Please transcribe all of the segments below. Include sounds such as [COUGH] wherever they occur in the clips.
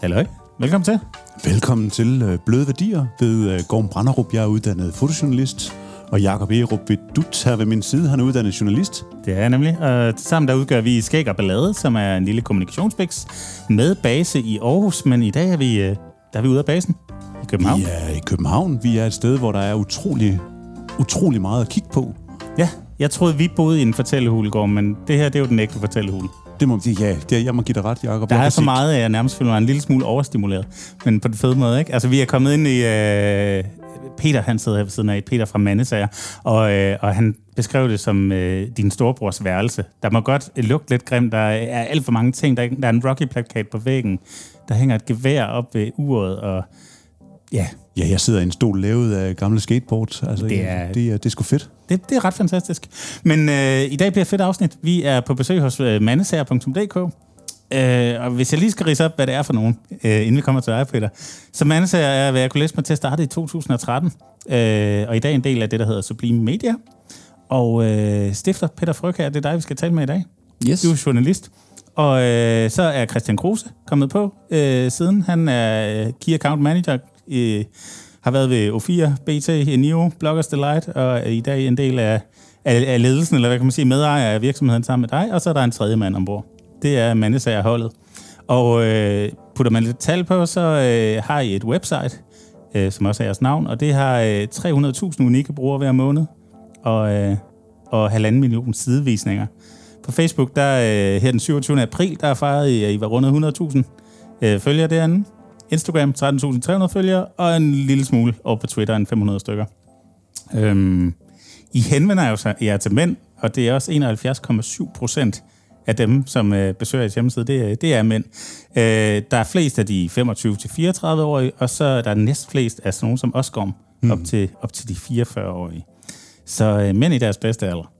Halløj. Velkommen til. Velkommen til øh, Bløde Værdier ved øh, Gorm Branderup. Jeg er uddannet fotojournalist, og Jakob Erup Bedut her ved min side. Han er uddannet journalist. Det er jeg nemlig. Og sammen der udgør vi Skæg og Ballade, som er en lille kommunikationsbiks med base i Aarhus. Men i dag er vi, øh, der er vi ude af basen i København. Vi er i København. Vi er et sted, hvor der er utrolig, utrolig meget at kigge på. Ja, jeg troede, vi boede i en fortællehulegård, men det her det er jo den ægte fortællehule. Det må ja, det, jeg må give dig ret, Jacob. Der Jeg er så meget, at jeg nærmest føler mig en lille smule overstimuleret. Men på den fede måde, ikke? Altså, vi er kommet ind i... Øh, Peter, han sidder her ved siden af. Peter fra Mandesager. Og, øh, og han beskrev det som øh, din storebrors værelse. Der må godt lugte lidt grimt. Der er alt for mange ting. Der er, der er en Rocky-plakat på væggen. Der hænger et gevær op ved uret. Og ja, Ja, jeg sidder i en stol lavet af gamle skateboards. Altså, Det det er- det er, det er sgu fedt. det, det er ret fantastisk. Men øh, i dag bliver et fedt afsnit. Vi er på besøg hos øh, mandesager.dk. Øh, og hvis jeg lige skal rise op, hvad det er for nogen, øh, inden vi kommer til dig, Peter. Så Mandesager er, hvad jeg kunne læse mig til at starte i 2013. Øh, og i dag en del af det, der hedder Sublime Media. Og øh, stifter Peter her, det er dig, vi skal tale med i dag. Yes. Du er journalist. Og øh, så er Christian Kruse kommet på øh, siden. Han er Key Account Manager, øh, har været ved O4, BT, Neo, Bloggers Delight, og er i dag en del af, af, af ledelsen, eller hvad kan man sige, medejer af virksomheden sammen med dig. Og så er der en tredje mand ombord. Det er mandesagerholdet. Og øh, putter man lidt tal på, så øh, har I et website, øh, som også er jeres navn, og det har øh, 300.000 unikke brugere hver måned, og, øh, og halvanden million sidevisninger. På Facebook, der øh, her den 27. april, der er fejret I, at I var rundet 100.000 øh, følgere derinde. Instagram 13.300 følgere, og en lille smule over på Twitter, en 500 stykker. Øhm, I henvender jo sig, jer til mænd, og det er også 71,7 procent af dem, som øh, besøger jeres hjemmeside, det, er- det er mænd. Øh, der er flest af de 25-34-årige, og så er der næst flest af sådan nogen som Osgorm, mm. op, til, op til de 44-årige. Så øh, mænd i deres bedste alder.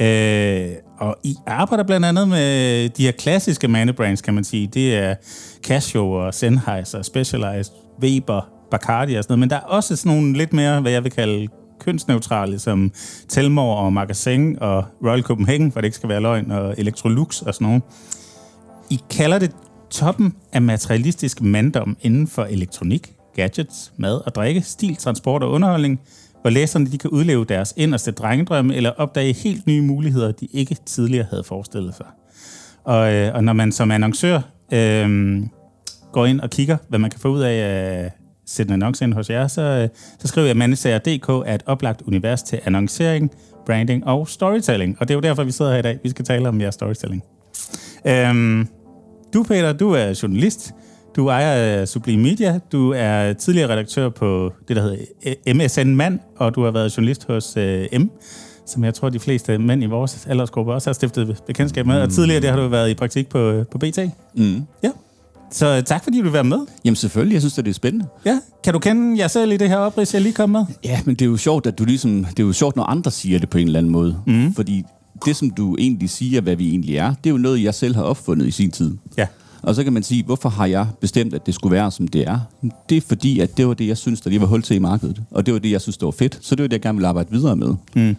Øh, og I arbejder blandt andet med de her klassiske mandebrands, kan man sige. Det er Casio og Sennheiser, Specialized, Weber, Bacardi og sådan noget. Men der er også sådan nogle lidt mere, hvad jeg vil kalde kønsneutrale, som Telmor og Magasin og Royal Copenhagen, for det ikke skal være løgn, og Electrolux og sådan noget. I kalder det toppen af materialistisk manddom inden for elektronik, gadgets, mad og drikke, stil, transport og underholdning, hvor læserne de kan udleve deres inderste drengedrømme eller opdage helt nye muligheder, de ikke tidligere havde forestillet sig. Og, øh, og når man som annoncør øh, går ind og kigger, hvad man kan få ud af at sætte en annonce ind hos jer, så, øh, så skriver jeg, at mandesager.dk er et oplagt univers til annoncering, branding og storytelling. Og det er jo derfor, vi sidder her i dag. Vi skal tale om jeres storytelling. Øhm, du, Peter, du er journalist. Du ejer af Sublime Media. Du er tidligere redaktør på det, der hedder MSN Mand, og du har været journalist hos øh, M, som jeg tror, de fleste mænd i vores aldersgruppe også har stiftet bekendtskab med. Mm. Og tidligere det har du været i praktik på, øh, på BT. Mm. Ja. Så øh, tak, fordi du vil være med. Jamen selvfølgelig, jeg synes, det er spændende. Ja. Kan du kende jer selv i det her oprids, jeg lige kom med? Ja, men det er jo sjovt, at du ligesom, det er jo sjovt, når andre siger det på en eller anden måde. Mm. Fordi det, som du egentlig siger, hvad vi egentlig er, det er jo noget, jeg selv har opfundet i sin tid. Ja. Og så kan man sige, hvorfor har jeg bestemt, at det skulle være, som det er? Det er fordi, at det var det, jeg synes, der lige var hul til i markedet. Og det var det, jeg synes, der var fedt. Så det var det, jeg gerne ville arbejde videre med. Mm.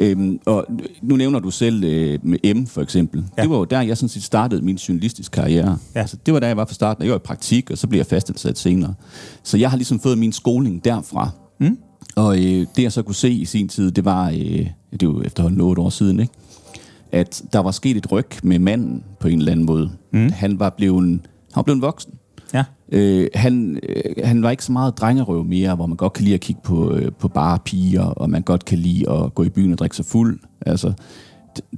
Øhm, og nu nævner du selv øh, med M, for eksempel. Ja. Det var jo der, jeg sådan set startede min journalistiske karriere. Ja. Altså, det var der, jeg var fra starten. Jeg var i praktik, og så blev jeg fastansat senere. Så jeg har ligesom fået min skoling derfra. Mm. Og øh, det, jeg så kunne se i sin tid, det var, øh, det var efterhånden 8 år siden, ikke? At der var sket et ryg med manden på en eller anden måde. Mm. Han var blevet, han var blevet voksen. Ja. Øh, han, øh, han var ikke så meget drengerøv mere, hvor man godt kan lide at kigge på, øh, på bare piger, og man godt kan lide at gå i byen og drikke sig fuld. Altså,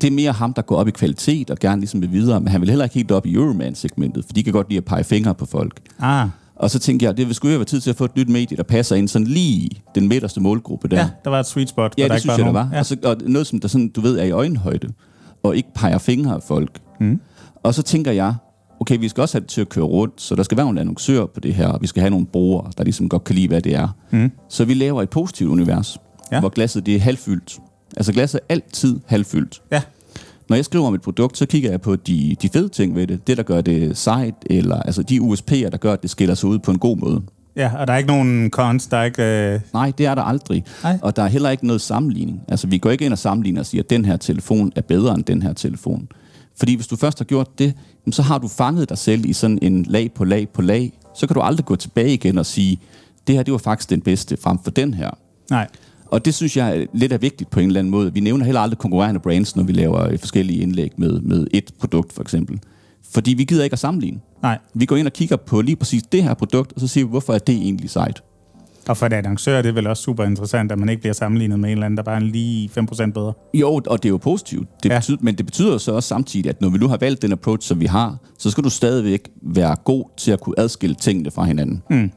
det, er mere ham, der går op i kvalitet og gerne ligesom vil videre, men han vil heller ikke helt op i Euroman-segmentet, for de kan godt lide at pege fingre på folk. Ah, Og så tænkte jeg, det vil sgu jo være tid til at få et nyt medie, der passer ind sådan lige den midterste målgruppe der. ja, der var et sweet spot. Ja, der det ikke synes jeg, der var. nogen- Ja. Og, så, og noget, som der sådan, du ved, er i øjenhøjde, og ikke peger fingre af folk. Mm. Og så tænker jeg, okay, vi skal også have det til at køre rundt, så der skal være nogle annoncører på det her, og vi skal have nogle brugere, der ligesom godt kan lide, hvad det er. Mm. Så vi laver et positivt univers, Ja. hvor glasset det er halvfyldt. Altså glasset er altid halvfyldt. Ja. Når jeg skriver om et produkt, så kigger jeg på de, de fede ting ved det. Det, der gør det sejt, eller altså de USP'er, der gør, at det skiller sig ud på en god måde. Ja, og der er ikke nogen cons, der er ikke... Øh... Nej, det er der aldrig. Nej. Og der er heller ikke noget sammenligning. Altså, vi går ikke ind og sammenligner og siger, at den her telefon er bedre end den her telefon. Fordi hvis du først har gjort det, så har du fanget dig selv i sådan en lag på lag på lag. Så kan du aldrig gå tilbage igen og sige, det her det var faktisk den bedste frem for den her. Nej. Og det synes jeg lidt er vigtigt på en eller anden måde. Vi nævner heller aldrig konkurrerende brands, når vi laver øh, forskellige indlæg med, med et produkt for eksempel. Fordi vi gider ikke at sammenligne. Nej. Vi går ind og kigger på lige præcis det her produkt, og så siger vi, hvorfor er det egentlig sejt? Og for et annoncør er det vel også super interessant, at man ikke bliver sammenlignet med en eller anden, der bare er lige 5% bedre. Jo, og det er jo positivt. Det Ja. betyder, men det betyder så også samtidig, at når vi nu har valgt den approach, som vi har, så skal du stadigvæk være god til at kunne adskille tingene fra hinanden. Mm.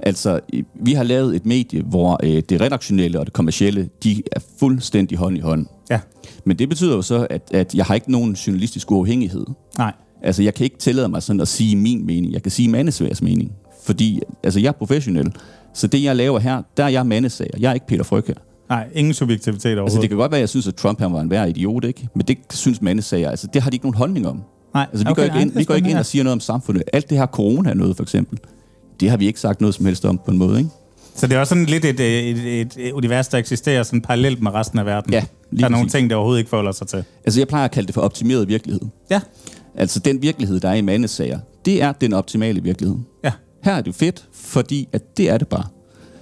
Altså, vi har lavet et medie, hvor øh, det redaktionelle og det kommercielle, de er fuldstændig hånd i hånd. Ja. Men det betyder jo så, at, at jeg har ikke nogen journalistisk uafhængighed. Nej. Altså, jeg kan ikke tillade mig sådan at sige min mening. Jeg kan sige mandesværs mening. Fordi, altså, jeg er professionel. Så det, jeg laver her, der er jeg mandesager. Jeg er ikke Peter Fryg her. Nej, ingen subjektivitet overhovedet. Altså, det kan godt være, at jeg synes, at Trump han var en værre idiot, ikke? Men det synes mandesager. Altså, det har de ikke nogen holdning om. Nej, Altså, vi okay, går ikke nej, ind, vi går ikke ind og siger noget om samfundet. Alt det her corona noget, for eksempel. Det har vi ikke sagt noget som helst om på en måde, ikke? Så det er også sådan lidt et, et, et, et univers, der eksisterer sådan parallelt med resten af verden. Ja, lige Der er nogle præcis. ting, der overhovedet ikke forholder sig til. Altså, jeg plejer at kalde det for optimeret virkelighed. Ja. Altså, den virkelighed, der er i mandesager, det er den optimale virkelighed. Ja. Her er det fedt, fordi at det er det bare.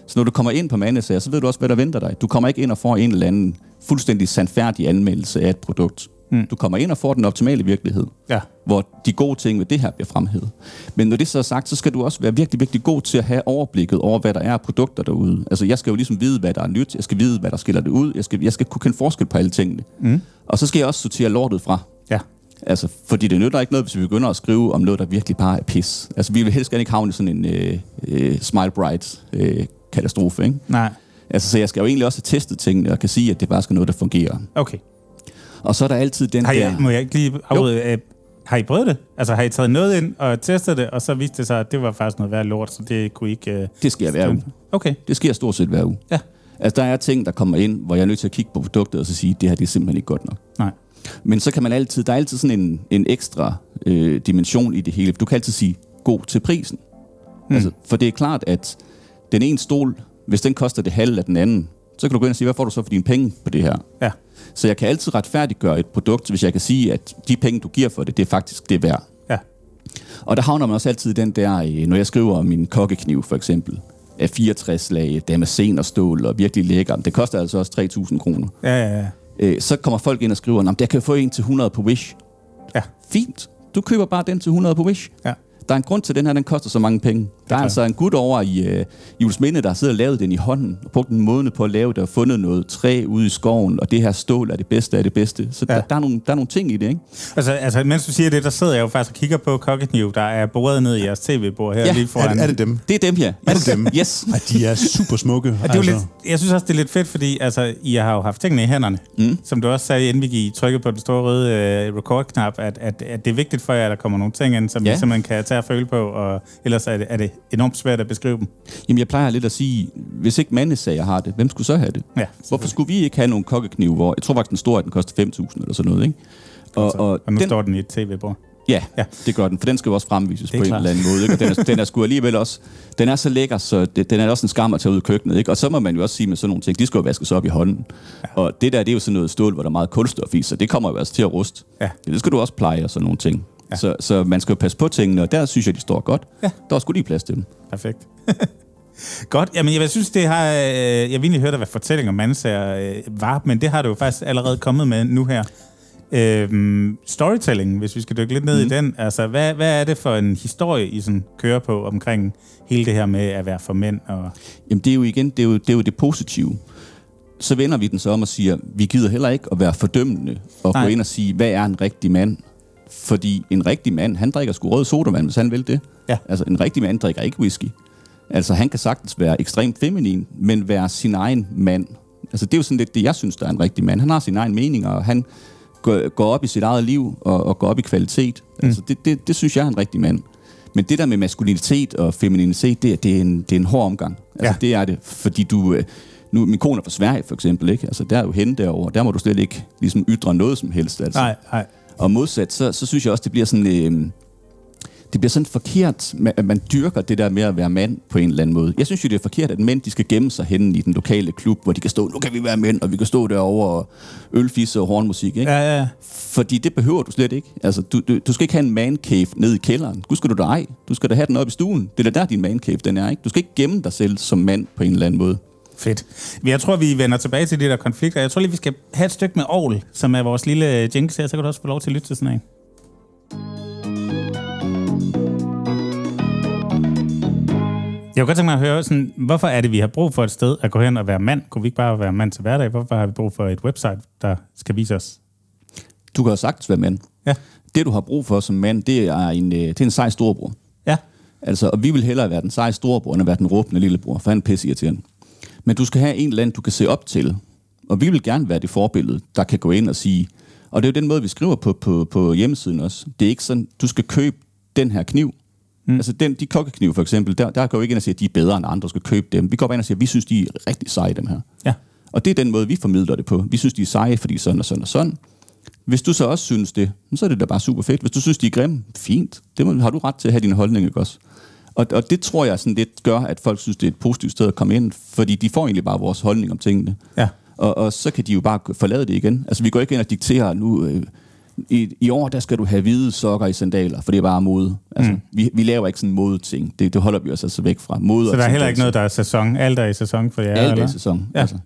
Så når du kommer ind på mandesager, så ved du også, hvad der venter dig. Du kommer ikke ind og får en eller anden fuldstændig sandfærdig anmeldelse af et produkt. Mm. Du kommer ind og får den optimale virkelighed, Ja. hvor de gode ting ved det her bliver fremhævet. Men når det så er sagt, så skal du også være virkelig, virkelig god til at have overblikket over, hvad der er af produkter derude. Altså, jeg skal jo ligesom vide, hvad der er nyt. Jeg skal vide, hvad der skiller det ud. Jeg skal, jeg skal kunne kende forskel på alle tingene. Mm. Og så skal jeg også sortere lortet fra. Ja. Altså, fordi det nytter ikke noget, hvis vi begynder at skrive om noget, der virkelig bare er pis. Altså, vi vil helst gerne ikke havne sådan en øh, øh, smile bright øh, katastrofe, ikke? Nej. Altså, så jeg skal jo egentlig også have testet tingene, og kan sige, at det bare skal noget, der fungerer. Okay. Og så er der altid den Har I, der... må jeg ikke lige afbryde? Øh, har I prøvet det? Altså har I taget noget ind og testet det, og så viste det sig, at det var faktisk noget værd lort, så det kunne I ikke... Øh... Det sker hver uge. Okay. Det sker stort set hver uge. Ja. Altså, der er ting, der kommer ind, hvor jeg er nødt til at kigge på produktet og så sige, det her det er simpelthen ikke godt nok. Nej. Men så kan man altid, der er altid sådan en, en ekstra øh, dimension i det hele. Du kan altid sige, god til prisen. Mm. Altså, for det er klart, at den ene stol, hvis den koster det halve af den anden, så kan du gå ind og sige, hvad får du så for dine penge på det her? Ja. Så jeg kan altid retfærdiggøre et produkt, hvis jeg kan sige, at de penge, du giver for det, det er faktisk det værd. Ja. Og der havner man også altid den der, øh, når jeg skriver min kokkekniv for eksempel, af 64 lag, damascen og stål og virkelig lækker. Det koster altså også 3.000 kroner. Ja, ja, ja. Øh, så kommer folk ind og skriver, at jeg kan få en til 100 på Wish. Ja. Fint. Du køber bare den til 100 på Wish. Ja. Der er en grund til, at den her den koster så mange penge. Der er klart. altså en gut over i øh, Julesminde, der har siddet og lavet den i hånden, og brugt en måned på at lave det, og fundet noget træ ude i skoven, og det her stål er det bedste af det bedste. Så Ja. ja. der, der, er nogle, der er nogle ting i det, ikke? Altså, altså, mens du siger det, der sidder jeg jo faktisk og kigger på kokkekniv, der er boret ned i jeres tv-bord her Ja, lige Er, foran. det- er det dem? Det er dem her. Er det dem? Yes. Ej, de er super smukke. Og det er jo lidt, jeg synes også, det er lidt fedt, fordi altså, I har jo haft tingene i hænderne. Mm. Som du også sagde, inden vi gik trykket på den store røde øh, record-knap, at, at, at det er vigtigt for jer, at der kommer nogle ting ind, som ja. Ja. I simpelthen kan tage og føle på, og ellers er det, er det enormt svært at beskrive dem. Jamen, jeg plejer lidt at sige, hvis ikke mandesager har det, hvem skulle så have det? Ja, Hvorfor skulle vi ikke have nogle kokkekniv, hvor jeg tror faktisk, den store, at den koster 5.000 eller sådan noget, ikke? Og, og, og nu den, står den i et tv-bord. Ja, Ja. det gør den, for den skal jo også fremvises på en eller anden måde. Ikke? Og den er, den er sgu alligevel også, den er så lækker, så det, den er også en skam at tage ud i køkkenet. Ikke? Og så må man jo også sige med sådan nogle ting, de skal jo vaskes op i hånden. Ja. Og det der, det er jo sådan noget stål, hvor der er meget kulstof i, så det kommer jo altså til at ruste. Ja. Det skal du også pleje og sådan nogle ting. Ja. Så, så man skal jo passe på tingene, og der synes jeg, de står godt. Ja. Der er sgu lige plads til dem. Perfekt. [LAUGHS] Godt. Jamen, jeg synes, det har... Øh, jeg vil egentlig høre hvad fortælling om mandsager øh, var, men det har du jo faktisk allerede kommet med nu her. Øhm, storytelling, hvis vi skal dykke lidt ned mm. i den. Altså, hvad, hvad er det for en historie, I sådan kører på omkring hele det her med at være for mænd? Og, Jamen det er jo igen, det er jo det, er jo det positive. Så vender vi den så om og siger, vi gider heller ikke at være fordømmende og Nej. gå ind og sige, hvad er en rigtig mand? Fordi en rigtig mand, han drikker sgu rød sodavand, hvis han vil det. Ja. Altså en rigtig mand drikker ikke whisky. Altså han kan sagtens være ekstremt feminin, men være sin egen mand. Altså det er jo sådan lidt det, jeg synes, der er en rigtig mand. Han har sin egen mening, og han går, går op i sit eget liv og, og går op i kvalitet. Mm. Altså det, det, det synes jeg er en rigtig mand. Men det der med maskulinitet og femininitet, det, er- det, er, en, det er en hård omgang. Altså, Ja. ja. det er det, fordi du... øh, Nu, min kone er fra Sverige, for eksempel, ikke? Altså, der er jo hende derovre. Der må du slet ikke ligesom, ytre noget som helst. Altså. nej, nej. Og modsat, så, så synes jeg også, det bliver sådan... Øh, det bliver sådan forkert, at man dyrker det der med at være mand på en eller anden måde. Jeg synes jo, det er forkert, at mænd de skal gemme sig henne i den lokale klub, hvor de kan stå, nu kan vi være mænd, og vi kan stå derovre og ølfisse og hornmusik. Ikke? Ja, ja. Fordi det behøver du slet ikke. Altså, du, du, du skal ikke have en man cave ned i kælderen. Du skal du da ej. Du skal da have den op i stuen. Det er da der, din man cave den er. Ikke? Du skal ikke gemme dig selv som mand på en eller anden måde. Fedt. Jeg tror, vi vender tilbage til de der konflikter. Jeg tror lige, vi skal have et stykke med Aarhus, som er vores lille jinx her. Så kan du også få lov til at lytte til sådan en. Jeg kunne godt tænke mig at høre, sådan, hvorfor er det, vi har brug for et sted at gå hen og være mand? Kunne vi ikke bare være mand til hverdag? Hvorfor har vi brug for et website, der skal vise os? Du kan jo sagtens være mand. Ja. Det, du har brug for som mand, det er en, øh, det er en sej storbror. Ja. Altså, og vi vil hellere være den seje storebror, end at være den råbende lillebror, for han er pisse irriterende. Men du skal have en eller anden, du kan se op til. Og vi vil gerne være det forbillede, der kan gå ind og sige, og det er jo den måde, vi skriver på, på, på hjemmesiden også. Det er ikke sådan, du skal købe den her kniv. Mm. Altså den, de kokkekniv for eksempel, der, der går vi ikke ind og siger, at de er bedre end andre, du skal købe dem. Vi går bare ind og siger, at vi synes, de er rigtig seje, dem her. Ja. Og det er den måde, vi formidler det på. Vi synes, de er seje, fordi sådan og sådan og sådan. Hvis du så også synes det, så er det da bare super fedt. Hvis du synes, de er grimme, fint. Det må, har du ret til at have din holdning, ikke også? Og, og det tror jeg sådan lidt gør, at folk synes, det er et positivt sted at komme ind, fordi de får egentlig bare vores holdning om tingene. Ja. Og, og så kan de jo bare forlade det igen. Altså, vi går ikke ind og dikterer nu... Øh, i, I år, der skal du have hvide sokker i sandaler, for det er bare mode. Altså, mm. vi, vi laver ikke sådan modeting. Det, det holder vi os altså væk fra. Mode Så der er heller ikke noget, der er sæson? Alt er i sæson for jer, Alt er i sæson. Ja. Altså,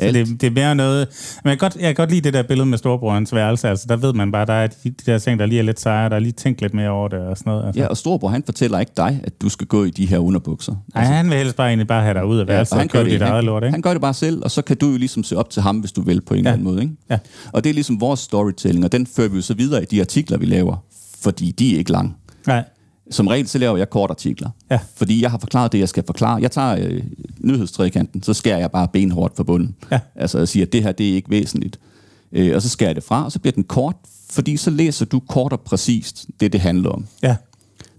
Så det, det er mere noget... Men jeg kan, godt, jeg kan godt lide det der billede med storebrorens værelse. Altså, der ved man bare, der er de, de der ting, der lige er lidt sejre. Der er lige tænkt lidt mere over det og sådan noget. Altså. ja, og Storbror, han fortæller ikke dig, at du skal gå i de her underbukser. Nej, han vil helst bare egentlig bare have dig ud af værelset og ja, og købe dit eget lort, ikke? han gør det bare selv, og så kan du jo ligesom se op til ham, hvis du vil på en Ja. eller anden måde. Ikke? Ja. Og det er ligesom vores storytelling, og den fører vi jo så videre i de artikler, vi laver, fordi de er ikke lange. Nej. Som regel, så laver jeg korte artikler. Ja. Fordi jeg har forklaret det, jeg skal forklare. Jeg tager øh, nyhedstrækanten, så skærer jeg bare benhårdt for bunden. Ja. Altså jeg siger, at det her, det er ikke væsentligt. Øh, og så skærer jeg det fra, og så bliver den kort, fordi så læser du kort og præcist det, det handler om. Ja.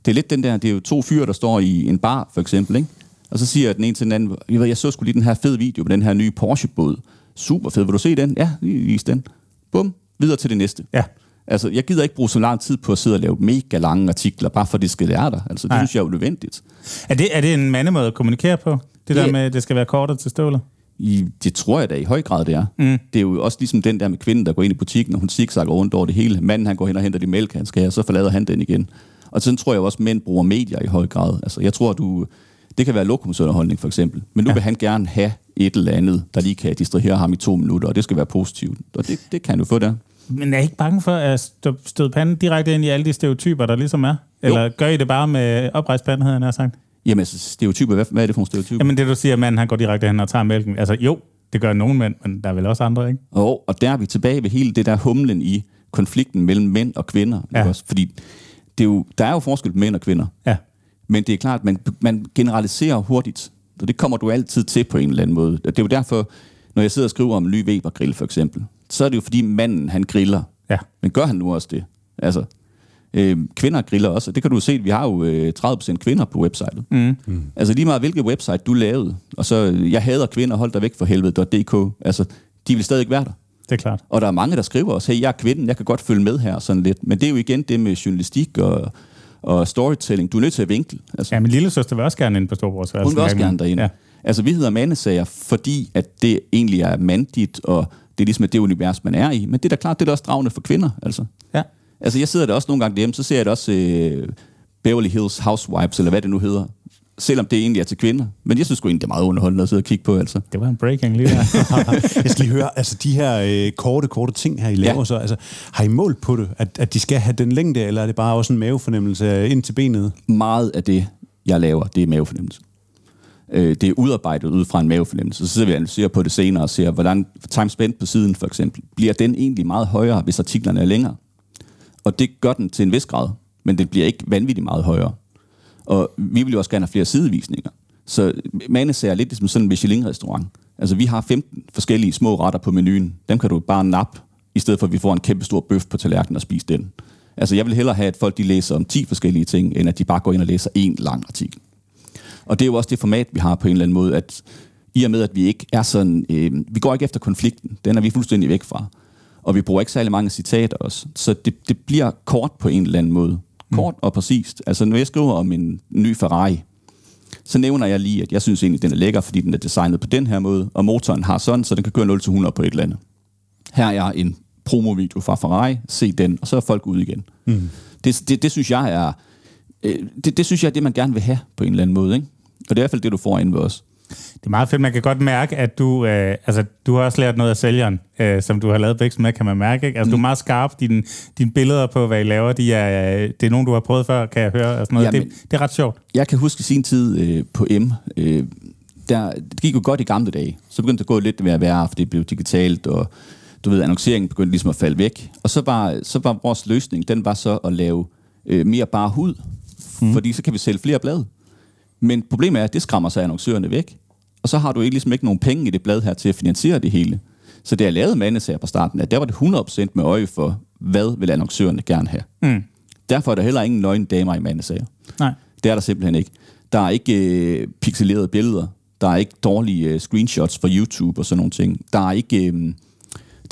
Det er lidt den der, det er jo to fyre, der står i en bar, for eksempel, ikke? Og så siger den ene til den anden, jeg, ved, jeg så skulle lige den her fede video med den her nye Porsche-båd. Super fed, vil du se den? Ja, lige vis den. Bum, videre til det næste. Ja. Altså, jeg gider ikke bruge så lang tid på at sidde og lave mega lange artikler, bare for det skal lære dig. Altså, det Nej. synes jeg er jo nødvendigt. Er det, er det en mandemåde at kommunikere på? Det, det der med, at det skal være kortet til støvler? I, det tror jeg da i høj grad, det er. Mm. Det er jo også ligesom den der med kvinden, der går ind i butikken, og hun zigzagger rundt over det hele. Manden, han går hen og henter de mælk, han skal have, og så forlader han den igen. Og sådan tror jeg også, at mænd bruger medier i høj grad. Altså, jeg tror, du... Det kan være lokumsunderholdning, for eksempel. Men nu ja. vil han gerne have et eller andet, der lige kan distrahere ham i to minutter, og det skal være positivt. Og det, det kan du få der. Men er I ikke bange for at stå, støde panden direkte ind i alle de stereotyper, der ligesom er? Eller gør I det bare med oprejst pande, havde jeg nær sagt? Jamen, altså, stereotyper, hvad, hvad er det for nogle stereotyper? Jamen det, du siger, at manden han går direkte hen og tager mælken. Altså jo, det gør nogen mænd, men der er vel også andre, ikke? Og, og der er vi tilbage ved hele det der humlen i konflikten mellem mænd og kvinder. Ja. Også? Fordi det er jo, der er jo forskel på mænd og kvinder. Ja. Men det er klart, at man, man generaliserer hurtigt. Og det kommer du altid til på en eller anden måde. Det er jo derfor, når jeg sidder og skriver om en ny Weber-grill for eksempel, så er det jo fordi manden, han griller. Ja. Men gør han nu også det? Altså, øh, kvinder griller også. og Det kan du se, vi har jo øh, 30% kvinder på websitet. Mm. Mm. Altså lige meget hvilket website du lavede, og så, øh, jeg hader kvinder, hold dig væk for helvede.dk. Altså, de vil stadig være der. Det er klart. Og der er mange, der skriver også, hey, jeg er kvinden, jeg kan godt følge med her sådan lidt. Men det er jo igen det med journalistik og, og storytelling. Du er nødt til at vinkle. Altså, Ja, min lille søster vil også gerne ind på Storbrors værelse. hun vil også gerne derind. imellem. Ja. Altså, vi hedder mandesager, fordi at det egentlig er mandigt, og det er ligesom det univers, man er i. Men det er da klart, det er da også dragende for kvinder. Altså, Ja. altså jeg sidder der også nogle gange derhjemme, så ser jeg da også øh, Beverly Hills Housewives, eller hvad det nu hedder. Selvom det egentlig er til kvinder. Men jeg synes sgu egentlig, det er meget underholdende at sidde og kigge på, altså. Det var en breaking lige der. [LAUGHS] jeg skal lige høre, altså de her øh, korte, korte ting her, I laver Ja. så, altså, har I målt på det, at, at de skal have den længde, eller er det bare også en mavefornemmelse ind til benet? meget af det, jeg laver, det er mavefornemmelse. Øh, det er udarbejdet ud fra en mavefornemmelse. Så sidder vi og analyserer på det senere og ser, hvordan time spent på siden for eksempel, bliver den egentlig meget højere, hvis artiklerne er længere. Og det gør den til en vis grad, men det bliver ikke vanvittigt meget højere. Og vi vil jo også gerne have flere sidevisninger. Så manesager er lidt ligesom sådan en Michelin-restaurant. Altså vi har 15 forskellige små retter på menuen. Dem kan du bare nappe, i stedet for at vi får en kæmpe stor bøf på tallerkenen og spiser den. Altså jeg vil hellere have, at folk de læser om 10 forskellige ting, end at de bare går ind og læser en lang artikel. Og det er jo også det format, vi har på en eller anden måde, at i og med, at vi ikke er sådan, øh, vi går ikke efter konflikten, den er vi fuldstændig væk fra. Og vi bruger ikke særlig mange citater også. Så det, det bliver kort på en eller anden måde. Kort og præcist. Altså, når jeg skriver om en ny Ferrari, så nævner jeg lige, at jeg synes egentlig, den er lækker, fordi den er designet på den her måde, og motoren har sådan, så den kan køre 0-100 på et eller andet. Her er en promovideo fra Ferrari, se den, og så er folk ude igen. Mm. Det, det, det synes jeg er, øh, det, det synes jeg er det, man gerne vil have på en eller anden måde, ikke? Og det er i hvert fald det, du får inde ved os. Det er meget fedt. Man kan godt mærke, at du, øh, altså, du har også lært noget af sælgeren, øh, som du har lavet vækst med, kan man mærke. Ikke? Altså, mm. du er meget skarp. Dine, dine billeder på, hvad I laver, de er, øh, det er nogen, du har prøvet før, kan jeg høre. Og sådan noget. Jamen, det, det er ret sjovt. Jeg kan huske sin tid øh, på M. Øh, der, det gik jo godt i gamle dage. Så begyndte det at gå lidt mere værre, for det blev digitalt, og du ved, annonceringen begyndte ligesom at falde væk. Og så var, så var vores løsning, den var så at lave øh, mere bare hud, mm. fordi så kan vi sælge flere blade. Men problemet er, at det skræmmer sig annoncørerne væk. Og så har du ikke, ligesom ikke nogen penge i det blad her til at finansiere det hele. Så det jeg lavede mandesager på starten, at der var det 100% med øje for, hvad vil annoncørerne gerne have. Mm. Derfor er der heller ingen nøgne damer i mandesager. Nej. Det er der simpelthen ikke. Der er ikke øh, pixelerede billeder. Der er ikke dårlige øh, screenshots fra YouTube og sådan nogle ting. Der er ikke... Øh,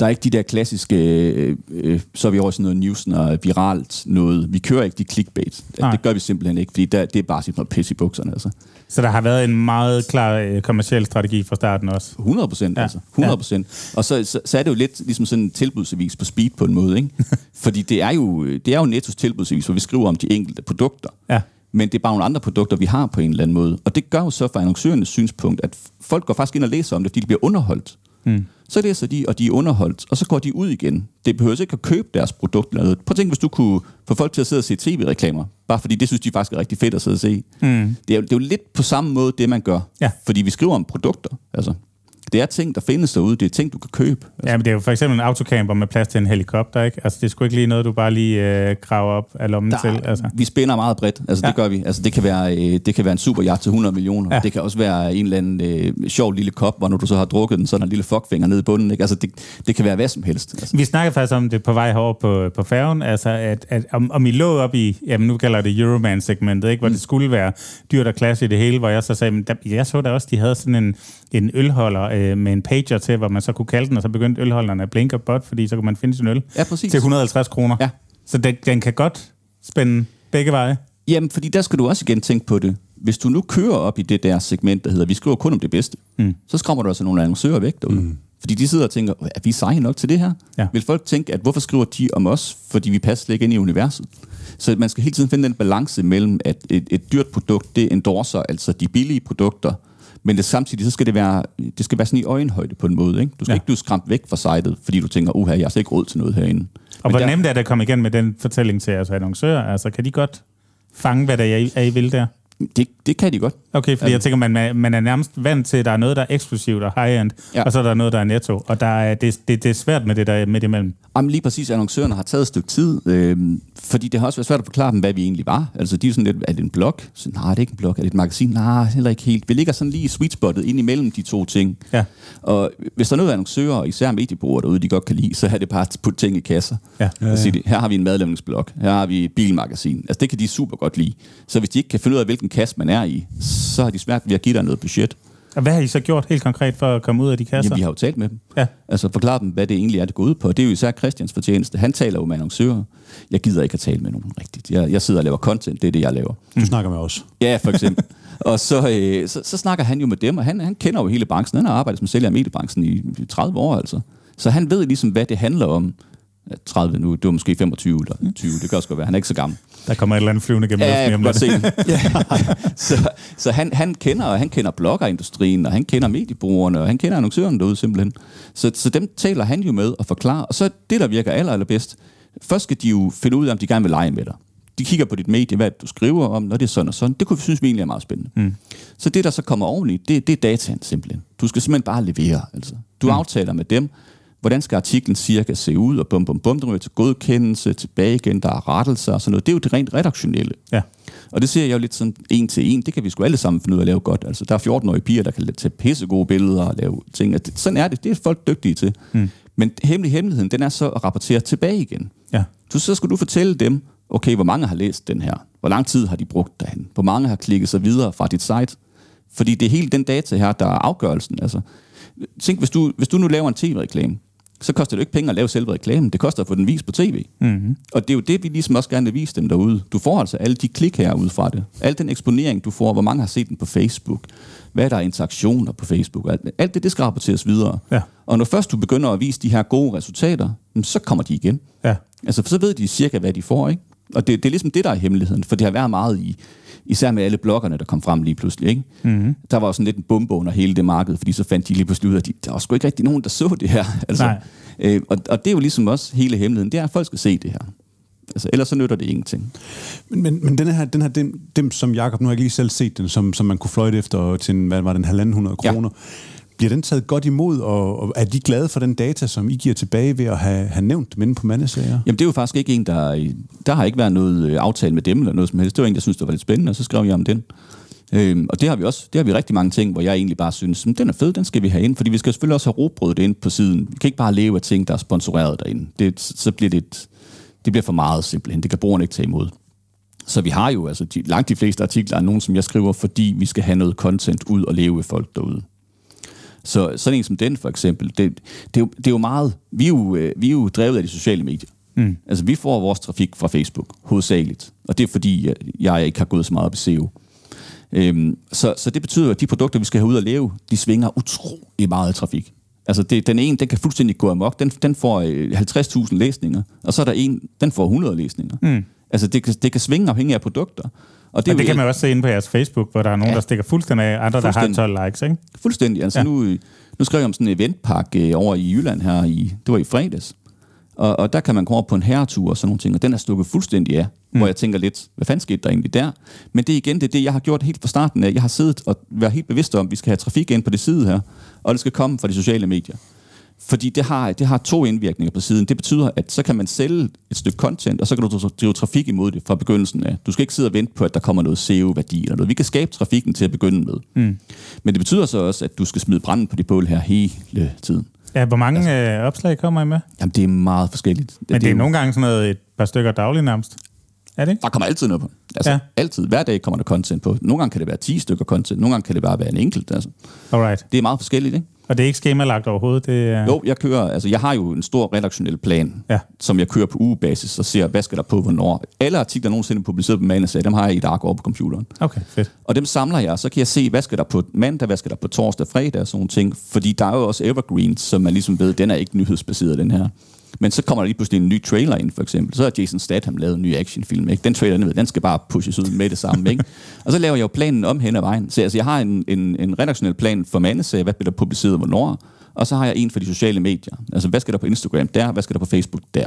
der er ikke de der klassiske, øh, øh, så er vi over sådan noget news og viralt noget. Vi kører ikke de clickbait. Nej. Det gør vi simpelthen ikke, fordi der, det er bare sådan noget pis i bukserne. Altså. Så der har været en meget klar øh, kommersiel strategi fra starten også? 100 procent, ja. altså. 100 procent. Ja. Og så, så, så, er det jo lidt ligesom sådan en tilbudsavis på speed på en måde, ikke? [LAUGHS] fordi det er jo, det er jo Nettos tilbudsavis, hvor vi skriver om de enkelte produkter. Ja. Men det er bare nogle andre produkter, vi har på en eller anden måde. Og det gør jo så fra annoncørernes synspunkt, at folk går faktisk ind og læser om det, fordi de bliver underholdt. Mm. Så læser de, og de er underholdt, og så går de ud igen. Det behøver ikke at købe deres produkt eller noget. Prøv at tænke, hvis du kunne få folk til at sidde og se tv-reklamer, bare fordi det synes de faktisk er rigtig fedt at sidde og se. Mm. Det, er, det er jo lidt på samme måde, det man gør. Ja. Fordi vi skriver om produkter. Altså, det er ting, der findes derude. Det er ting, du kan købe. Altså. Ja, men det er jo for eksempel en autocamper med plads til en helikopter, ikke? Altså, det er sgu ikke lige noget, du bare lige øh, graver op af lommen der, til. Altså. Vi spænder meget bredt. Altså, ja. det gør vi. Altså, det kan være, øh, det kan være en superjacht til 100 millioner. Ja. Det kan også være en eller anden øh, sjov lille kop, hvor når du så har drukket den, så er der en lille fuckfinger nede i bunden. Ikke? Altså, det, det kan være hvad som helst. Altså. Vi snakker faktisk om det på vej herover på, på færgen, altså, at, at om, om I lå op i, jamen nu kalder det Euroman-segmentet, ikke? hvor mm. det skulle være dyrt og klasse i det hele, hvor jeg så sagde, men der, jeg så da også, de havde sådan en, en ølholder øh, med en pager til, hvor man så kunne kalde den, og så begyndte ølholderne at blinke bot, fordi så kunne man finde sin øl ja, præcis. til 150 kroner. Ja. Så den, den kan godt spænde begge veje. Jamen, fordi der skal du også igen tænke på det. Hvis du nu kører op i det der segment, der hedder, vi skriver kun om det bedste, mm. så skræmmer du altså nogle annoncører væk derude. Mm. Fordi de sidder og tænker, er vi seje nok til det her? Ja. Vil folk tænke, at hvorfor skriver de om os? Fordi vi passer ikke ind i universet. Så man skal hele tiden finde den balance mellem, at et, et dyrt produkt, det endorser altså de billige produkter, men det, samtidig så skal det være, det skal være sådan i øjenhøjde på en måde. Ikke? Du skal ja. ikke blive skræmt væk fra sitet, fordi du tænker, uha, jeg har ikke råd til noget herinde. Og hvor der, nemt er det at komme igen med den fortælling til jeres annoncører? Altså, kan de godt fange, hvad der er, er I vil der? Det, det kan de godt. Okay, fordi jeg tænker, man, man er nærmest vant til, at der er noget, der er eksklusivt og high-end, ja. og så er der noget, der er netto. Og der er, det, det, det er svært med det der midt imellem. Jamen lige præcis, annoncørerne har taget et stykke tid, øh, fordi det har også været svært at forklare dem, hvad vi egentlig var. Altså de er sådan lidt, er det en blog? Så, nej, det er ikke en blog. Er det et magasin? Nej, heller ikke helt. Vi ligger sådan lige i sweet spottet ind imellem de to ting. Ja. Og hvis der er noget, annoncører, især mediebrugere derude, de godt kan lide, så er det bare at putte ting i kasser. Ja. Ja, ja. Sige, her har vi en madlavningsblog, her har vi et bilmagasin. Altså det kan de super godt lide. Så hvis de ikke kan finde ud af, hvilken kasse man er i, så har de svært ved at give dig noget budget. Og hvad har I så gjort helt konkret for at komme ud af de kasser? Jamen, vi har jo talt med dem. Ja. Altså forklare dem, hvad det egentlig er, det går ud på. Det er jo især Christians fortjeneste. Han taler jo med annoncører. Jeg gider ikke at tale med nogen rigtigt. Jeg, jeg sidder og laver content, det er det, jeg laver. Du mm. snakker med os. Ja, for eksempel. [LAUGHS] og så, øh, så, så, snakker han jo med dem, og han, han kender jo hele branchen. Han har arbejdet som sælger i mediebranchen i 30 år, altså. Så han ved ligesom, hvad det handler om. 30 nu, det var måske 25 eller 20, det kan også godt være. Han er ikke så gammel. Der kommer et eller andet flyvende gennem ja, kan godt se ja. Så, så han, han kender han kender bloggerindustrien, og han kender mediebrugerne, og han kender annoncørerne derude simpelthen. Så, så dem taler han jo med og forklarer. Og så det, der virker aller, allerbedst, først skal de jo finde ud af, om de gerne vil lege med dig. De kigger på dit medie, hvad du skriver om, når det er sådan og sådan. Det kunne vi synes vi egentlig er meget spændende. Mm. Så det, der så kommer oveni, det, det er dataen simpelthen. Du skal simpelthen bare levere. Altså. Du mm. aftaler med dem, hvordan skal artiklen cirka se ud, og bum, bum, bum, der til godkendelse, tilbage igen, der er rettelser og sådan noget. Det er jo det rent redaktionelle. Ja. Og det ser jeg jo lidt sådan en til en. Det kan vi sgu alle sammen finde ud af at lave godt. Altså, der er 14-årige piger, der kan tage pisse gode billeder og lave ting. Det, sådan er det. Det er folk dygtige til. Mm. Men hemmelig hemmeligheden, den er så at rapportere tilbage igen. Ja. Så, så skal du fortælle dem, okay, hvor mange har læst den her? Hvor lang tid har de brugt derhen? Hvor mange har klikket sig videre fra dit site? Fordi det er hele den data her, der er afgørelsen. Altså, tænk, hvis du, hvis du nu laver en tv-reklame, så koster det jo ikke penge at lave selve reklamen. Det koster at få den vist på tv. Mm-hmm. Og det er jo det, vi ligesom også gerne vil vise dem derude. Du får altså alle de klik her ud fra det. Al den eksponering, du får, hvor mange har set den på Facebook. Hvad der er interaktioner på Facebook. Alt, alt det, det skal rapporteres videre. Ja. Og når først du begynder at vise de her gode resultater, så kommer de igen. Ja. Altså, så ved de cirka, hvad de får, ikke? Og det, det er ligesom det, der er hemmeligheden, for det har været meget i, især med alle bloggerne, der kom frem lige pludselig, ikke? Mm-hmm. Der var jo sådan lidt en bombe under hele det marked, fordi så fandt de lige pludselig ud af, at de, der var sgu ikke rigtig nogen, der så det her. [LAUGHS] Altså, Nej. øh, og, og det er jo ligesom også hele hemmeligheden, det er, at folk skal se det her. Altså, ellers så nytter det ingenting. Men, men, men den her, den her dem, dem, som Jakob, nu har jeg ikke lige selv set den, som, som man kunne fløjte efter til, en, hvad var den, halvanden hundrede Ja. Bliver den taget godt imod, og, og er de glade for den data, som I giver tilbage ved at have, have nævnt dem inde på mandesager? Jamen, det er jo faktisk ikke en, der... Der har ikke været noget øh, aftale med dem eller noget som helst. Det var en, der synes det var lidt spændende, og så skrev jeg om den. Øhm, og det har vi også. Det har vi rigtig mange ting, hvor jeg egentlig bare synes, den er fed, den skal vi have ind, fordi vi skal selvfølgelig også have robrødet ind på siden. Vi kan ikke bare leve af ting, der er sponsoreret derinde. Det, så bliver det, et, det bliver for meget simpelthen. Det kan brugerne ikke tage imod. Så vi har jo altså de, langt de fleste artikler er nogen, som jeg skriver, fordi vi skal have noget content ud og leve af folk derude. Så sådan en som den for eksempel, det, det, er, jo, det er jo meget, vi er jo, øh, vi er jo drevet af de sociale medier. Mm. Altså vi får vores trafik fra Facebook, hovedsageligt. Og det er fordi, jeg, jeg ikke har gået så meget op i SEO. Øhm, så, så det betyder, at de produkter, vi skal have ud og leve, de svinger utrolig meget trafik. Altså det, den ene, den kan fuldstændig gå amok. Den, den får øh, 50.000 læsninger, og så er der en, den får 100 læsninger. Mm. Altså det kan, det kan svinge afhængig af produkter. Og det, Og det kan man også se inde på jeres Facebook, hvor der er nogen, Ja. der stikker fuldstændig af, andre, der har Fuldstændig. 12 likes, ikke? Fuldstændig. Altså Ja. nu, nu skrev jeg om sådan en eventpark øh, over i Jylland her, i, det var i fredags. Og, og der kan man komme over på en herretur og sådan nogle ting, og den er stukket fuldstændig af, mm. hvor jeg tænker lidt, hvad fanden skete der egentlig der? Men det er igen det, er det, jeg har gjort helt fra starten af. Jeg har siddet og været helt bevidst om, at vi skal have trafik ind på det side her, og det skal komme fra de sociale medier. Fordi det har, det har to indvirkninger på siden. Det betyder, at så kan man sælge et stykke content, og så kan du drive trafik imod det fra begyndelsen af. Du skal ikke sidde og vente på, at der kommer noget SEO-værdi eller noget. Vi kan skabe trafikken til at begynde med. Mm. Men det betyder så også, at du skal smide branden på de bål her hele tiden. Ja, hvor mange altså, øh, opslag kommer I med? Jamen, det er meget forskelligt. Men det, det er jo- nogle gange sådan noget et par stykker dagligt nærmest. Er det ikke? Der kommer altid noget på. Altså, ja. altid. Hver dag kommer der content på. Nogle gange kan det være 10 stykker content, nogle gange kan det bare være en enkelt. Altså. Alright. Det er meget forskelligt, ikke? Og det er ikke skemalagt overhovedet? Det er... Jo, jeg kører, altså jeg har jo en stor redaktionel plan, Ja. som jeg kører på ugebasis og ser, hvad skal der på, hvornår. Alle artikler, nogensinde er publiceret på Manasag, dem har jeg i et ark over på computeren. Okay, fedt. Og dem samler jeg, og så kan jeg se, hvad skal der på mandag, hvad skal der på torsdag, fredag og sådan nogle ting. Fordi der er jo også evergreens, som man ligesom ved, den er ikke nyhedsbaseret, den her. Men så kommer der lige pludselig en ny trailer ind, for eksempel. Så har Jason Statham lavet en ny actionfilm. Ikke? Den trailer, den, den skal bare pushes ud med det samme. Ikke? [LAUGHS] Og så laver jeg jo planen om hen ad vejen. Så altså, jeg har en, en, en redaktionel plan for mandesag, hvad bliver der publiceret hvornår. Og så har jeg en for de sociale medier. Altså, hvad skal der på Instagram der, hvad skal der på Facebook der.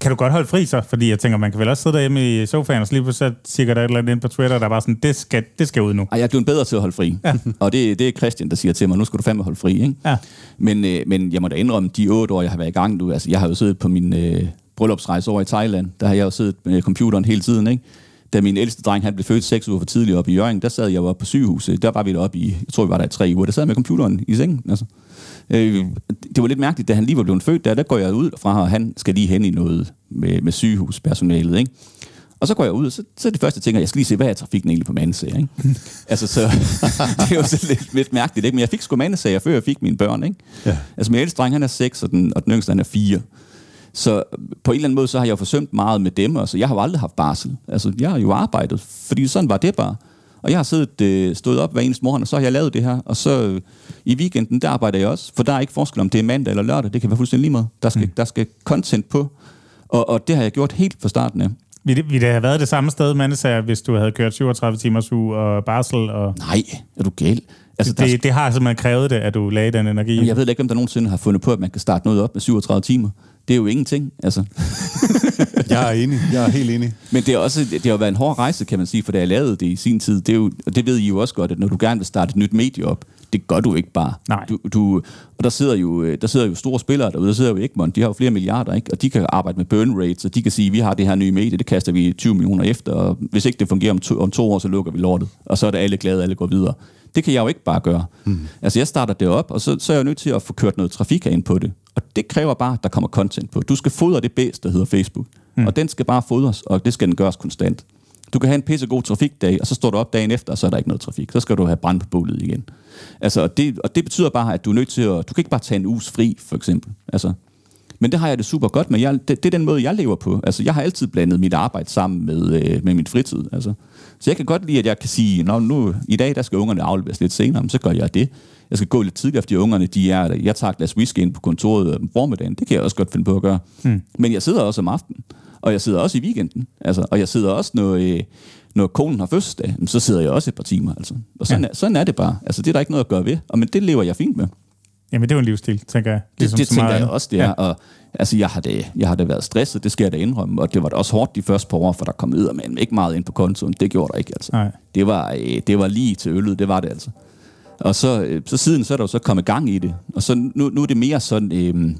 Kan du godt holde fri så? Fordi jeg tænker, man kan vel også sidde derhjemme i sofaen, og så lige pludselig så siger der et eller andet ind på Twitter, der er bare sådan, det skal, det skal ud nu. Ej, jeg er blevet bedre til at holde fri. Ja. [LAUGHS] og det, det er Christian, der siger til mig, nu skal du fandme holde fri. Ikke? Ja. Men, øh, men jeg må da indrømme, de otte år, jeg har været i gang nu, altså jeg har jo siddet på min øh, bryllupsrejse over i Thailand, der har jeg jo siddet med computeren hele tiden, ikke? Da min ældste dreng han blev født seks uger for tidligt op i Jørgen, der sad jeg jo oppe på sygehuset. Der var vi deroppe i, jeg tror vi var der i tre uger. Der sad jeg med computeren i sengen. Altså. Øh, det var lidt mærkeligt, da han lige var blevet født, der, der går jeg ud fra, og han skal lige hen i noget med, med sygehuspersonalet. Ikke? Og så går jeg ud, og så, så er det første, jeg tænker, jeg skal lige se, hvad er trafikken egentlig på mandesager, ikke? [LAUGHS] altså, så [LAUGHS] det er jo så lidt, lidt mærkeligt, ikke? Men jeg fik sgu mandesager, før jeg fik mine børn, ikke? Ja. Altså, min ældste dreng, han er 6, og den, og den yngste, han er 4. Så på en eller anden måde, så har jeg jo forsømt meget med dem, og så jeg har jo aldrig haft barsel. Altså, jeg har jo arbejdet, fordi sådan var det bare. Og jeg har siddet, øh, stået op hver eneste morgen, og så har jeg lavet det her. Og så øh, i weekenden, der arbejder jeg også. For der er ikke forskel om det er mandag eller lørdag. Det kan være fuldstændig lige meget. Der skal, mm. der skal content på. Og, og det har jeg gjort helt fra starten af. Vil det, vil det have været det samme sted, mandesager, hvis du havde kørt 37 timers uge og barsel? Og Nej, er du gal? Altså, der, det, det har simpelthen krævet det, at du lagde den energi. Jamen, jeg ved ikke, om der nogensinde har fundet på, at man kan starte noget op med 37 timer. Det er jo ingenting, altså. [LAUGHS] Jeg er enig. Jeg er helt enig. Men det, er også, det har jo været en hård rejse, kan man sige, for da jeg lavede det i sin tid, det, er jo, og det ved I jo også godt, at når du gerne vil starte et nyt medie op, det gør du ikke bare. Nej. Du, du, og der sidder, jo, øh, der sidder jo store spillere derude, der sidder jo Egmont, de har jo flere milliarder, ikke? og de kan arbejde med burn rates, og de kan sige, vi har det her nye medie, det kaster vi 20 millioner efter, og hvis ikke det fungerer om to, om to år, så lukker vi lortet, og så er det alle glade, alle går videre. Det kan jeg jo ikke bare gøre. Mm. Altså jeg starter det op, og så, så er jeg jo nødt til at få kørt noget trafik ind på det. Og det kræver bare, at der kommer content på. Du skal fodre det bedste, der hedder Facebook. Mm. Og den skal bare fodres, og det skal den gøres konstant. Du kan have en pissegod trafikdag, og så står du op dagen efter, og så er der ikke noget trafik. Så skal du have brand på bålet igen. Altså, og, det, og det betyder bare, at du er nødt til at... Du kan ikke bare tage en uges fri, for eksempel. Altså, men det har jeg det super godt med. Jeg, det, det er den måde, jeg lever på. Altså, jeg har altid blandet mit arbejde sammen med, øh, med min fritid. Altså. Så jeg kan godt lide, at jeg kan sige, Nå, nu, i dag der skal ungerne afleveres lidt senere, men så gør jeg det. Jeg skal gå lidt tidligere, fordi ungerne de er Jeg tager et glas whisky ind på kontoret om formiddagen. Det kan jeg også godt finde på at gøre. Mm. Men jeg sidder også om aftenen. Og jeg sidder også i weekenden. Altså, og jeg sidder også, når, øh, når konen har fødselsdag, så sidder jeg også et par timer. Altså. Og sådan, ja. er, sådan er det bare. Altså, det er der ikke noget at gøre ved. Og, men det lever jeg fint med. Jamen, det er jo en livsstil, tænker jeg. Ligesom det det tænker jeg også, det er. Ja. Og, altså, jeg har, det, jeg har været stresset, det skal jeg da indrømme. Og det var da også hårdt de første par år, for der kom ud men ikke meget ind på kontoen. Det gjorde der ikke, altså. Nej. Det, var, øh, det var lige til øllet, det var det altså. Og så, øh, så siden så er der jo så kommet gang i det. Og så nu, nu er det mere sådan, øh,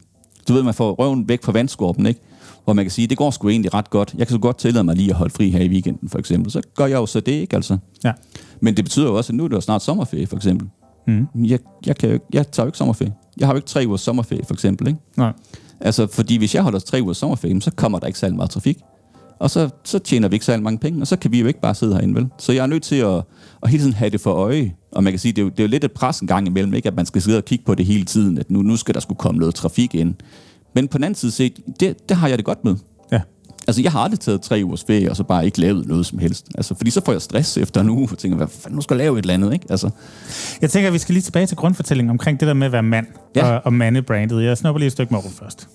du ved, man får røven væk fra vandskorpen, ikke? Hvor man kan sige, det går sgu egentlig ret godt. Jeg kan så godt tillade mig lige at holde fri her i weekenden, for eksempel. Så gør jeg jo så det, ikke altså? Ja. Men det betyder jo også, at nu er det jo snart sommerferie, for eksempel. Mm. Jeg, jeg, kan jo ikke, jeg tager jo ikke sommerferie. Jeg har jo ikke tre ugers sommerferie, for eksempel, ikke? Nej. Altså, fordi hvis jeg holder tre ugers sommerferie, så kommer der ikke særlig meget trafik. Og så, så tjener vi ikke særlig mange penge, og så kan vi jo ikke bare sidde herinde, vel? Så jeg er nødt til at, at hele tiden have det for øje. Og man kan sige, det er jo, det er jo lidt et pres en gang imellem, ikke? At man skal sidde og kigge på det hele tiden, at nu, nu skal der skulle komme noget trafik ind. Men på den anden side set, det, det har jeg det godt med. Altså, jeg har aldrig taget tre ugers ferie, og så bare ikke lavet noget som helst. Altså, fordi så får jeg stress efter en uge, og tænker, hvad fanden, nu skal jeg lave et eller andet, ikke? Altså. Jeg tænker, at vi skal lige tilbage til grundfortællingen omkring det der med at være mand ja. og, og mandebrandet. Jeg snupper lige et stykke morgen først.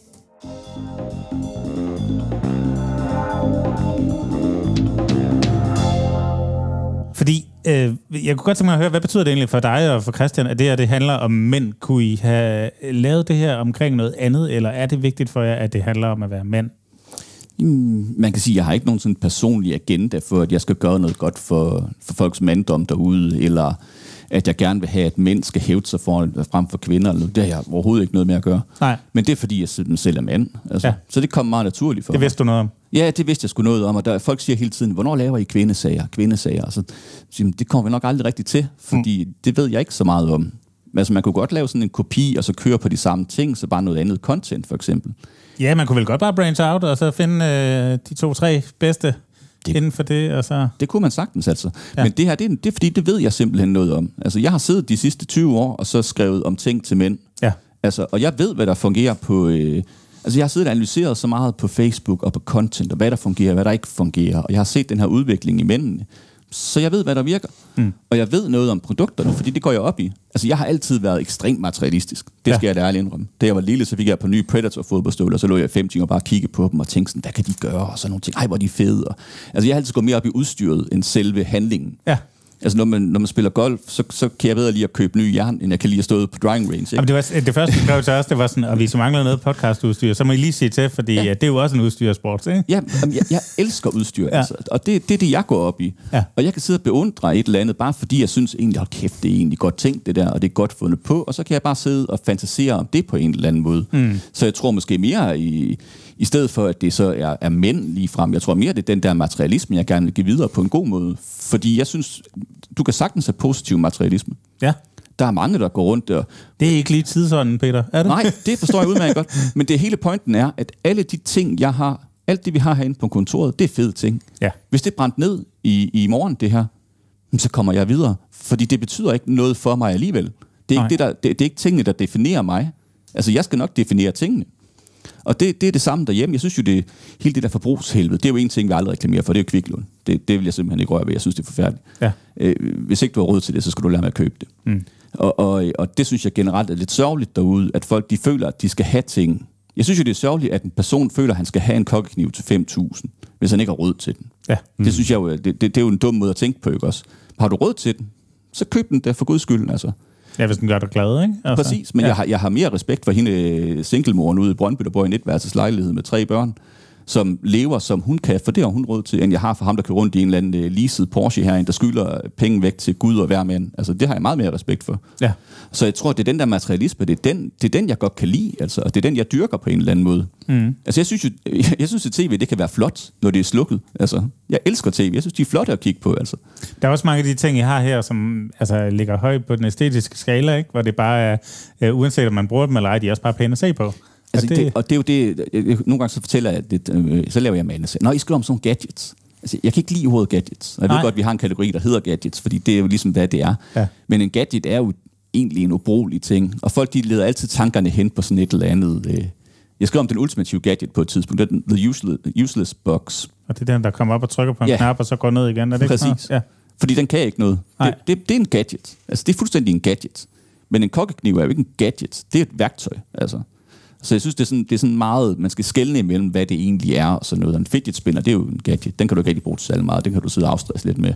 Fordi øh, jeg kunne godt tænke mig at høre, hvad betyder det egentlig for dig og for Christian, at det her det handler om mænd? Kunne I have lavet det her omkring noget andet, eller er det vigtigt for jer, at det handler om at være mænd? Man kan sige, at jeg har ikke nogen sådan personlig agenda for, at jeg skal gøre noget godt for, for folks manddom derude, eller at jeg gerne vil have, at mænd skal hæve sig foran, frem for kvinder. Eller det har jeg overhovedet ikke noget med at gøre. Nej. Men det er, fordi jeg selv er mand. Altså. Ja. Så det kommer meget naturligt for Det vidste mig. du noget om? Ja, det vidste jeg sgu noget om. Og der, folk siger hele tiden, hvornår laver I kvindesager? Kvindesager. Så, så det kommer vi nok aldrig rigtigt til, fordi mm. det ved jeg ikke så meget om. Altså, man kunne godt lave sådan en kopi, og så køre på de samme ting, så bare noget andet content, for eksempel. Ja, man kunne vel godt bare branch out, og så finde øh, de to-tre bedste det, inden for det, og så... Det kunne man sagtens, altså. Ja. Men det her, det er, det er fordi, det ved jeg simpelthen noget om. Altså, jeg har siddet de sidste 20 år, og så skrevet om ting til mænd. Ja. Altså, og jeg ved, hvad der fungerer på... Øh, altså, jeg har siddet og analyseret så meget på Facebook og på content, og hvad der fungerer, hvad der ikke fungerer. Og jeg har set den her udvikling i mændene. Så jeg ved, hvad der virker. Mm. Og jeg ved noget om produkterne, fordi det går jeg op i. Altså, jeg har altid været ekstremt materialistisk. Det skal ja. jeg da ærligt indrømme. Da jeg var lille, så fik jeg på nye Predator-fodboldstøvler, og så lå jeg fem timer og bare kigge på dem og tænkte sådan, hvad kan de gøre? Og så nogle ting, ej, hvor er de fede. Og, altså, jeg har altid gået mere op i udstyret end selve handlingen. Ja. Altså, når man, når man spiller golf, så, så kan jeg bedre lige at købe ny jern, end jeg kan lige at stå på driving range. Ikke? Jamen, det, var, det første, vi skrev til os, det var sådan, at vi så mangler noget podcastudstyr, så må I lige sige til, fordi ja. det er jo også en udstyrsport, ikke? Ja, jamen, jeg, jeg elsker udstyr, ja. altså, og det, det er det, jeg går op i. Ja. Og jeg kan sidde og beundre et eller andet, bare fordi jeg synes egentlig, hold kæft, det er egentlig godt tænkt det der, og det er godt fundet på, og så kan jeg bare sidde og fantasere om det på en eller anden måde. Mm. Så jeg tror måske mere i, i stedet for, at det så er, er mænd lige frem. Jeg tror mere, det er den der materialisme, jeg gerne vil give videre på en god måde. Fordi jeg synes, du kan sagtens have positiv materialisme. Ja. Der er mange, der går rundt og... Det er ikke lige tidsånden, Peter, er det? Nej, det forstår jeg udmærket godt. [LAUGHS] Men det hele pointen er, at alle de ting, jeg har, alt det, vi har herinde på kontoret, det er fede ting. Ja. Hvis det brændte ned i, i morgen, det her, så kommer jeg videre. Fordi det betyder ikke noget for mig alligevel. Det er, ikke, det, der, det, det er ikke tingene, der definerer mig. Altså, jeg skal nok definere tingene. Og det, det er det samme derhjemme. Jeg synes jo, det hele det der forbrugshelvede, det er jo en ting, vi aldrig reklamerer for, det er jo kviklån. Det, det vil jeg simpelthen ikke røre ved. Jeg synes, det er forfærdeligt. Ja. Øh, hvis ikke du har råd til det, så skal du lade med at købe det. Mm. Og, og, og det synes jeg generelt er lidt sørgeligt derude, at folk de føler, at de skal have ting. Jeg synes jo, det er sørgeligt, at en person føler, at han skal have en kokkekniv til 5.000, hvis han ikke har råd til den. Ja. Mm. Det synes jeg jo, det, det, det er jo en dum måde at tænke på, ikke også? Har du råd til den, så køb den der for guds skyld, altså. Ja, hvis den gør dig glad, ikke? Altså. Præcis, men ja. jeg, har, jeg har mere respekt for hende øh, singlemoren ude i Brøndby, der bor i en etværelseslejlighed med tre børn, som lever, som hun kan, for det har hun råd til, end jeg har for ham, der kører rundt i en eller anden uh, leaset Porsche herinde, der skylder penge væk til Gud og hver mand. Altså, det har jeg meget mere respekt for. Ja. Så jeg tror, det er den der materialisme, det er den, det er den jeg godt kan lide, altså, og det er den, jeg dyrker på en eller anden måde. Mm. Altså, jeg synes jo, [LAUGHS] jeg synes, at tv, det kan være flot, når det er slukket. Altså, jeg elsker tv. Jeg synes, de er flotte at kigge på, altså. Der er også mange af de ting, I har her, som altså, ligger højt på den æstetiske skala, ikke? hvor det bare er, uh, uanset om man bruger dem eller ej, de er også bare pæne at se på. Altså, det... Det, og det er jo det, jeg, nogle gange så fortæller jeg, det, øh, så laver jeg manus. Nå, I skriver om sådan nogle gadgets. Altså, jeg kan ikke lide ordet gadgets. Og jeg Nej. Ved godt, at vi har en kategori, der hedder gadgets, fordi det er jo ligesom, hvad det er. Ja. Men en gadget er jo egentlig en ubrugelig ting. Og folk, de leder altid tankerne hen på sådan et eller andet... Øh. Jeg skrev om den ultimative gadget på et tidspunkt. Det er den The Useless, useless Box. Og det er den, der kommer op og trykker på en Ja. knap, og så går ned igen. Er det ikke Præcis. sådan? Ja. Fordi den kan ikke noget. Nej. Det, det, det er en gadget. Altså, det er fuldstændig en gadget. Men en kokkekniv er jo ikke en gadget. Det er et værktøj. Altså. Så jeg synes, det er, sådan, det er sådan meget, man skal skelne imellem, hvad det egentlig er og sådan noget. Og En fidget spinner, det er jo en gadget. Den kan du ikke rigtig bruge til særlig meget. Den kan du sidde og afstresse lidt med.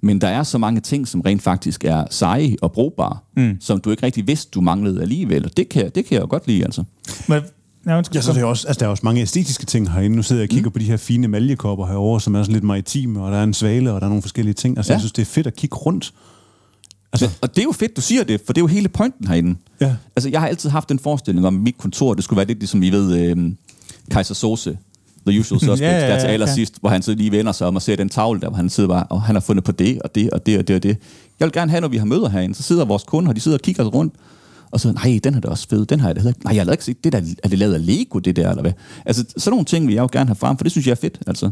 Men der er så mange ting, som rent faktisk er seje og brugbare, mm. som du ikke rigtig vidste, du manglede alligevel. Og det kan, det kan jeg jo godt lide, altså. Men, ja. Ja, så er det også, altså, der er også mange æstetiske ting herinde. Nu sidder jeg og kigger mm. på de her fine maljekopper herovre, som er sådan lidt maritime, og der er en svale, og der er nogle forskellige ting. Altså, ja. jeg synes, det er fedt at kigge rundt. Altså, og det er jo fedt, du siger det, for det er jo hele pointen herinde. Ja. Altså, jeg har altid haft den forestilling om, at mit kontor, det skulle være lidt ligesom, I ved, øh, Kaiser Sose, The Usual [LAUGHS] Suspects, Ja, ja, ja, der til ja. allersidst, hvor han så lige vender sig om og ser den tavle der, hvor han sidder bare, og han har fundet på det, og det, og det, og det, og det. Jeg vil gerne have, når vi har møder herinde, så sidder vores kunder, og de sidder og kigger rundt, og så, nej, den er da også fed, den da heller ikke- Nej, jeg har ikke set, det der, er det lavet af Lego, det der, eller hvad? Altså, sådan nogle ting vil jeg jo gerne have frem, for det synes jeg er fedt, altså.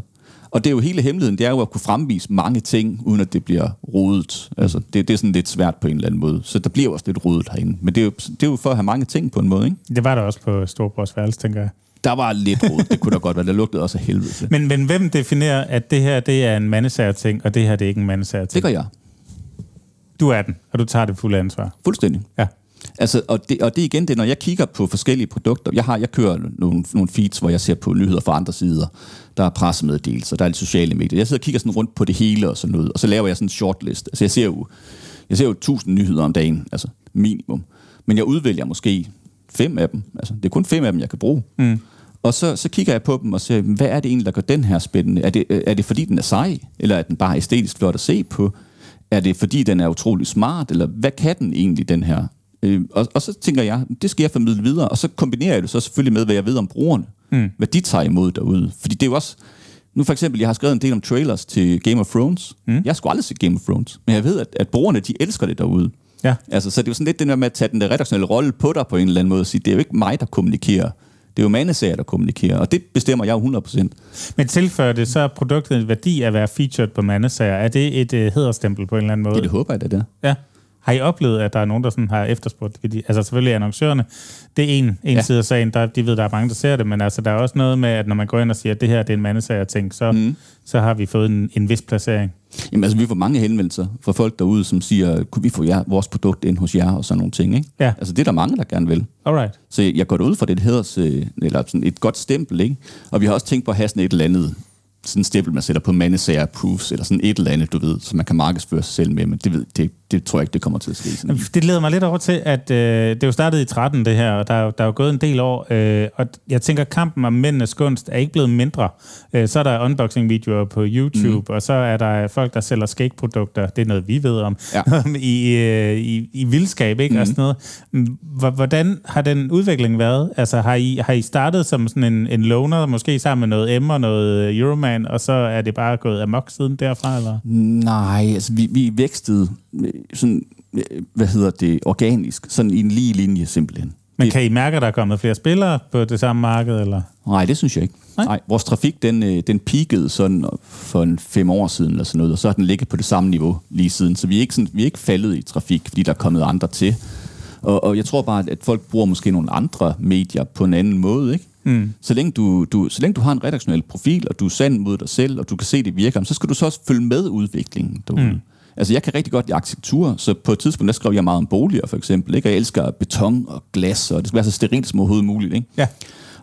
Og det er jo hele hemmeligheden, det er jo at kunne fremvise mange ting, uden at det bliver rodet. Altså, det, det er sådan lidt svært på en eller anden måde. Så der bliver også lidt rodet herinde. Men det er, jo, det er jo for at have mange ting på en måde, ikke? Det var der også på Storbrors værelse, tænker jeg. Der var lidt rodet, det kunne da godt være. Der lugtede også af helvede til. Men, men hvem definerer, at det her det er en mandesager ting, og det her det er ikke en mandesager Det gør jeg. Du er den, og du tager det fulde ansvar. Fuldstændig. Ja. Altså, og, det, og det igen det, når jeg kigger på forskellige produkter. Jeg, har, jeg kører nogle, nogle feeds, hvor jeg ser på nyheder fra andre sider. Der er pressemeddelelser, der er lidt sociale medier. Jeg sidder og kigger sådan rundt på det hele og sådan noget. Og så laver jeg sådan en shortlist. Altså, jeg ser jo, jeg ser jo tusind nyheder om dagen, altså minimum. Men jeg udvælger måske fem af dem. Altså, det er kun fem af dem, jeg kan bruge. Mm. Og så, så kigger jeg på dem og siger, hvad er det egentlig, der gør den her spændende? Er det, er det fordi, den er sej? Eller er den bare æstetisk flot at se på? Er det fordi, den er utrolig smart? Eller hvad kan den egentlig, den her? Øh, og, og så tænker jeg, det skal jeg formidle videre. Og så kombinerer jeg det så selvfølgelig med, hvad jeg ved om brugerne. Mm. Hvad de tager imod derude. Fordi det er jo også... Nu for eksempel, jeg har skrevet en del om trailers til Game of Thrones. Mm. Jeg har sgu aldrig set Game of Thrones. Men jeg ved, at, at brugerne, de elsker det derude. Ja. Altså, så det er jo sådan lidt det der med at tage den der redaktionelle rolle på dig på en eller anden måde og sige, det er jo ikke mig, der kommunikerer. Det er jo mandesager, der kommunikerer. Og det bestemmer jeg jo 100%. Men tilføjer det så produktet en værdi at være featured på mandesager? Er det et uh, hederstempel på en eller anden måde? Ja, det håber jeg, det er. Ja. Har I oplevet, at der er nogen, der sådan har efterspurgt? de- Altså selvfølgelig annoncørerne, det er en, en Ja. side af sagen, der, de ved, der er mange, der ser det, men altså der er også noget med, at når man går ind og siger, at det her det er en mandesag, ting, så, mm. så har vi fået en, en vis placering. Jamen altså, vi får mange henvendelser fra folk derude, som siger, kunne vi få jer, vores produkt ind hos jer og sådan nogle ting, ikke? Ja. Altså, det er der mange, der gerne vil. Alright. Så jeg går ud fra det, øh, eller sådan et godt stempel, ikke? Og vi har også tænkt på at have sådan et eller andet sådan en stempel, man sætter på mandesager proofs, eller sådan et eller andet, du ved, som man kan markedsføre sig selv med, men det, ved, det, det tror jeg ikke, det kommer til at ske. Sådan. Det leder mig lidt over til, at øh, det jo startede i 13 det her, og der, er der er jo gået en del år, øh, og jeg tænker, kampen om mændenes gunst er ikke blevet mindre. Øh, så er der unboxing-videoer på YouTube, mm. og så er der folk, der sælger skægprodukter, det er noget, vi ved om, Ja. [LAUGHS] i, øh, i, i vildskab, ikke? Mm. Og sådan noget. H- Hvordan har den udvikling været? Altså, har I, har I startet som sådan en, en loner, måske sammen med noget M og noget Euroman, og så er det bare gået amok siden derfra, eller? Nej, altså vi, vi vækstede øh, sådan, hvad hedder det, organisk, sådan i en lige linje simpelthen. Men kan I mærke, at der er kommet flere spillere på det samme marked, eller? Nej, det synes jeg ikke. Nej? Nej. Vores trafik, den, øh, den peakede sådan for en fem år siden, eller sådan noget, og så har den ligget på det samme niveau lige siden. Så vi er ikke, sådan, vi er ikke faldet i trafik, fordi der er kommet andre til. Og, og jeg tror bare, at folk bruger måske nogle andre medier på en anden måde, ikke? Mm. Så, længe du, du, så længe du har en redaktionel profil, og du er sand mod dig selv, og du kan se, det virker, så skal du så også følge med udviklingen derude. Mm. Altså, jeg kan rigtig godt lide arkitektur, så på et tidspunkt, der skrev jeg meget om boliger, for eksempel. Ikke? Og jeg elsker beton og glas, og det skal være så sterilt som overhovedet muligt. Ikke? Ja.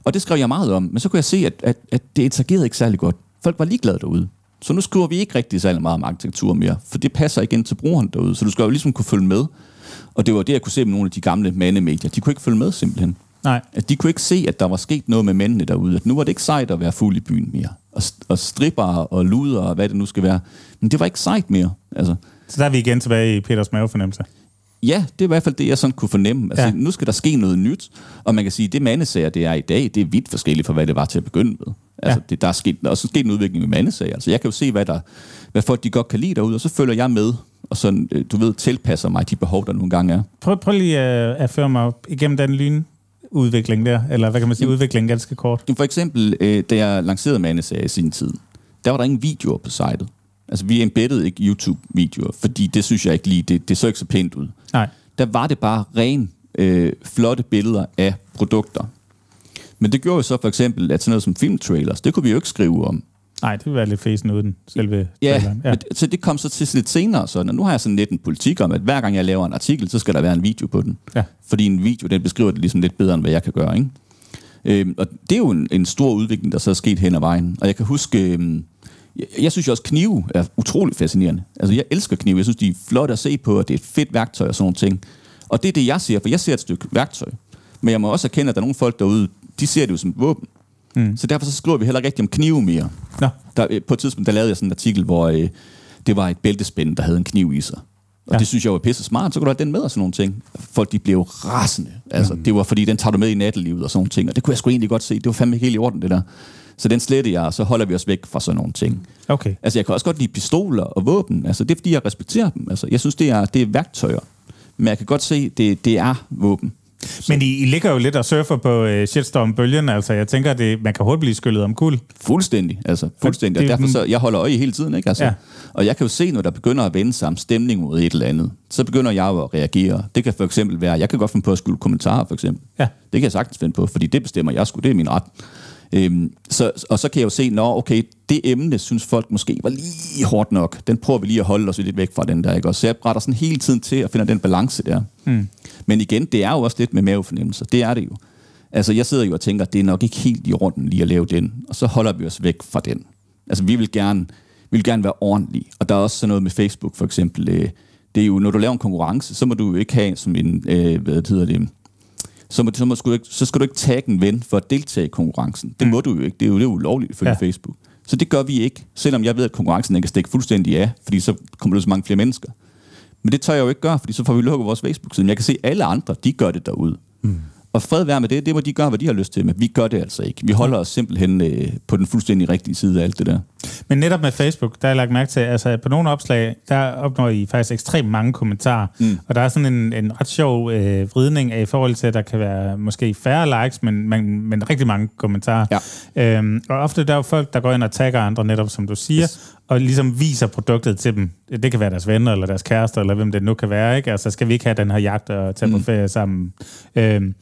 Og det skrev jeg meget om, men så kunne jeg se, at, at, at det interagerede ikke særlig godt. Folk var ligeglade derude. Så nu skriver vi ikke rigtig særlig meget om arkitektur mere, for det passer ikke ind til brugeren derude. Så du skal jo ligesom kunne følge med. Og det var det, jeg kunne se med nogle af de gamle mandemedier. De kunne ikke følge med simpelthen. Nej. At de kunne ikke se, at der var sket noget med mændene derude. At nu var det ikke sejt at være fuld i byen mere. Og, og stripper og luder og hvad det nu skal være. Men det var ikke sejt mere. Altså, Så der er vi igen tilbage i Peters mavefornemmelse. Ja, det er i hvert fald det, jeg sådan kunne fornemme. Altså, Ja. Nu skal der ske noget nyt, og man kan sige, at det mandesager, det er i dag, det er vidt forskelligt fra, hvad det var til at begynde med. Altså, Ja. det, der, er sket, der er også sket en udvikling med mandesager. Altså, jeg kan jo se, hvad, der, hvad folk de godt kan lide derude, og så følger jeg med, og sådan, øh, du ved, tilpasser mig de behov, der nogle gange er. Prøv, prøv lige at, at føre mig op igennem den lynudvikling der, eller hvad kan man sige, udvikling ganske kort. For eksempel, øh, da jeg lancerede mandesager i sin tid, der var der ingen videoer på sitet. Altså, vi embeddede ikke YouTube-videoer, fordi det synes jeg ikke lige, det, det så ikke så pænt ud. Nej. Der var det bare ren, øh, flotte billeder af produkter. Men det gjorde jo så for eksempel, at sådan noget som filmtrailers, det kunne vi jo ikke skrive om. Nej, det vil være lidt fæsen uden selve Ja, traileren. ja. Men, så det kom så til lidt senere. Så nu har jeg sådan lidt en politik om, at hver gang jeg laver en artikel, så skal der være en video på den. Ja. Fordi en video, den beskriver det ligesom lidt bedre, end hvad jeg kan gøre. Ikke? Øhm, og det er jo en, en stor udvikling, der så er sket hen ad vejen. Og jeg kan huske, øhm, jeg, jeg synes jo også, knive er utroligt fascinerende. Altså, jeg elsker knive. Jeg synes, de er flotte at se på, og det er et fedt værktøj og sådan nogle ting. Og det er det, jeg ser, for jeg ser et stykke værktøj. Men jeg må også erkende, at der er nogle folk derude, de ser det jo som et våben. Mm. Så derfor så skriver vi heller ikke rigtig om knive mere. Nå, Der, øh, på et tidspunkt, der lavede jeg sådan en artikel, hvor øh, det var et bæltespænd, der havde en kniv i sig. Og Ja. ja. det synes jeg var pisse smart, så kunne du have den med og sådan nogle ting. Folk, de blev rasende. Altså, mm. det var fordi, den tager du med i nattelivet og sådan nogle ting. Og det kunne jeg sgu egentlig godt se. Det var fandme ikke helt i orden, det der. Så den slettede jeg, og så holder vi os væk fra sådan nogle ting. okay. Altså, jeg kan også godt lide pistoler og våben. Altså, det er fordi, jeg respekterer dem. Altså, jeg synes, det er, det er værktøjer. Men jeg kan godt se, det, det er våben. Men I, I ligger jo lidt og surfer på uh, shitstorm-bølgen. Altså, jeg tænker, det, man kan hurtigt blive skyllet om kul. Fuldstændig, altså fuldstændig. Og er derfor så, jeg holder øje hele tiden, ikke? Altså, Ja. Og jeg kan jo se, når der begynder at vende sig om stemning mod et eller andet, så begynder jeg jo at reagere. Det kan for eksempel være, jeg kan godt finde på at skulle kommentarer, for eksempel. Ja. Det kan jeg sagtens finde på, fordi det bestemmer jeg sgu, det er min ret. Øhm, så, og så kan jeg jo se, nå okay, det emne synes folk måske var lige hårdt nok. Den prøver vi lige at holde os lidt væk fra den der, ikke? Og så jeg retter sådan hele tiden til at finde den balance der. Mm. Men igen, det er jo også lidt med mavefornemmelser. Det er det jo. Altså, jeg sidder jo og tænker, det er nok ikke helt i orden lige at lave den. Og så holder vi os væk fra den. Altså, vi vil gerne, vi vil gerne være ordentlige. Og der er også sådan noget med Facebook, for eksempel. Øh, det er jo, når du laver en konkurrence, så må du jo ikke have som en, øh, hvad hedder det, så, må, så, må, skal du ikke, så skal du ikke tagge en ven for at deltage i konkurrencen. Det må du jo ikke. Det er jo, det er jo ulovligt ifølge Ja. Facebook. Så det gør vi ikke, selvom jeg ved, at konkurrencen den kan stikke fuldstændig af, fordi så kommer der så mange flere mennesker. Men det tør jeg jo ikke gøre, fordi så får vi lukket vores Facebook-side. Men jeg kan se, at alle andre, de gør det derude. Mm. Og fred være med det, det må de gøre, hvad de har lyst til, men vi gør det altså ikke. Vi holder os simpelthen øh, på den fuldstændig rigtige side af alt det der. Men netop med Facebook, der har jeg lagt mærke til, altså på nogle opslag, der opnår I faktisk ekstremt mange kommentarer. Mm. Og der er sådan en, en ret sjov øh, vridning af i forhold til, at der kan være måske færre likes, men, men, men rigtig mange kommentarer. Ja. Øhm, og ofte der er jo folk, der går ind og tagger andre, netop som du siger, yes. og ligesom viser produktet til dem. Det kan være deres venner, eller deres kærester, eller hvem det nu kan være. Ikke? Altså skal vi ikke have den her jagt og tage mm. på ferie sammen? Øhm,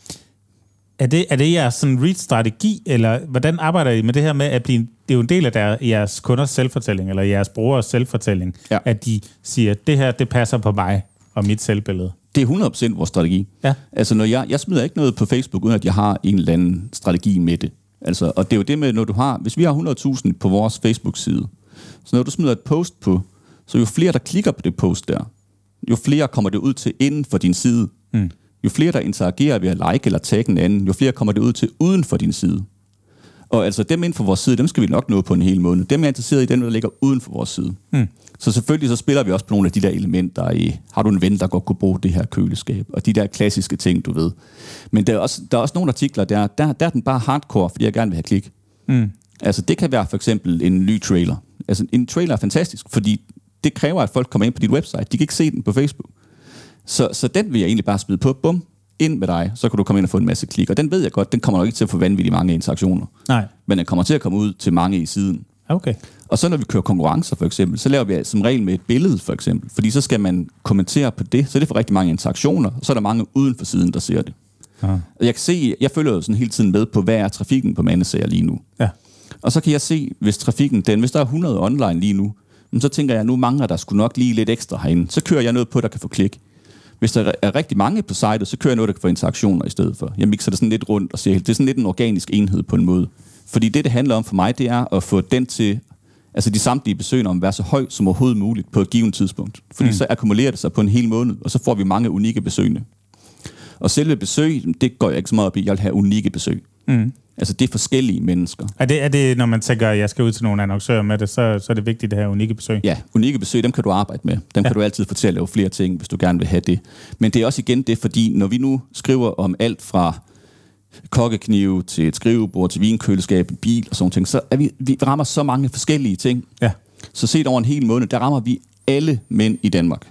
er det, er det jeres sådan read-strategi, eller hvordan arbejder I med det her med at blive... Det er jo en del af der, jeres kunders selvfortælling, eller jeres brugers selvfortælling, Ja. at de siger, det her, det passer på mig og mit selvbillede. Det er 100% vores strategi. Ja. Altså, når jeg, jeg smider ikke noget på Facebook, uden at jeg har en eller anden strategi med det. Altså, og det er jo det med, når du har... Hvis vi har 100.000 på vores Facebook-side, så når du smider et post på, så jo flere, der klikker på det post der, jo flere kommer det ud til inden for din side. Mm. Jo flere, der interagerer ved at like eller tagge en anden, jo flere kommer det ud til uden for din side. Og altså dem inden for vores side, dem skal vi nok nå på en hel måned. Dem er interesseret i, dem der ligger uden for vores side. Mm. Så selvfølgelig så spiller vi også på nogle af de der elementer i, har du en ven, der godt kunne bruge det her køleskab, og de der klassiske ting, du ved. Men der er også, der er også nogle artikler, der, der, der er den bare hardcore, fordi jeg gerne vil have klik. Mm. Altså det kan være for eksempel en ny trailer. Altså en trailer er fantastisk, fordi det kræver, at folk kommer ind på dit website. De kan ikke se den på Facebook. Så, så den vil jeg egentlig bare smide på. Bum, ind med dig, så kan du komme ind og få en masse klik. Og den ved jeg godt, den kommer nok ikke til at få vanvittigt mange interaktioner. Nej. Men den kommer til at komme ud til mange i siden. Okay. Og så når vi kører konkurrencer for eksempel, så laver vi som regel med et billede for eksempel. Fordi så skal man kommentere på det, så det får rigtig mange interaktioner, og så er der mange uden for siden, der ser det. Og jeg kan se, jeg følger jo sådan hele tiden med på, hvad er trafikken på mandesager lige nu. Ja. Og så kan jeg se, hvis trafikken, den, hvis der er 100 online lige nu, så tænker jeg, nu mangler der skulle nok lige lidt ekstra herinde. Så kører jeg noget på, der kan få klik. Hvis der er rigtig mange på sitet, så kører jeg noget, der kan få interaktioner i stedet for. Jeg mixer det sådan lidt rundt og ser, det er sådan lidt en organisk enhed på en måde. Fordi det, det handler om for mig, det er at få den til, altså de samtlige besøgende om at være så høj som overhovedet muligt på et givet tidspunkt. Fordi mm. så akkumulerer det sig på en hel måned, og så får vi mange unikke besøgende. Og selve besøg, det går jeg ikke så meget op i. Jeg vil have unikke besøg. Mm. Altså det er forskellige mennesker. Er det, er det, når man tænker, at jeg skal ud til nogle annoncører med det, så, så er det vigtigt, det her unikke besøg? Ja, unikke besøg, dem kan du arbejde med. Dem ja. kan du altid til at lave flere ting, hvis du gerne vil have det. Men det er også igen det, fordi når vi nu skriver om alt fra kokkeknive til et skrivebord, til vinkøleskab, en bil og sådan ting, så er vi, vi rammer så mange forskellige ting. Ja. Så set over en hel måned, der rammer vi alle mænd i Danmark.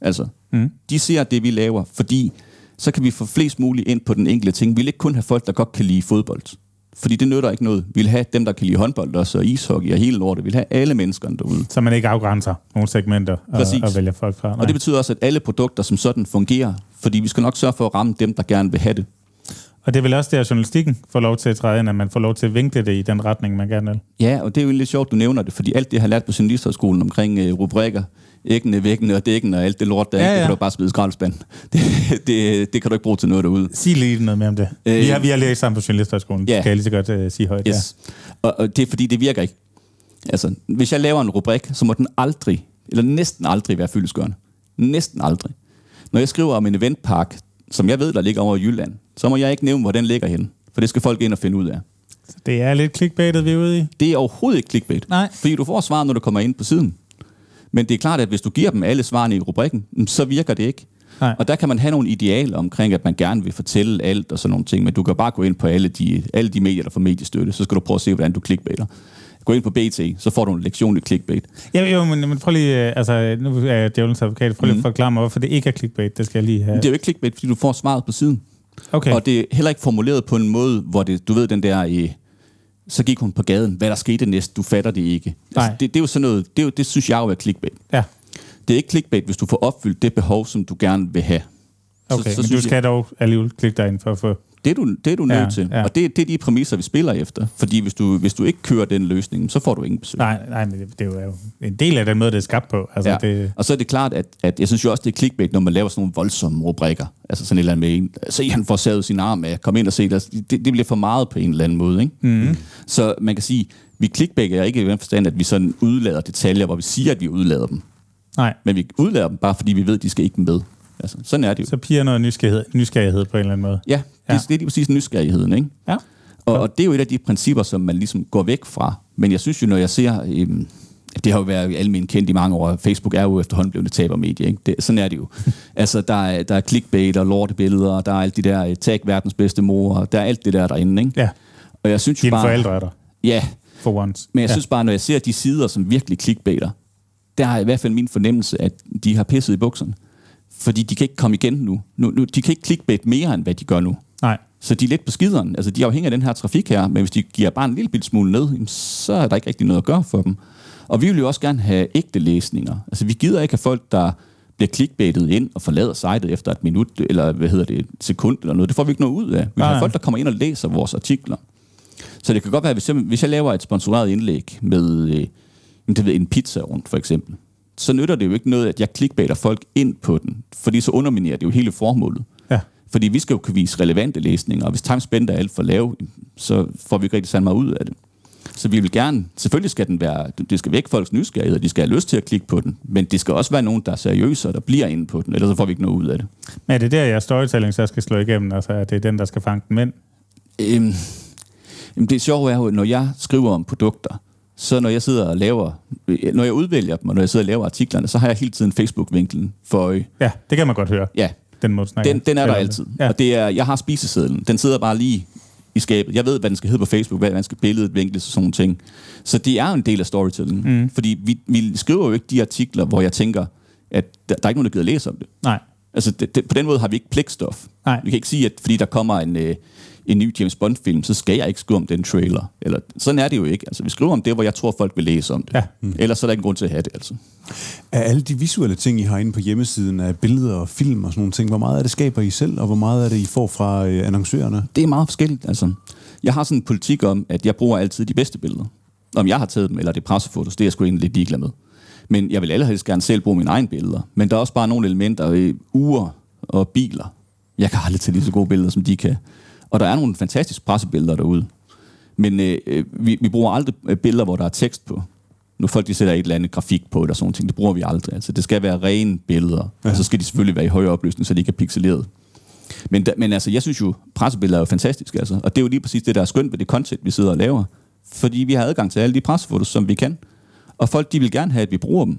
Altså, mm. de ser det, vi laver, fordi så kan vi få flest muligt ind på den enkelte ting. Vi vil ikke kun have folk, der godt kan lide fodbold. Fordi det nytter ikke noget. Vi vil have dem, der kan lide håndbold også, og ishockey og hele lortet. Vi vil have alle menneskerne derude. Så man ikke afgrænser nogle segmenter og, Præcis. og vælger folk fra. Nej. Og det betyder også, at alle produkter som sådan fungerer. Fordi vi skal nok sørge for at ramme dem, der gerne vil have det. og det er vel også der, journalistikken får lov til at træde ind, at man får lov til at vinkle det i den retning, man gerne vil. Ja, og det er jo lidt sjovt, du nævner det, fordi alt det, jeg har lært på journalisterskolen omkring øh, rubrikker, æggene, væggene og dækken og alt det lort, der Ja, ja, ja. ja. det kan du bare smide skraldespand. [LAUGHS] Det, det, det kan du ikke bruge til noget derude. Sig lige noget mere om det. Øh, vi, har, vi har læst sammen på Journalisterskolen, ja. ja. skal jeg lige så godt uh, sige højt. Yes. Og, og det er fordi, det virker ikke. Altså, hvis jeg laver en rubrik, så må den aldrig, eller næsten aldrig være fyldesgørende. Næsten aldrig. Når jeg skriver om en eventpark, som jeg ved, der ligger over i Jylland, så må jeg ikke nævne, hvor den ligger henne. For det skal folk ind og finde ud af. Ja. Det er lidt clickbaitet, vi er ude i. Det er overhovedet ikke clickbait. Nej. Fordi du får svar, når du kommer ind på siden. Men det er klart, at hvis du giver dem alle svarene i rubrikken, mm, så virker det ikke. Nej. Og der kan man have nogle idealer omkring, at man gerne vil fortælle alt og sådan nogle ting, men du kan bare gå ind på alle de, alle de medier, der får mediestøtte, så skal du prøve at se, hvordan du clickbaiter. Gå ind på BT, så får du en lektion i clickbait. Ja, jo, men, men prøv lige, øh, altså, nu er jeg djævelens advokat, prøv lige at forklare mig, hvorfor det ikke er clickbait, det skal jeg lige have. Det er jo ikke clickbait, fordi du får svaret på siden. Okay, Og det er heller ikke formuleret på en måde, hvor det, du ved, den der, øh, så gik hun på gaden, hvad der skete næst, du fatter det ikke. Nej. Altså, det, det, er jo sådan noget, det, er jo, det synes jeg jo er clickbait. ja, Det er ikke clickbait, hvis du får opfyldt det behov, som du gerne vil have. okay. så men du skal dog alligevel klikke dig ind for at få... Det er du, det er du nødt Ja, til. ja. Og det, det er de præmisser, vi spiller efter. Fordi hvis du, hvis du ikke kører den løsning, så får du ingen besøg. Nej, nej, men det, er jo en del af den måde, det er skabt på. Altså, Ja. det, Og så er det klart, at, at jeg synes jo også, det er clickbait, når man laver sådan nogle voldsomme rubrikker. Altså sådan et eller andet med en, se han får savet sin arm af, kom ind og se det. Altså, det. Det bliver for meget på en eller anden måde. Ikke? Mm. Så man kan sige, vi clickbaiter ikke i den forstand, at vi sådan udlader detaljer, hvor vi siger, at vi udlader dem. nej, Men vi udlader dem bare, fordi vi ved, at de skal ikke med. Altså, sådan er det jo. så piger noget nysgerrighed, nysgerrighed på en eller anden måde. Ja, det, Ja. det er lige præcis nysgerrigheden, ikke? Ja. Og, og det er jo et af de principper, som man ligesom går væk fra. Men jeg synes jo, når jeg ser... Øhm, det har jo været almindeligt kendt i mange år. Facebook er jo efterhånden blevet et tabermedie. Ikke? Det, sådan er det jo. [LAUGHS] altså, der er, der er clickbait og lortebilleder, og der er alt de der øh, tag verdens bedste mor, og der er alt det der derinde. Ikke? Ja, Og jeg synes dine bare... forældre er der, Ja, for once. men jeg ja. synes bare, når jeg ser de sider, som virkelig clickbaiter, der har i hvert fald min fornemmelse, at de har pisset i bukserne. Fordi de kan ikke komme igen nu. nu, nu de kan ikke clickbait mere, end hvad de gør nu. Nej, Så de er lidt på skideren. Altså, de er afhængige af den her trafik her, men hvis de giver bare en lille bitte smule ned, jamen, så er der ikke rigtig noget at gøre for dem. Og vi vil jo også gerne have ægte læsninger. Altså, vi gider ikke have folk, der bliver clickbaitet ind og forlader sitet efter et minut, eller hvad hedder det, et sekund eller noget. Det får vi ikke noget ud af. Vi vil have folk, der kommer ind og læser vores artikler. Så det kan godt være, hvis jeg, hvis jeg laver et sponsoreret indlæg med øh, jamen, det ved, en pizza rundt, for eksempel, så nytter det jo ikke noget, at jeg clickbaiter folk ind på den, fordi så underminerer det jo hele formålet. ja. Fordi vi skal jo kunne vise relevante læsninger, og hvis timespend er alt for lav, så får vi ikke rigtig særlig meget ud af det. Så vi vil gerne, selvfølgelig skal den være, det skal væk folks nysgerrighed, og de skal have lyst til at klikke på den, men det skal også være nogen, der er seriøse, og der bliver inde på den, ellers så får vi ikke noget ud af det. Men er det der, jeg storytelling så skal slå igennem? Altså, at det er den, der skal fange den mænd? Øhm, det sjove er jo, når jeg skriver om produkter, så når jeg sidder og laver, når jeg udvælger dem, og når jeg sidder og laver artiklerne, så har jeg hele tiden Facebook-vinklen for øje. Ja, det kan man godt høre. Ja, Den, måde. Den, den er der altid. Ja. Og det er, jeg har spisesedlen. Den sidder bare lige i skabet. Jeg ved, hvad den skal hedde på Facebook, hvad man skal billedet vinkles og sådan nogle ting. Så det er jo en del af storytelling. Mm. Fordi vi, vi skriver jo ikke de artikler, hvor jeg tænker, at der, der er ikke nogen, der gider læse om det. Nej, Altså, det, det, på den måde har vi ikke pligtstof. Nej. Vi kan ikke sige, at fordi der kommer en, øh, en ny James Bond-film, så skal jeg ikke skrive om den trailer. Eller, sådan er det jo ikke. Altså, vi skriver om det, hvor jeg tror, folk vil læse om det. Ja. Mm. Ellers så er der ingen grund til at have det, altså. Af alle de visuelle ting, I har inde på hjemmesiden af billeder og film og sådan nogle ting, hvor meget af det skaber I selv, og hvor meget af det I får fra øh, annoncørerne? Det er meget forskelligt. Altså, jeg har sådan en politik om, at jeg bruger altid de bedste billeder. Om jeg har taget dem, eller det er pressefotos, det er jeg sgu egentlig lidt ligeglad med. Men jeg vil allerhelst gerne selv bruge mine egne billeder. Men der er også bare nogle elementer, øh, uger og biler. Jeg kan aldrig tage lige så gode billeder, som de kan. Og der er nogle fantastiske pressebilleder derude. Men øh, øh, vi, vi bruger aldrig øh, billeder, hvor der er tekst på. Nu folk de sætter et eller andet grafik på og sådan ting, det bruger vi aldrig. Altså, det skal være rene billeder, ja. og så skal de selvfølgelig være i højere opløsning, så de ikke er pixeleret. Men, da, men altså, jeg synes jo, pressebilleder er jo fantastiske, altså. Og det er jo lige præcis det, der er skønt ved det content, vi sidder og laver. Fordi vi har adgang til alle de pressefotos, som vi kan. Og folk, de vil gerne have, at vi bruger dem.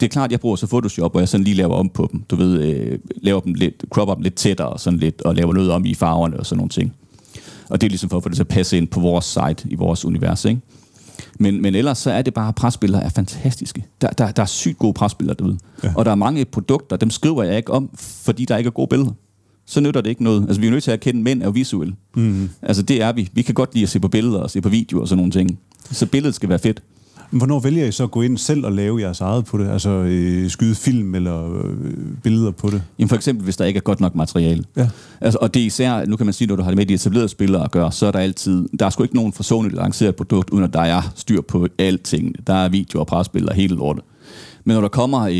Det er klart, jeg bruger så Photoshop, hvor jeg sådan lige laver om på dem. Du ved, øh, laver dem lidt, cropper dem lidt tættere og sådan lidt, og laver noget om i farverne og sådan nogle ting. Og det er ligesom for at få det til at passe ind på vores site, i vores univers, ikke? Men, men ellers så er det bare, at presbilleder er fantastiske. Der, der, der er sygt gode presbilleder derude. Ja. Og der er mange produkter, dem skriver jeg ikke om, fordi der ikke er gode billeder. så nytter det ikke noget. Altså, vi er nødt til at erkende, at mænd er visuelle. Mm. Altså, det er vi. Vi kan godt lide at se på billeder og se på videoer og sådan nogle ting. Så billedet skal være fedt. Men Hvornår vælger I så at gå ind selv og lave jeres eget på det? Altså øh, skyde film eller øh, billeder på det? Jamen for eksempel, hvis der ikke er godt nok materiale. Ja. Altså, og det er især, nu kan man sige, når du har det med de etablerede spillere at gøre, så er der altid, der er sgu ikke nogen forsonligt lanceret produkt, uden at der er styr på alting. Der er video og presspil hele lortet. Men når der kommer øh,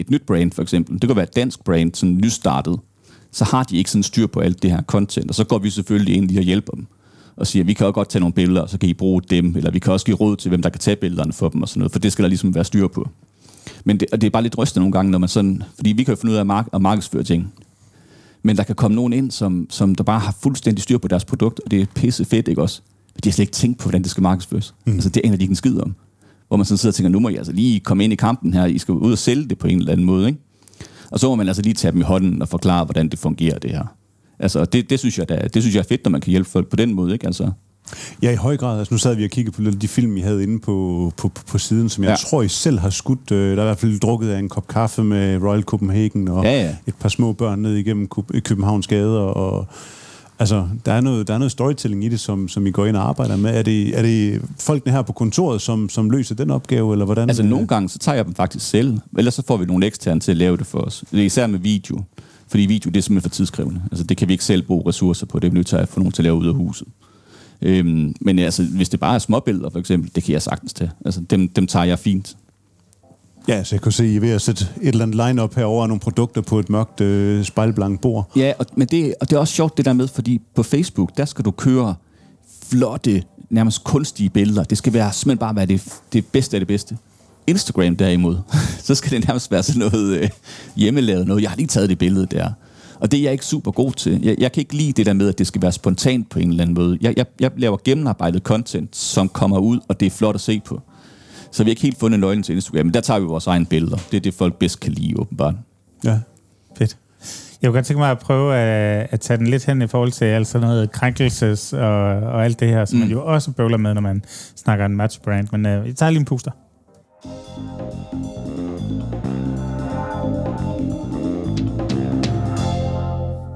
et nyt brand, for eksempel, det kan være et dansk brand, sådan nystartet, så har de ikke sådan styr på alt det her content, og så går vi selvfølgelig ind lige og hjælper dem og siger, vi kan også godt tage nogle billeder, og så kan I bruge dem, eller vi kan også give råd til, hvem der kan tage billederne for dem og sådan noget, for det skal der ligesom være styr på. Men det, og det er bare lidt rystende nogle gange, når man sådan, fordi vi kan jo finde ud af at, mark- at markedsføre ting, men der kan komme nogen ind, som, som der bare har fuldstændig styr på deres produkt, og det er pisse fedt, ikke også? Men de har slet ikke tænkt på, hvordan det skal markedsføres. Mm. Altså, det aner de ikke en skid om. Hvor man sådan sidder og tænker, nu må I altså lige komme ind i kampen her, I skal ud og sælge det på en eller anden måde, ikke? Og så må man altså lige tage dem i hånden og forklare, hvordan det fungerer, det her. Altså, det, det, synes jeg, da, det synes jeg er fedt, når man kan hjælpe folk på den måde, ikke? Altså, Ja, i høj grad. Altså, nu sad vi og kiggede på de film, I havde inde på, på, på, siden, som jeg Ja. tror, I selv har skudt. Øh, Der er i hvert fald drukket af en kop kaffe med Royal Copenhagen og Ja, ja. et par små børn ned igennem Københavns gader. Og, altså, der er, noget, der er noget storytelling i det, som, som I går ind og arbejder med. Er det, er det folkene her på kontoret, som, som løser den opgave, eller hvordan? Altså øh, nogle gange, så tager jeg dem faktisk selv, ellers så får vi nogle eksterne til at lave det for os. Især med video, fordi video det er simpelthen for tidskrævende. Altså det kan vi ikke selv bruge ressourcer på, det er nødt til at få nogen til at lave ud af huset. Øhm, men altså, hvis det bare er småbilleder for eksempel, det kan jeg sagtens tage. Altså dem, dem tager jeg fint. Ja, så jeg kunne se, I er ved at sætte et eller andet line-up herover af nogle produkter på et mørkt øh, spejlblankt bord. Ja, og, men det, og det er også sjovt det der med, fordi på Facebook, der skal du køre flotte, nærmest kunstige billeder. Det skal være, simpelthen bare være det, det bedste af det bedste. Instagram derimod, [LAUGHS] så skal det nærmest være sådan noget øh, hjemmelavet noget. Jeg har lige taget det billede der. Og det er jeg ikke super god til. Jeg, jeg kan ikke lide det der med, at det skal være spontant på en eller anden måde. Jeg, jeg, jeg laver gennemarbejdet content, som kommer ud, og det er flot at se på. Så vi har ikke helt fundet nøglen til Instagram, men der tager vi vores egne billeder. Det er det, folk bedst kan lide, åbenbart. Ja. Fedt. Jeg kunne godt tænke mig at prøve at, at tage den lidt hen i forhold til alt sådan noget krænkelses og, og alt det her, som mm. man jo også bøvler med, når man snakker en match brand. Men uh, jeg tager lige en puster.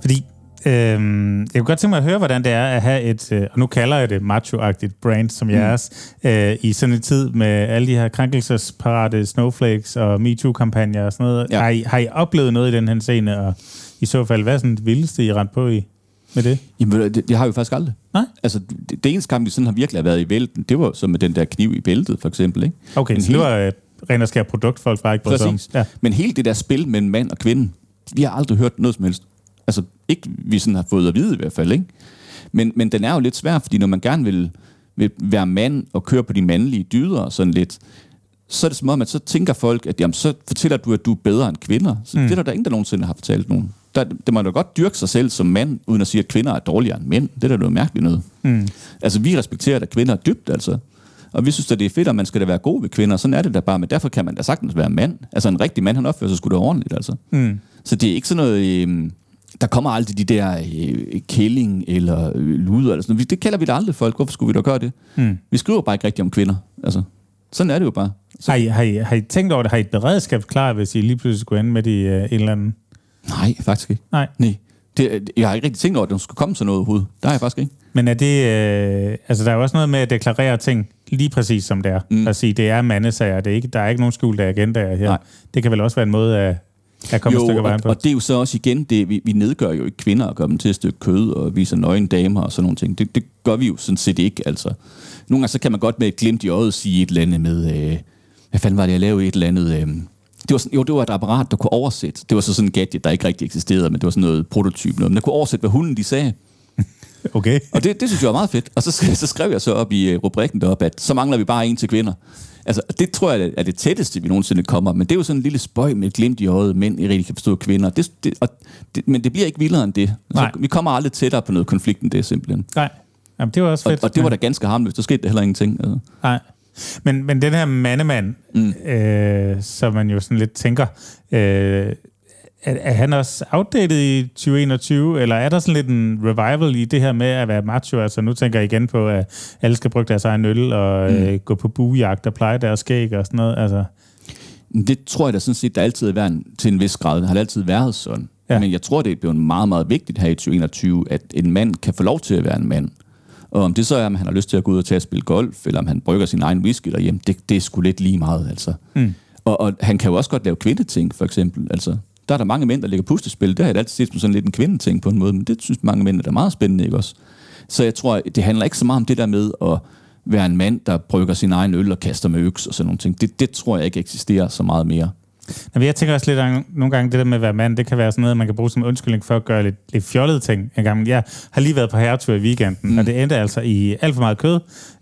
Fordi øhm, jeg kunne godt tænke mig at høre, hvordan det er at have et, øh, og nu kalder jeg det macho-agtigt brand som jeres, øh, i sådan en tid med alle de her krænkelsesparate snowflakes og MeToo-kampagner og sådan noget. Ja. Har, I, har I oplevet noget i den her scene, og i så fald, hvad er sådan det vildeste, I rent på i med det? Jamen, det, det har vi faktisk aldrig. Nej? Altså, det, det eneste kamp, vi sådan har virkelig været i vælten, det var så med den der kniv i bæltet, for eksempel, ikke? Okay, Men så det hele- var øh, ren og skær produkt, folk bare ikke. Præcis. Ja. Men hele det der spil mellem mand og kvinde, vi har aldrig hørt noget som helst. Altså, ikke vi sådan har fået at vide i hvert fald, ikke? Men, men den er jo lidt svær, fordi når man gerne vil, vil være mand og køre på de mandlige dyder og sådan lidt, så er det som om, at så tænker folk, at jamen, så fortæller du, at du er bedre end kvinder. Så mm. det er der, der ingen, der nogensinde har fortalt nogen. Der, det må da godt dyrke sig selv som mand, uden at sige, at kvinder er dårligere end mænd. Det er da noget mærkeligt noget. Mm. Altså, vi respekterer, at kvinder er dybt, altså. Og vi synes, at det er fedt, at man skal da være god ved kvinder. Sådan er det da bare, men derfor kan man da sagtens være mand. Altså, en rigtig mand, han opfører sig sgu da ordentligt, altså. Mm. Så det er ikke sådan noget... Øh, der kommer aldrig de der øh, kælling eller øh, luder eller sådan noget. Det kalder vi da aldrig folk. Hvorfor skulle vi da gøre det? Mm. Vi skriver bare ikke rigtigt om kvinder. Altså, sådan er det jo bare. Har, I, har, I, har I tænkt over det? Har I et beredskab klar, hvis I lige pludselig skulle ende med i uh, en eller anden... Nej, faktisk ikke. Nej. Nej. Det, jeg har ikke rigtig tænkt over, at der skulle komme sådan noget overhovedet. Der har jeg faktisk ikke. Men er det... Øh, altså, der er jo også noget med at deklarere ting lige præcis som det er. Mm. At sige, det er mandesager. Det er ikke, der er ikke nogen skjulte agendaer her. Nej. Det kan vel også være en måde at, at komme et stykke og, vejen på. og det er jo så også igen, det, vi, vi nedgør jo ikke kvinder og gør dem til et stykke kød og viser nøgne damer og sådan nogle ting. Det, det gør vi jo sådan set ikke, altså. Nogle gange så kan man godt med et glimt i øjet sige et eller andet med, øh, hvad fanden var det, jeg lavede et eller andet, øh, det var sådan, jo, det var et apparat, der kunne oversætte. Det var så sådan en gadget, der ikke rigtig eksisterede, men det var sådan noget prototyp noget. Men der kunne oversætte, hvad hunden de sagde. Okay. Og det, det synes jeg var meget fedt. Og så, så skrev jeg så op i øh, rubrikken deroppe, at så mangler vi bare en til kvinder. Altså, det tror jeg er det tætteste, vi nogensinde kommer. Men det er jo sådan en lille spøj med et glimt i øjet, mænd ikke rigtig kan forstå kvinder. Det, det, og det, men det bliver ikke vildere end det. Nej. Så vi kommer aldrig tættere på noget konflikt end det, simpelthen. Nej. Jamen, det var også Og, fedt. og det var da ganske harmløst. Der skete der heller ingenting. Altså. Nej. Men, men den her mandemand, mm. øh, som man jo sådan lidt tænker, øh, er, er han også outdated i 2021, eller er der sådan lidt en revival i det her med at være macho? Altså nu tænker jeg igen på, at alle skal bruge deres egen øl og mm. øh, gå på buejagt og pleje deres skæg og sådan noget. Altså, Det tror jeg da sådan set, der altid har været til en vis grad. Det har altid været sådan. Ja. Men jeg tror, det er blevet meget, meget vigtigt her i 2021, at en mand kan få lov til at være en mand. Og om det så er, om han har lyst til at gå ud og tage og spille golf, eller om han brygger sin egen whisky derhjemme, det, det er sgu lidt lige meget, altså. Mm. Og, og han kan jo også godt lave kvindeting, for eksempel. Altså, der er der mange mænd, der lægger puslespil. Det har jeg altid set som sådan lidt en kvindeting på en måde, men det synes mange mænd er meget spændende, ikke også? Så jeg tror, det handler ikke så meget om det der med at være en mand, der brygger sin egen øl og kaster med øks og sådan nogle ting. Det, det tror jeg ikke eksisterer så meget mere. Jamen, jeg tænker også lidt, at nogle gange det der med at være mand, det kan være sådan noget, man kan bruge som undskyldning for at gøre lidt, lidt fjollede ting. En gang, jeg har lige været på herretur i weekenden, mm. og det endte altså i alt for meget kød,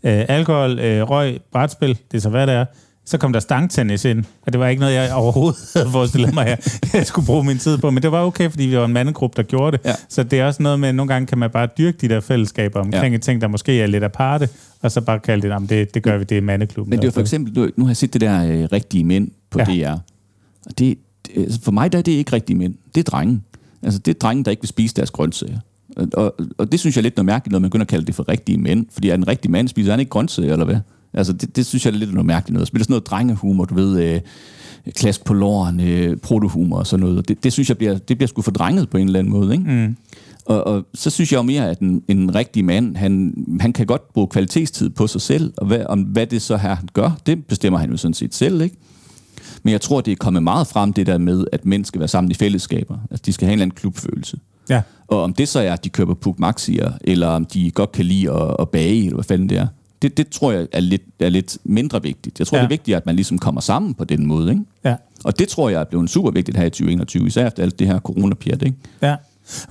øh, alkohol, øh, røg, brætspil, det er så hvad det er. Så kom der stangtennis ind, og det var ikke noget, jeg overhovedet [LAUGHS] havde forestillet mig, at jeg skulle bruge min tid på. Men det var okay, fordi vi var en mandegruppe, der gjorde det. Ja. Så det er også noget med, at nogle gange kan man bare dyrke de der fællesskaber omkring ja. ting, der måske er lidt aparte, og så bare kalde det, "Jamen, det, det gør vi, det er mandeklubben. Men det er for eksempel, nu, nu har jeg set det der øh, rigtige mænd på Ja. ja. DR. Og det, det, altså for mig der er det ikke rigtige mænd. Det er drenge. Altså det er drenge, der ikke vil spise deres grøntsager. Og, og, og det synes jeg er lidt noget mærkeligt, når man begynder at kalde det for rigtige mænd. Fordi er en rigtig mand, spiser han ikke grøntsager, eller hvad? Altså det, det synes jeg er lidt noget mærkeligt noget. Bliver det sådan noget drengehumor, du ved, øh, klask på låren, øh, protohumor og sådan noget. Og Det, det synes jeg bliver, det bliver sgu fordrenget på en eller anden måde, ikke? Mm. Og, og så synes jeg jo mere, at en, en rigtig mand, han, han kan godt bruge kvalitetstid på sig selv, og hvad, om hvad det så her han gør, det bestemmer han jo sådan set selv, ikke? Men jeg tror, det er kommet meget frem, det der med, at mænd skal være sammen i fællesskaber. Altså, de skal have en eller anden klubfølelse. Ja. Og om det så er, at de køber Puk Maxier, eller om de godt kan lide at, at bage, eller hvad fanden det er, det, det tror jeg er lidt, er lidt mindre vigtigt. Jeg tror, Ja. det er vigtigt, at man ligesom kommer sammen på den måde, ikke? Ja. Og det tror jeg er blevet super vigtigt her i 2021, især efter alt det her coronapjat, ikke? Ja.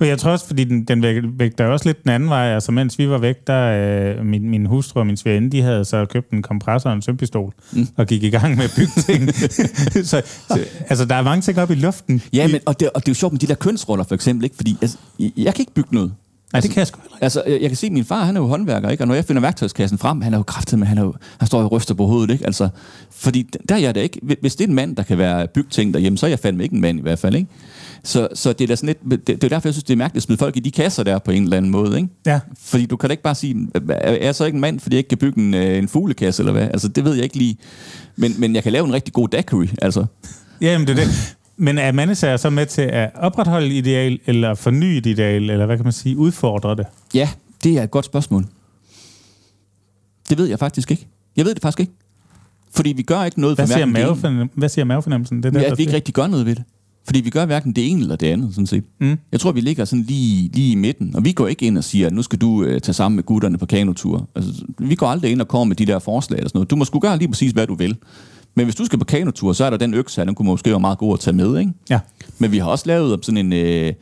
Og jeg tror også, fordi den, den væg- vægter også lidt den anden vej. Altså, mens vi var væk, der øh, min, min hustru og min svigerinde, de havde så købt en kompressor og en sømpistol, mm. og gik i gang med at bygge ting. [LAUGHS] så, så, altså, der er mange ting op i luften. Ja, men, og, det, og det er jo sjovt med de der kønsroller, for eksempel, ikke? Fordi altså, jeg, jeg kan ikke bygge noget. Nej, det kan jeg sgu heller ikke. Altså, jeg jeg kan se, at min far, han er jo håndværker, ikke? Og når jeg finder værktøjskassen frem, han er jo kraftet med, han, er jo, han står og ryster på hovedet, ikke? Altså, fordi der er jeg da ikke. Hvis det er en mand, der kan være bygting derhjemme, så er jeg fandme ikke en mand i hvert fald, ikke? Så, så det er da sådan lidt, det, det er derfor, jeg synes, det er mærkeligt at smide folk i de kasser der på en eller anden måde, ikke? Ja. Fordi du kan da ikke bare sige, er jeg så ikke en mand, fordi jeg ikke kan bygge en, øh, en fuglekasse, eller hvad? Altså, det ved jeg ikke lige. Men, men jeg kan lave en rigtig god daiquiri, altså. Jamen, det er det. Men er mandesager så med til at opretholde et ideal, eller forny et ideal, eller hvad kan man sige, udfordre det? Ja, det er et godt spørgsmål. Det ved jeg faktisk ikke. Jeg ved det faktisk ikke. Fordi vi gør ikke noget Hvad for siger, mavefornem- hvad siger mavefornemmelsen? Det er Ja, der, at vi ikke rigtig gør noget ved det. Fordi vi gør hverken det ene eller det andet, sådan set. Mm. Jeg tror, vi ligger sådan lige, lige i midten. Og vi går ikke ind og siger, at nu skal du øh, tage sammen med gutterne på kanotur. Altså, vi går aldrig ind og kommer med de der forslag eller sådan noget. Du må sgu gøre lige præcis, hvad du vil. Men hvis du skal på kanotur, så er der den økse her, den kunne måske være meget god at tage med, ikke? Ja. Men vi har også lavet sådan en, øh,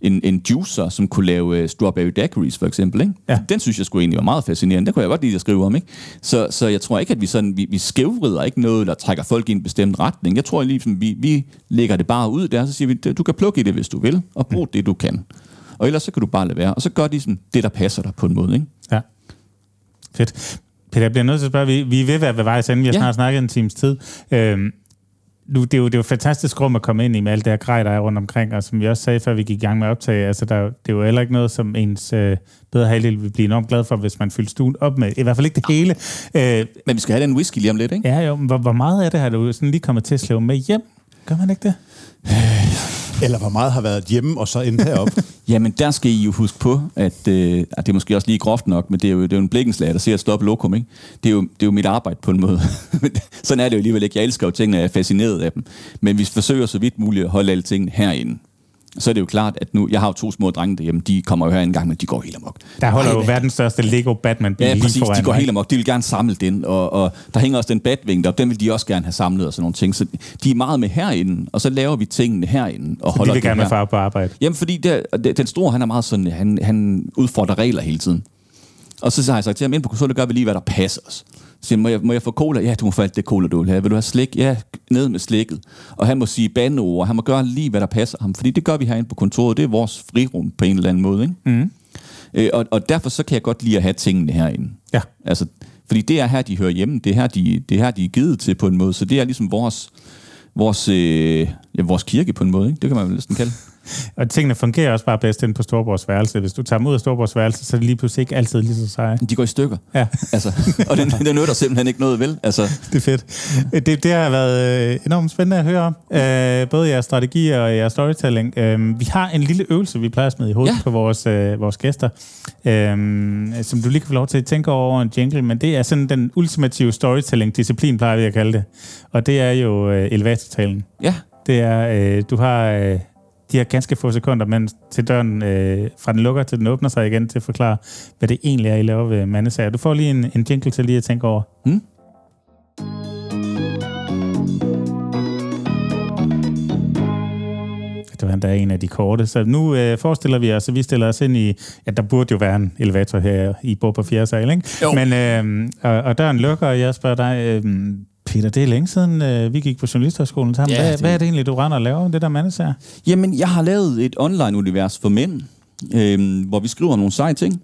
en, en juicer, som kunne lave øh, strawberry daiquiris, for eksempel. Ikke? Ja. Den synes jeg skulle egentlig var meget fascinerende. Den kunne jeg godt lide at skrive om. Ikke? Så, så jeg tror ikke, at vi, sådan, vi, vi skævvrider ikke noget, der trækker folk i en bestemt retning. Jeg tror ligesom, vi, vi lægger det bare ud der, så siger vi, du kan plukke i det, hvis du vil, og brug det, du kan. Og ellers så kan du bare lade være. Og så gør de sådan det, der passer dig på en måde. Ikke? Ja. Fedt. Peter, jeg bliver nødt til at spørge, vi, vi er ved at være ved vejs ende. Vi har Ja. snart snakket en times tid. Øhm, nu, det, er jo, det er jo fantastisk rum at komme ind i med alt det her grej, der er rundt omkring, og som vi også sagde, før vi gik i gang med at optage, altså der, er det er jo heller ikke noget, som ens øh, bedre halvdel vil blive enormt glad for, hvis man fylder stuen op med. I hvert fald ikke det hele. Øh, Men vi skal have den whisky lige om lidt, ikke? ja, jo, hvor, hvor meget af det har du sådan lige kommet til at slæve med hjem? Gør man ikke det? Eller hvor meget har været hjemme og så endt herop? [LAUGHS] Jamen, der skal I jo huske på, at, øh, at det er måske også lige groft nok, men det er jo, det er jo en blikkenslag, der siger at stoppe lokum, ikke? Det er, jo, det er jo mit arbejde på en måde. [LAUGHS] Sådan er det jo alligevel ikke. Jeg elsker jo tingene, og jeg er fascineret af dem. Men vi forsøger så vidt muligt at holde alle tingene herinde. Så er det jo klart, at nu, jeg har jo to små drenge derhjemme, de kommer jo her en gang, men de går helt amok. Der holder Ej, jo verdens største Lego Batman-bil Ja, præcis. foran De går helt amok. De vil gerne samle den, og, og der hænger også den batwing der, den vil de også gerne have samlet og sådan nogle ting. Så de er meget med herinde, og så laver vi tingene herinde. Og Så de holder vil det gerne her. far på arbejde. Jamen, fordi der, den store, han er meget sådan, han, han udfordrer regler hele tiden. Og så har jeg sagt til ham, ind på kontoret, gør vi lige, hvad der passer os. Så siger, må jeg, må jeg få cola? Ja, du må få alt det cola, du vil have. Vil du have slik? Ja, ned med slikket. Og han må sige bandeord, og han må gøre lige, hvad der passer ham. Fordi det gør vi herinde på kontoret. Det er vores frirum på en eller anden måde. Ikke? Mm. Øh, og, og derfor så kan jeg godt lide at have tingene herinde. Ja. Altså, fordi det er her, de hører hjemme. Det er her, de, det er her, de er givet til på en måde. Så det er ligesom vores, vores, øh, ja, vores kirke på en måde. Ikke? Det kan man vel næsten kalde. Og tingene fungerer også bare bedst inde på Storborgs værelse. Hvis du tager mod af Storborgs værelse, så er det lige pludselig ikke altid lige så seje. De går i stykker. Ja. Altså, og det, det nytter simpelthen ikke noget, vel? Altså, [LAUGHS] Det er fedt. Det, det har været øh, enormt spændende at høre om. Øh, både jeres strategi og jeres storytelling. Øh, vi har en lille øvelse, vi plejer at smide i hovedet ja. på vores, øh, vores gæster, øh, som du lige kan få lov til at tænke over en jingle, men det er sådan den ultimative storytelling-disciplin, plejer vi at kalde det. Og det er jo øh, elevatortalen. ja, Det er, øh, du har øh, de her ganske få sekunder, men til døren, øh, fra den lukker til den åbner sig igen, til at forklare, hvad det egentlig er, I laver ved mandesager. Du får lige en, en jingle til lige at tænke over. Hmm? Det var endda en af de korte. Så nu øh, forestiller vi os, at vi stiller os ind i... Ja, der burde jo være en elevator her. I bor på fjerde sal, ikke? Jo. Men, øh, og, og døren lukker, og jeg spørger dig... Øh, Peter, det er længe siden, øh, vi gik på Journalisthøjskolen sammen. Ja, hvad, det- hvad er det egentlig, du render og laver, det der mandesager? Jamen, jeg har lavet et online-univers for mænd, øh, hvor vi skriver nogle seje ting.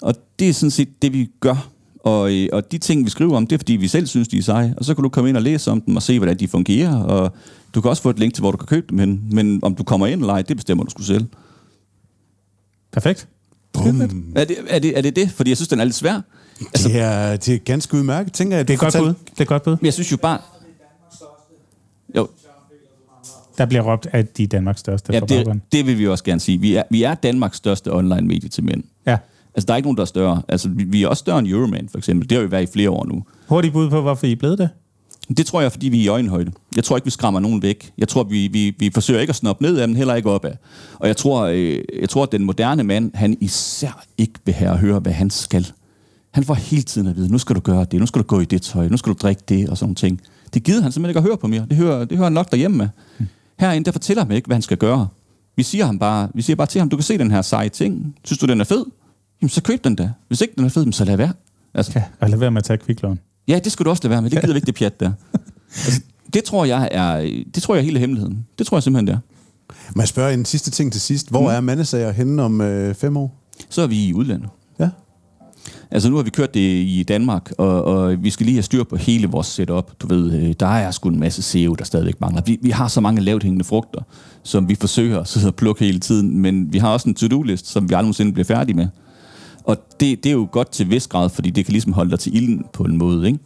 Og det er sådan set det, vi gør. Og, øh, og de ting, vi skriver om, det er, fordi vi selv synes, de er seje. Og så kan du komme ind og læse om dem og se, hvordan de fungerer. Og du kan også få et link til, hvor du kan købe dem hen. Men om du kommer ind eller ej, det bestemmer du sgu selv. Perfekt. Bum. Er det, er, det, er det det? Fordi jeg synes, den er lidt svær. Altså, Det er, det er ganske udmærket, tænker jeg. Det er godt bud. Det er godt bud. Men jeg synes jo bare... Jo, Der bliver råbt, at de er Danmarks største ja, det, det vil vi også gerne sige. Vi er, vi er Danmarks største online-medie til mænd. Ja. Altså, der er ikke nogen, der er større. Altså, vi, vi er også større end Euroman, for eksempel. Det har vi været i flere år nu. Hurtigt bud på, hvorfor I er blevet det. Det tror jeg, fordi vi er i øjenhøjde. Jeg tror ikke, vi skræmmer nogen væk. Jeg tror, vi, vi, vi forsøger ikke at snoppe ned af, men heller ikke opad. Og jeg tror, øh, jeg tror, at den moderne mand, han især ikke vil have at høre, hvad han skal. Han får hele tiden at vide, nu skal du gøre det, nu skal du gå i det tøj, nu skal du drikke det, og sådan nogle ting. Det gider han simpelthen ikke at høre på mere. Det hører, det hører han nok derhjemme med. Herinde, der fortæller han ikke, hvad han skal gøre. Vi siger, ham bare, vi siger bare til ham, du kan se den her seje ting. Synes du, den er fed? Jamen, så køb den da. Hvis ikke den er fed, så lad være. Altså, Ja, og lad være med at tage kviklån. Ja, det skulle du også lade være med. Det gider vi ikke, det pjat der. Altså, det tror jeg er, det tror jeg er hele hemmeligheden. Det tror jeg simpelthen, det er. Må jeg spørge en sidste ting til sidst? Hvor er mandesager henne om øh, fem år? Så er vi i udlandet. Ja. Altså nu har vi kørt det i Danmark, og, og vi skal lige have styr på hele vores setup. Du ved, øh, der er sgu en masse SEO, der stadigvæk mangler. Vi, vi har så mange lavt hængende frugter, som vi forsøger at sidde og plukke hele tiden, men vi har også en to-do-list, som vi aldrig nogensinde bliver færdige med. Og det, det er jo godt til vis grad, fordi det kan ligesom holde dig til ilden på en måde, ikke?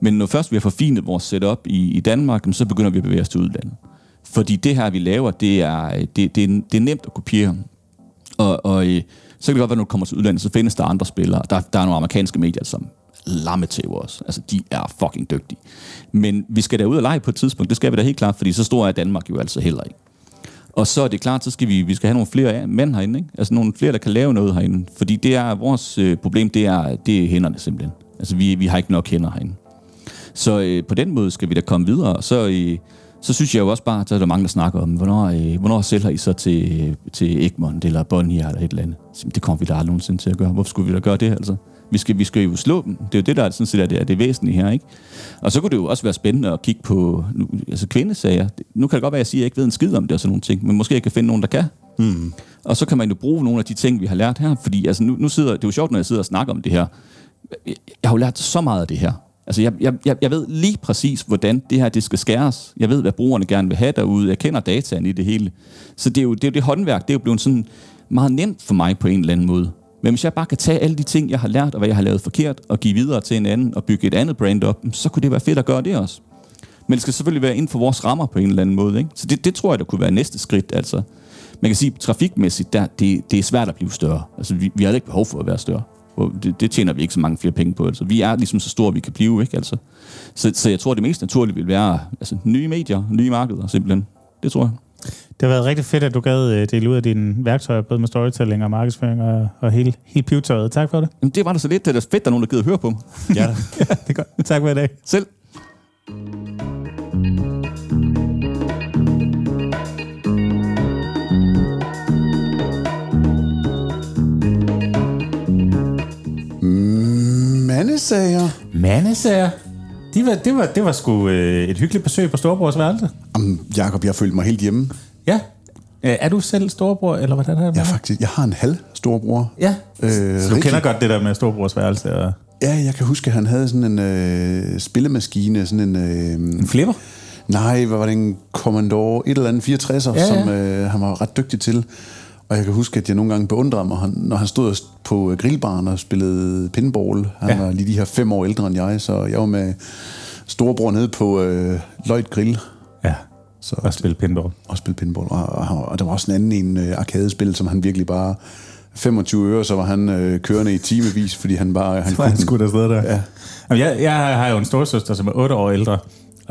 Men når først vi har forfinet vores setup i, i Danmark, så begynder vi at bevæge os til udlandet. Fordi det her, vi laver, det er, det, det, er, det er nemt at kopiere. Og, og øh, så kan det godt være, når du kommer til udlandet, så findes der andre spillere. Der, der er nogle amerikanske medier, som lamme til os. Altså, de er fucking dygtige. Men vi skal da ud og lege på et tidspunkt. Det skal vi da helt klart, fordi så stor er Danmark jo altså heller ikke. Og så er det klart, så skal vi, vi skal have nogle flere mænd herinde, ikke? Altså nogle flere, der kan lave noget herinde. Fordi det er vores øh, problem, det er, det er hænderne simpelthen. Altså vi, vi har ikke nok hænder herinde. Så øh, på den måde skal vi da komme videre. Så, øh, så synes jeg jo også bare, at der er mange, der snakker om, hvornår, øh, hvornår sælger I så til, til Egmont eller Bonnier eller et eller andet. Så, Det kommer vi da aldrig nogensinde til at gøre. Hvorfor skulle vi da gøre det, altså? Vi skal, vi skal jo slå dem. Det er jo det, der er, sådan set er det, er det væsentlige her, ikke? Og så kunne det jo også være spændende at kigge på nu, altså kvindesager. Nu kan det godt være, at jeg siger, at jeg ikke ved en skid om det og sådan nogle ting, men måske jeg kan finde nogen, der kan. Mm. Og så kan man jo bruge nogle af de ting, vi har lært her, fordi altså, nu, nu sidder, det er jo sjovt, når jeg sidder og snakker om det her. Jeg, jeg har jo lært så meget af det her. Altså, jeg, jeg, jeg- ved lige præcis, hvordan det her det skal skæres. Jeg ved, hvad brugerne gerne vil have derude. Jeg kender dataen i det hele. Så det er jo det, er jo det håndværk, det er jo blevet sådan meget nemt for mig på en eller anden måde. Men hvis jeg bare kan tage alle de ting, jeg har lært, og hvad jeg har lavet forkert, og give videre til en anden, og bygge et andet brand op, så kunne det være fedt at gøre det også. Men det skal selvfølgelig være inden for vores rammer på en eller anden måde. Ikke? Så det, det tror jeg, der kunne være næste skridt. Altså, man kan sige, trafikmæssigt, der, det, det er svært at blive større. Altså, vi, vi har ikke behov for at være større. Og Det, det tjener vi ikke så mange flere penge på. Altså, vi er ligesom så store, vi kan blive. Ikke? Altså, så, så jeg tror, det mest naturlige vil være altså, nye medier, nye markeder simpelthen. Det tror jeg. Det har været rigtig fedt, at du gad øh, dele ud af dine værktøjer, både med storytelling og markedsføring og, og hele, hele pivetøjet. Tak for det. Jamen, det var da så lidt. Det er fedt, der er nogen, der gider høre på mig. Ja, da. ja, det er godt. Tak for i dag. Selv. Mandesager. Mandesager. De var, det, var, det var sgu øh, et hyggeligt besøg på Storebrors værelse. Jamen, Jacob, jeg følte mig helt hjemme. Ja. Øh, er du selv storebror, eller hvordan er det? Jeg, er faktisk, jeg har en halv storbror. Ja. Øh, Så du rigtig- kender godt det der med Storebrors værelse og Ja, jeg kan huske, at han havde sådan en øh, spillemaskine, sådan en... Øh, en flipper? Nej, hvad var det en Commodore, et eller andet 64'er, Ja, ja. som øh, han var ret dygtig til. Og jeg kan huske, at jeg nogle gange beundrede mig, når han stod på øh, grillbaren og spillede pinball. Han ja. var lige de her fem år ældre end jeg, så jeg var med storebror nede på øh, Lloyd Grill Ja, så, og spille pinball. og spille pinball. Og, og, og der var også en anden en øh, arkadespil, som han virkelig bare... 25 øre, så var han øh, kørende i timevis, fordi han bare... Han Så var han skudt afsted der. Ja. Jamen, jeg, jeg har jo en storsøster, som er 8 år ældre,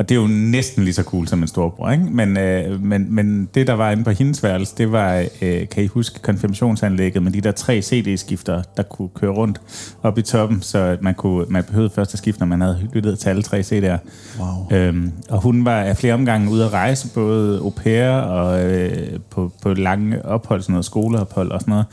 og det er jo næsten lige så cool som en storbror, ikke? Men, øh, men, men det, der var inde på hendes værelse, det var, øh, kan I huske, konfirmationsanlægget med de der tre CD-skifter, der kunne køre rundt op i toppen, så man, kunne, man behøvede først at skifte, når man havde lyttet til alle tre CD'er. Wow. Øhm, og hun var af flere omgange ude at rejse, både au pair og øh, på, på lange ophold, sådan noget skoleophold og sådan noget.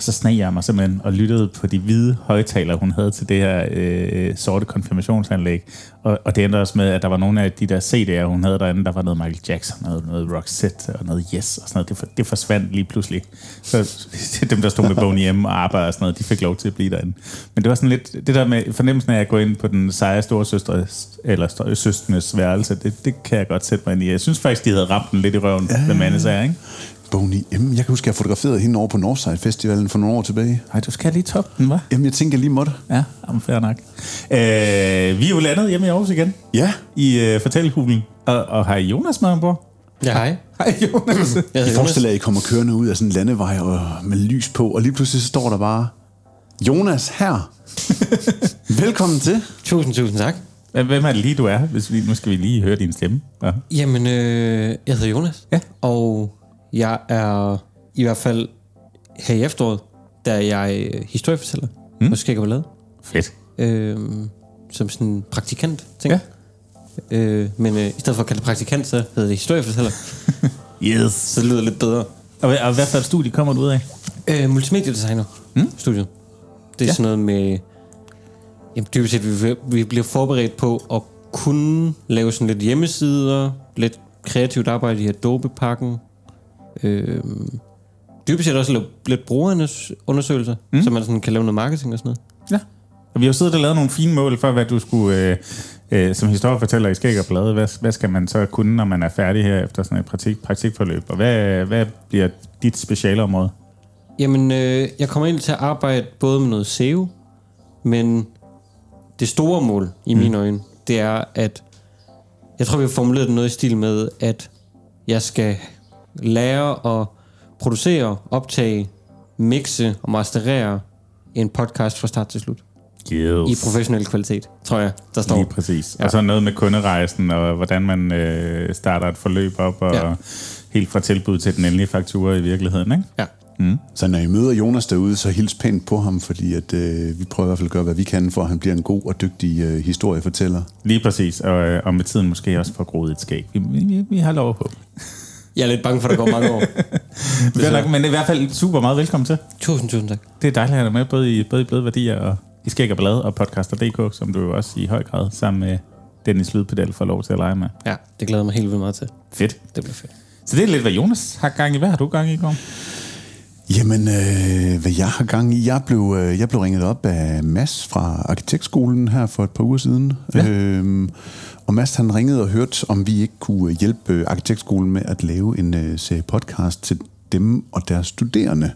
Og så sneg jeg mig simpelthen og lyttede på de hvide højtalere, hun havde til det her øh, sorte konfirmationsanlæg. Og, og det endte også med, at der var nogle af de der CD'er, hun havde derinde, der var noget Michael Jackson, noget, noget Roxette og noget Yes og sådan noget. Det, for, det forsvandt lige pludselig. Så [LAUGHS] dem, der stod med Boney M og arbejde og sådan noget, de fik lov til at blive derinde. Men det var sådan lidt, det der med fornemmelsen af at gå ind på den seje store søstre, eller st- søsternes værelse, det, det kan jeg godt sætte mig ind i. Jeg synes faktisk, de havde ramt den lidt i røven, ja, med mandesager, ikke? Boney M. Jeg kan huske, at jeg fotograferede hende over på Northside Festivalen for nogle år tilbage. Ej, du skal lige toppe den, hva'? Jamen, jeg tænker, jeg lige måtte. Ja, jamen, fair nok. Øh, vi er jo landet hjemme i Aarhus igen, Ja, i øh, fortællekuglen. Og, og har Jonas med ombord? Ja, hej. Hej, Jonas. Jeg I Jonas. forestiller jer, at I kommer kørende ud af sådan en landevej og med lys på, og lige pludselig så står der bare, Jonas her. [LAUGHS] Velkommen til. Tusind, tusind tak. Hvem hvem er det lige, du er? Hvis vi, nu skal vi lige høre din stemme. Ja. Jamen, øh, jeg hedder Jonas. Ja. Og jeg er i hvert fald her i efteråret, der er jeg øh, historiefortæller mm. hos Skæg og Ballade. Fedt. Øh, som sådan en praktikant, tænker Ja. Øh, men øh, i stedet for at kalde det praktikant, så hedder det historiefortæller. [LAUGHS] Yes. så det lyder lidt bedre. Og, hvad- og hvad for et studie kommer du ud af? Øh, multimediedesigner. Mm. Studiet. Det er ja. sådan noget med... Jamen, dybest set, vi, vi bliver forberedt på at kunne lave sådan lidt hjemmesider, lidt kreativt arbejde i Adobe-pakken. Øh, dybest set også lidt brugerundersøgelser, mm. så man sådan kan lave noget marketing og sådan noget. Ja. Og vi har jo siddet og lavet nogle fine mål for, hvad du skulle, øh, øh, som historiefortæller i Skæg og Blade, hvad, hvad skal man så kunne, når man er færdig her efter sådan et praktik, praktikforløb? Og hvad, hvad bliver dit specialområde? Jamen, øh, jeg kommer ind til at arbejde både med noget SEO, men det store mål i mine øjne, det er, at jeg tror, vi har formuleret noget i stil med, at jeg skal lære at producere, optage, mixe og masterere en podcast fra start til slut. Yes. I professionel kvalitet, tror jeg, der står. Lige præcis. Ja. Og så noget med kunderejsen, og hvordan man øh, starter et forløb op, og ja. Helt fra tilbud til den endelige faktura i virkeligheden, ikke? Ja. Så når I møder Jonas derude, så hils pænt på ham, fordi at, øh, vi prøver i hvert fald at gøre, hvad vi kan, for at han bliver en god og dygtig øh, historiefortæller. Lige præcis. Og, øh, og med tiden måske også får groet et skæg. Vi, vi, vi har lov at håbe. Jeg er lidt bange for, at der går mange år. [LAUGHS] Fair nok, men i hvert fald super meget velkommen til. Tusind, tusind tak. Det er dejligt at have dig med, både i, både i Bløde Værdier og i Skæg og Blade og Podcaster.dk, som du jo også i høj grad sammen med Dennis Lydpedal får lov til at lege med. Ja, det glæder mig helt vildt meget til. Fedt. Det bliver fedt. Så det er lidt, hvad Jonas har gang i. Hvad har du gang i, Gorm? Jamen, øh, hvad jeg har gang i? Jeg blev, øh, jeg blev ringet op af Mads fra Arkitektskolen her for et par uger siden. Ja. Øhm, og Mads han ringede og hørte, om vi ikke kunne hjælpe Arkitektskolen med at lave en øh, serie podcast til dem og deres studerende.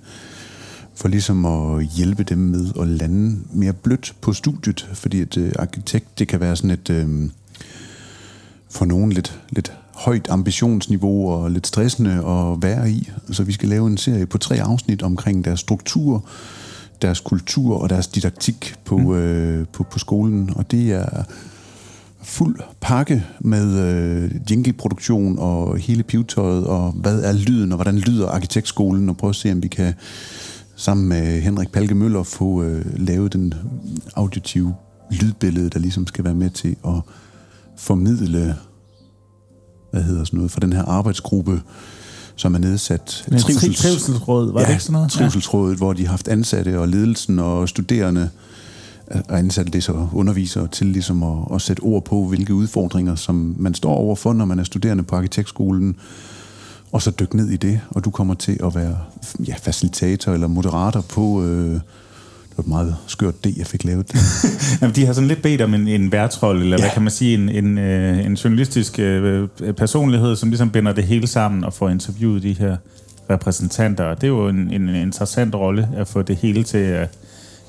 For ligesom at hjælpe dem med at lande mere blødt på studiet. Fordi at øh, arkitekt, det kan være sådan et... Øh, for nogen lidt, lidt højt ambitionsniveau og lidt stressende at være i. Så vi skal lave en serie på tre afsnit omkring deres struktur, deres kultur og deres didaktik på, mm. øh, på, på skolen. Og det er fuld pakke med øh, jingleproduktion og hele pivetøjet, og hvad er lyden, og hvordan lyder arkitektskolen, og prøve at se, om vi kan sammen med Henrik Palke Møller få øh, lavet den auditive lydbillede, der ligesom skal være med til at formidle hvad hedder sådan noget, for den her arbejdsgruppe, som er nedsat. Trivsels... Trivselsråd, var ja, det ikke sådan noget? Trivselsrådet, hvor de har haft ansatte og ledelsen og studerende og ansatte det så undervisere til ligesom at, at sætte ord på, hvilke udfordringer, som man står overfor, når man er studerende på arkitektskolen, og så dykke ned i det, og du kommer til at være ja, facilitator eller moderator på, øh, Det var et meget skørt det, jeg fik lavet. [LAUGHS] Jamen, de har sådan lidt bedt om en, en værtrold, eller ja. hvad kan man sige, en, en, øh, en journalistisk øh, personlighed, som ligesom binder det hele sammen og får interviewet de her repræsentanter. Og det er jo en, en interessant rolle at få det hele til at,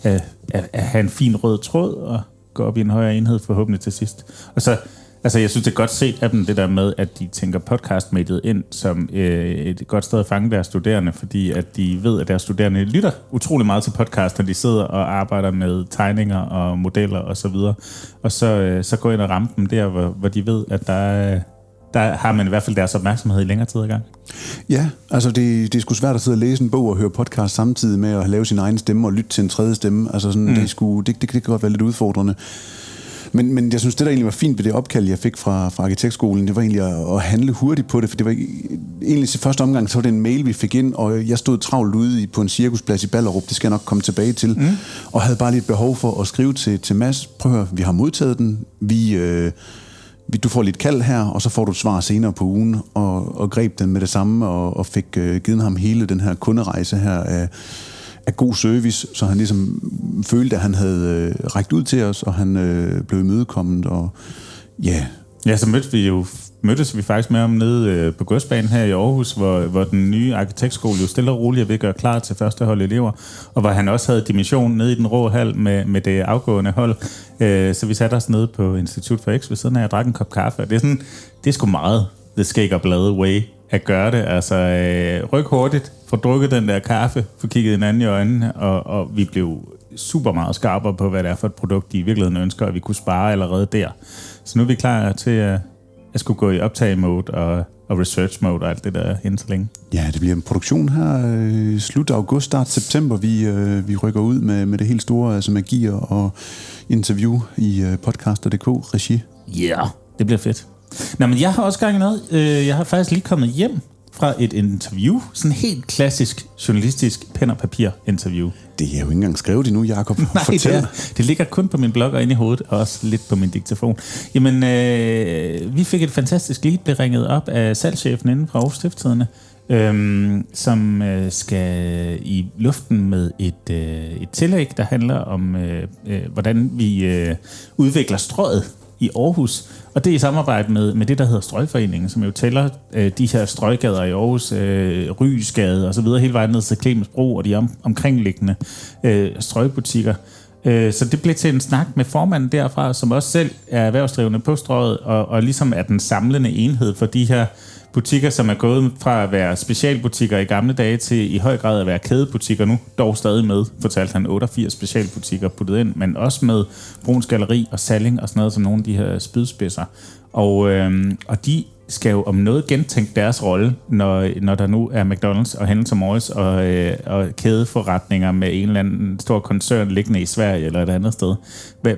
at, at, at have en fin rød tråd og gå op i en højere enhed forhåbentlig til sidst. Og så Altså, jeg synes, det er godt set af dem, det der med, at de tænker podcastmediet ind som øh, et godt sted at fange deres studerende, fordi at de ved, at deres studerende lytter utrolig meget til podcast, når de sidder og arbejder med tegninger og modeller og så videre. Og så, øh, så gå ind og ramme dem der, hvor, hvor de ved, at der er, der har man i hvert fald deres opmærksomhed i længere tid i gang. Ja, altså det, det er sgu svært at sidde og læse en bog og høre podcast samtidig med at lave sin egen stemme og lytte til en tredje stemme. Altså sådan, mm. det, er sgu, det, det, det kan godt være lidt udfordrende. Men, men jeg synes, det der egentlig var fint ved det opkald, jeg fik fra, fra arkitektskolen, det var egentlig at, at handle hurtigt på det, for det var egentlig til første omgang, så var det en mail, vi fik ind, og jeg stod travlt ude i, på en cirkusplads i Ballerup, det skal jeg nok komme tilbage til, mm. og havde bare lige et behov for at skrive til, til Mads, prøv at høre, vi har modtaget den, vi... Øh, du får lidt kald her, og så får du et svar senere på ugen, og, og greb den med det samme, og, og fik øh, givet ham hele den her kunderejse her af, af god service, så han ligesom følte, at han havde øh, rækket ud til os, og han øh, blev imødekommet, og ja. Ja, så mødtes vi jo mødtes vi faktisk med ham nede øh, på godsbanen her i Aarhus, hvor, hvor den nye arkitektskole jo stille og roligt er ved at gøre klar til første hold elever, og hvor han også havde dimension nede i den rå hal med, med det afgående hold. Øh, så vi satte os nede på Institut for X ved siden af jeg drak en kop kaffe. Det er, sådan, det er sgu meget the skæg og blade way at gøre det. Altså, øh, ryk hurtigt, få drukket den der kaffe, få kigget anden i øjnene, og, og vi blev super meget skarpere på, hvad det er for et produkt, de i virkeligheden ønsker, at vi kunne spare allerede der. Så nu er vi klar til at, at skulle gå i optag-mode og, og research-mode og alt det der hen så længe. Ja, det bliver en produktion her øh, slut august, start september. Vi, øh, vi rykker ud med, med det helt store, altså magier og interview i øh, podcaster.dk regi. Ja, yeah, det bliver fedt. Nå, men jeg har også gang i noget. Øh, jeg har faktisk lige kommet hjem fra et interview. Sådan helt klassisk journalistisk pen og papir interview. Det er jo ikke engang skrevet endnu, Jacob. [LAUGHS] Nej, det, er, det ligger kun på min blog og inde i hovedet, og også lidt på min diktafon. Jamen, øh, vi fik et fantastisk lead, blev ringet op af salgschefen inden fra Aarhus Stifttiderne, øhm, som øh, skal i luften med et, øh, et tillæg, der handler om, øh, øh, hvordan vi øh, udvikler strøget i Aarhus. Og det er i samarbejde med, med det, der hedder Strøgforeningen, som jo tæller øh, de her strøggader i Aarhus, øh, Rysgade og så videre, hele vejen ned til Clemens Bro og de om, omkringliggende øh, strøgbutikker. Øh, så det blev til en snak med formanden derfra, som også selv er erhvervsdrivende på strøget, og, og ligesom er den samlende enhed for de her butikker, som er gået fra at være specialbutikker i gamle dage til i høj grad at være kædebutikker nu, dog stadig med, fortalte han 88 specialbutikker puttet ind, men også med Bruns Galeri og Salling og sådan noget som nogle af de her spydspidser. Og, øh, og de skal jo om noget gentænke deres rolle, når, når der nu er McDonald's og Hennes Morris og, øh, og kædeforretninger med en eller anden stor koncern liggende i Sverige eller et andet sted.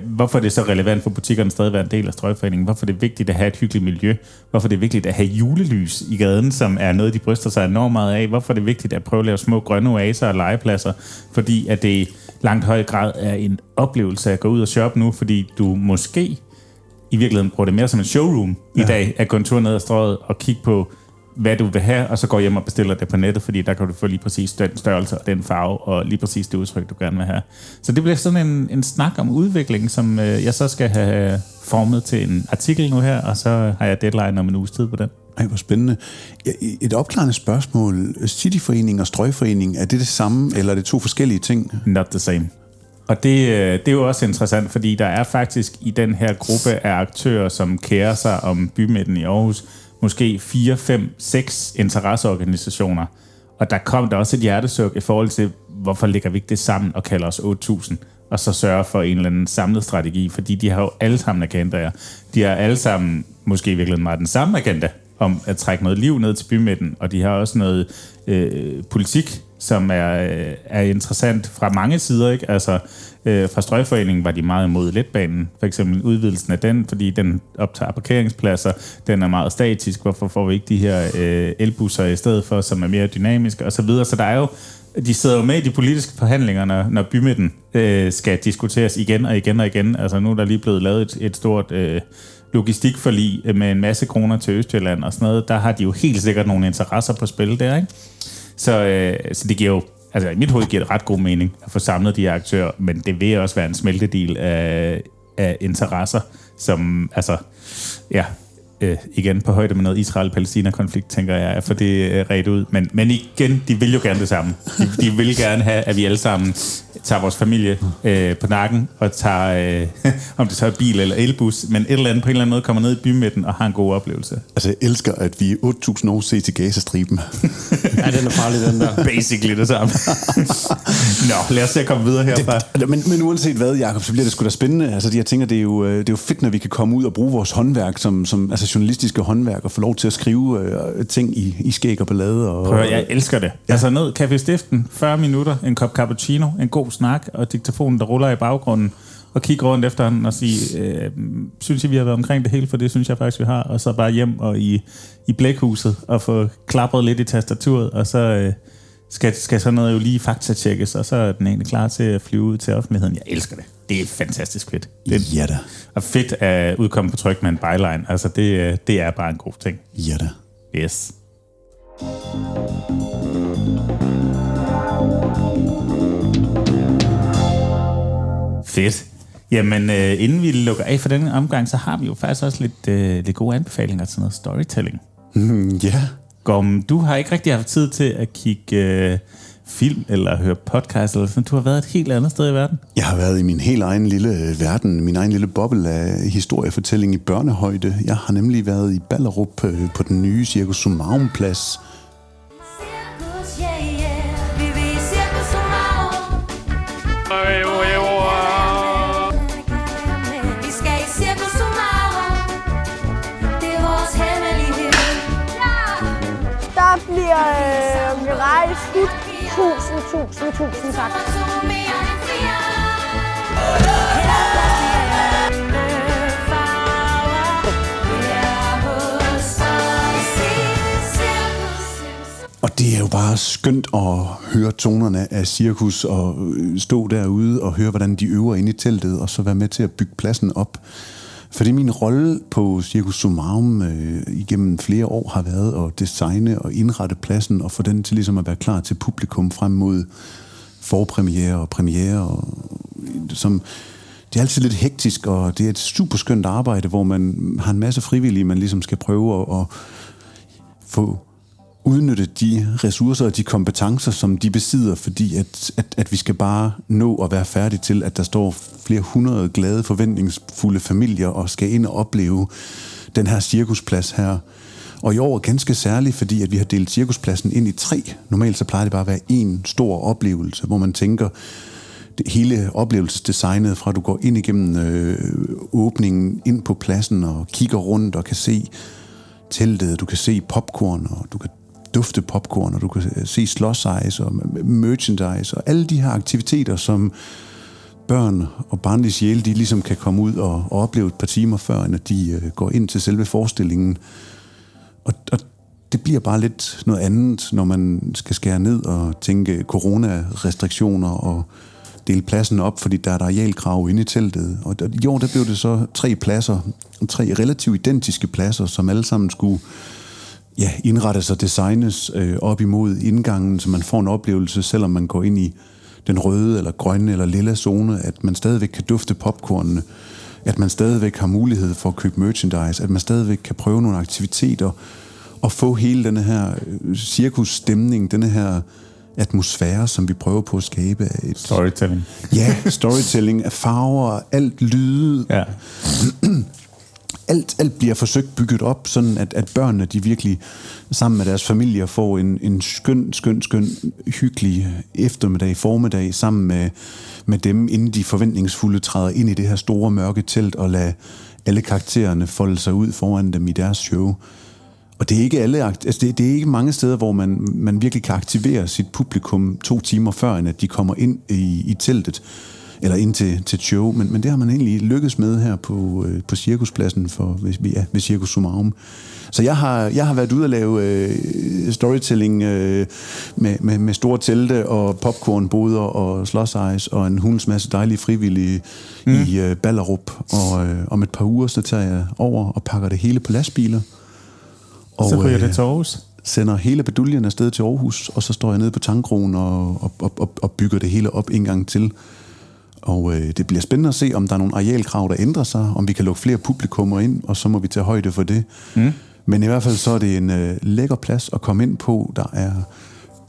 Hvorfor er det så relevant for butikkerne stadig at være en del af strøgforeningen? Hvorfor er det vigtigt at have et hyggeligt miljø? Hvorfor er det vigtigt at have julelys i gaden, som er noget, de bryster sig enormt meget af? Hvorfor er det vigtigt at prøve at lave små grønne oaser og legepladser? Fordi at det i langt høj grad er en oplevelse at gå ud og shoppe nu, fordi du måske i virkeligheden bruger det mere som en showroom ja. i dag, at gå en tur ned ad strøget og kigge på, hvad du vil have, og så går hjem og bestiller det på nettet, fordi der kan du få lige præcis den størrelse og den farve, og lige præcis det udtryk, du gerne vil have. Så det bliver sådan en, en snak om udvikling, som øh, jeg så skal have formet til en artikel nu her, og så har jeg deadline om en uges tid på den. Ej, hvor spændende. Et opklarende spørgsmål. Cityforening og Strøgforening, er det det samme, eller er det to forskellige ting? Not the same. Og det, øh, det er jo også interessant, fordi der er faktisk i den her gruppe af aktører, som kærer sig om bymidten i Aarhus, måske 4, 5, 6 interesseorganisationer. Og der kom der også et hjertesuk i forhold til, hvorfor ligger vi ikke det sammen og kalder os 8.000, og så sørge for en eller anden samlet strategi, fordi de har jo alle sammen agendaer. De har alle sammen måske i virkeligheden meget den samme agenda, om at trække noget liv ned til bymidten, og de har også noget øh, politik, som er, øh, er interessant fra mange sider. Ikke? Altså, øh, fra Strøgforeningen var de meget imod letbanen, for eksempel udvidelsen af den, fordi den optager parkeringspladser, den er meget statisk, hvorfor får vi ikke de her øh, elbusser i stedet for, som er mere dynamiske osv. Så, videre. så der er jo de sidder jo med i de politiske forhandlinger, når, når bymidten øh, skal diskuteres igen og igen og igen. Altså nu er der lige blevet lavet et, et stort øh, logistikforlig øh, med en masse kroner til Østjylland og sådan noget. Der har de jo helt sikkert nogle interesser på spil der, ikke? Så, øh, så det giver jo altså i mit hoved giver det ret god mening at få samlet de her aktører, men det vil også være en smeltedel af, af interesser, som, altså, ja, øh, igen på højde med noget Israel-Palæstina-konflikt, tænker jeg, at få det øh, ret ud. Men, men igen, de vil jo gerne det samme. De, de vil gerne have, at vi alle sammen tager vores familie øh, på nakken og tager, øh, [LAUGHS] om det så er bil eller elbus, men et eller andet på en eller anden måde kommer ned i bymidten og har en god oplevelse. Altså, jeg elsker, at vi er 8.000 år set til Gazastriben. [LAUGHS] Ja, den er farlig, den der. Basically det samme. [LAUGHS] Nå, lad os se at komme videre herfra. Det, men, men uanset hvad, Jacob, så bliver det sgu da spændende. Altså, jeg tænker, det er, jo, øh, det er jo fedt, når vi kan komme ud og bruge vores håndværk, som, som altså journalistiske håndværk, og få lov til at skrive øh, ting i, i skæg og ballade. Og, Prøv, jeg elsker det. Ja. Altså ned, Café Stiften, 40 minutter, en kop cappuccino, en god snak, og diktafonen, der ruller i baggrunden, og kigge rundt efter den og sige, øh, synes I, vi har været omkring det hele, for det synes jeg faktisk, vi har, og så bare hjem og i, i blækhuset, og få klappet lidt i tastaturet, og så øh, skal, skal sådan noget jo lige faktatjekkes, og så er den egentlig klar til at flyve ud til offentligheden. Jeg elsker det. Det er fantastisk fedt. Det Ja da. og fedt at udkomme på tryk med en byline. Altså, det, det er bare en god ting. Ja da. Yes. Fedt. Jamen, øh, inden vi lukker af for denne omgang, så har vi jo faktisk også lidt, øh, lidt gode anbefalinger til noget storytelling. Mm, [LAUGHS] ja. Gorm, du har ikke rigtig haft tid til at kigge øh, film eller høre podcast eller sådan. Du har været et helt andet sted i verden. Jeg har været i min helt egen lille øh, verden, min egen lille boble af historiefortælling i børnehøjde. Jeg har nemlig været i Ballerup øh, på den nye Cirkus Sumarum plads. Tusind, tusind, tusind tak. Og det er jo bare skønt at høre tonerne af cirkus og stå derude og høre, hvordan de øver inde i teltet, og så være med til at bygge pladsen op. Fordi min rolle på Circus Sumarum øh, igennem flere år har været at designe og indrette pladsen og få den til ligesom at være klar til publikum frem mod forpremiere og premiere. Og, som, det er altid lidt hektisk, og det er et super skønt arbejde, hvor man har en masse frivillige, man ligesom skal prøve at, at få udnytte de ressourcer og de kompetencer, som de besidder, fordi at, at, at vi skal bare nå at være færdige til, at der står flere hundrede glade, forventningsfulde familier og skal ind og opleve den her cirkusplads her. Og i år er ganske særligt, fordi at vi har delt cirkuspladsen ind i tre. Normalt så plejer det bare at være en stor oplevelse, hvor man tænker, det hele oplevelsesdesignet fra du går ind igennem øh, åbningen ind på pladsen og kigger rundt og kan se teltet, du kan se popcorn, og du kan dufte popcorn, og du kan se slåsejs og merchandise, og alle de her aktiviteter, som børn og barnlige sjæle, de ligesom kan komme ud og, og opleve et par timer før, end at de øh, går ind til selve forestillingen. Og, og det bliver bare lidt noget andet, når man skal skære ned og tænke coronarestriktioner og dele pladsen op, fordi der er et arealkrav inde i teltet. Og i år der blev det så tre pladser, tre relativt identiske pladser, som alle sammen skulle ja, indrettes og designes øh, op imod indgangen, så man får en oplevelse, selvom man går ind i den røde eller grønne eller lilla zone, at man stadigvæk kan dufte popcornene, at man stadigvæk har mulighed for at købe merchandise, at man stadigvæk kan prøve nogle aktiviteter og få hele den her øh, cirkusstemning, den her atmosfære, som vi prøver på at skabe af et... Storytelling. Ja, storytelling af farver, alt lyde, Ja alt, alt bliver forsøgt bygget op, sådan at, at børnene de virkelig sammen med deres familier får en, en skøn, skøn, skøn, hyggelig eftermiddag, formiddag sammen med, med dem, inden de forventningsfulde træder ind i det her store mørke telt og lader alle karaktererne folde sig ud foran dem i deres show. Og det er ikke alle, altså det, det er ikke mange steder, hvor man, man virkelig kan aktivere sit publikum to timer før, end at de kommer ind i, i teltet eller ind til, til et show, men, men det har man egentlig lykkes med her på, øh, på cirkuspladsen for, ved, ja, ved Circus Sumarum. Så jeg har, jeg har været ude at lave øh, storytelling øh, med, med, med store telte og popcornboder og slåsejs og en hulens masse dejlige frivillige mm. i øh, Ballerup. Og øh, om et par uger, så tager jeg over og pakker det hele på lastbiler. Og, så ryger øh, det til Aarhus. sender hele beduljen afsted til Aarhus, og så står jeg nede på tankroen og, og, og, og, og bygger det hele op en gang til. Og øh, det bliver spændende at se, om der er nogle arealkrav, der ændrer sig, om vi kan lukke flere publikummer ind, og så må vi tage højde for det. Mm. Men i hvert fald så er det en øh, lækker plads at komme ind på. Der er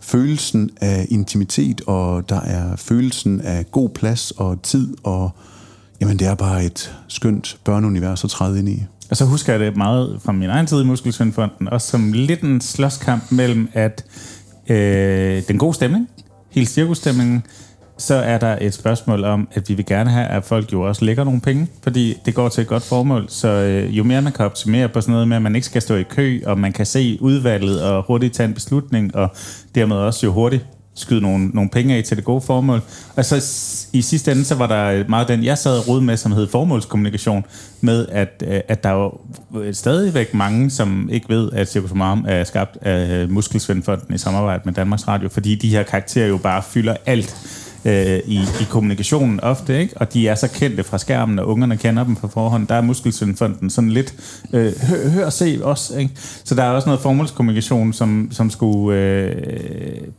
følelsen af intimitet, og der er følelsen af god plads og tid, og jamen det er bare et skønt børneunivers at træde ind i. Og så husker jeg det meget fra min egen tid i Muskelsvindfonden, også som lidt en slåskamp mellem, at øh, den gode stemning, hele cirkusstemningen, så er der et spørgsmål om, at vi vil gerne have, at folk jo også lægger nogle penge, fordi det går til et godt formål. Så øh, jo mere man kan optimere på sådan noget med, at man ikke skal stå i kø, og man kan se udvalget og hurtigt tage en beslutning, og dermed også jo hurtigt skyde nogle, nogle penge af til det gode formål. Og så i sidste ende, så var der meget den, jeg sad og rode med, som hed formålskommunikation, med at, øh, at der er jo øh, stadigvæk mange, som ikke ved, at Circus Marm er skabt af øh, Muskelsvindfonden i samarbejde med Danmarks Radio, fordi de her karakterer jo bare fylder alt øh, i, i kommunikationen ofte, ikke? og de er så kendte fra skærmen, og ungerne kender dem på forhånd. Der er Muskelsvindfonden sådan lidt, øh, hør, hør og se os. Ikke? Så der er også noget formålskommunikation, som, som skulle øh,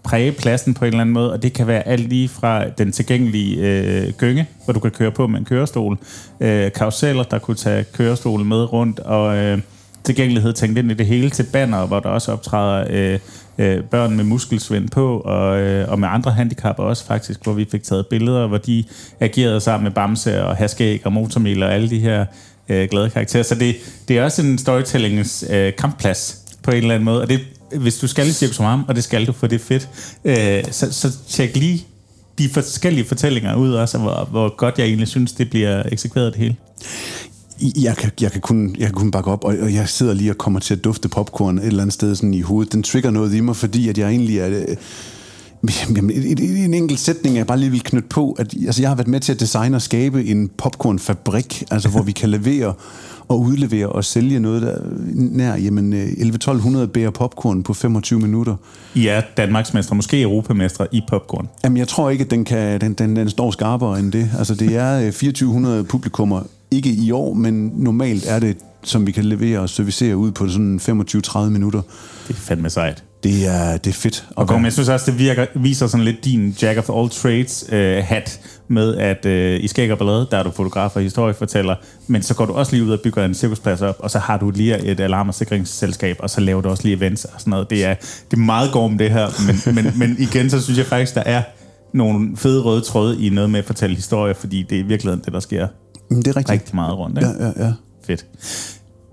præge pladsen på en eller anden måde, og det kan være alt lige fra den tilgængelige øh, gynge, hvor du kan køre på med en kørestol, øh, karuseller, der kunne tage kørestolen med rundt, og øh, tilgængelighed tænkt ind i det hele til banner, hvor der også optræder øh, øh, børn med muskelsvind på, og, øh, og med andre handicapper også faktisk, hvor vi fik taget billeder, hvor de agerede sammen med Bamse og Haskæg og Motormil og alle de her øh, glade karakterer. Så det, det er også en storytellingens øh, kampplads på en eller anden måde, og det, hvis du skal i Circus Ham, og det skal du, for det er fedt, øh, så, så tjek lige de forskellige fortællinger ud også, og hvor, hvor godt jeg egentlig synes, det bliver eksekveret det hele. Jeg kan, jeg, kan kun, jeg kan kun bakke op, og, og jeg sidder lige og kommer til at dufte popcorn et eller andet sted sådan i hovedet. Den trigger noget i mig, fordi at jeg egentlig er... øh, Jamen, en enkelt sætning, jeg bare lige vil knytte på, at altså, jeg har været med til at designe og skabe en popcornfabrik, altså hvor vi kan levere og udlevere og sælge noget, der er nær jamen, øh, 11-1200 bærer popcorn på 25 minutter. I er Danmarksmestre, måske Europamestre i popcorn. Jamen, jeg tror ikke, at den, kan, den, den, den står skarpere end det. Altså, det er øh, 2400 publikummer, ikke i år, men normalt er det, som vi kan levere og servicere ud på sådan 25-30 minutter. Det er fandme sejt. Det er, det er fedt. Og Gorm, jeg synes også, det virker, viser sådan lidt din Jack of all trades øh, hat med, at øh, i Skæg og Ballade, der er du fotograf og historiefortæller, men så går du også lige ud og bygger en cirkusplads op, og så har du lige et alarm- og sikringsselskab, og så laver du også lige events og sådan noget. Det er, det er meget Gorm, det her, men, [LAUGHS] men, men igen, så synes jeg faktisk, der er nogle fede røde tråde i noget med at fortælle historier, fordi det er i virkeligheden det, der sker Men det er rigtigt. rigtig meget rundt. Ikke? Ja, ja, ja. Fedt.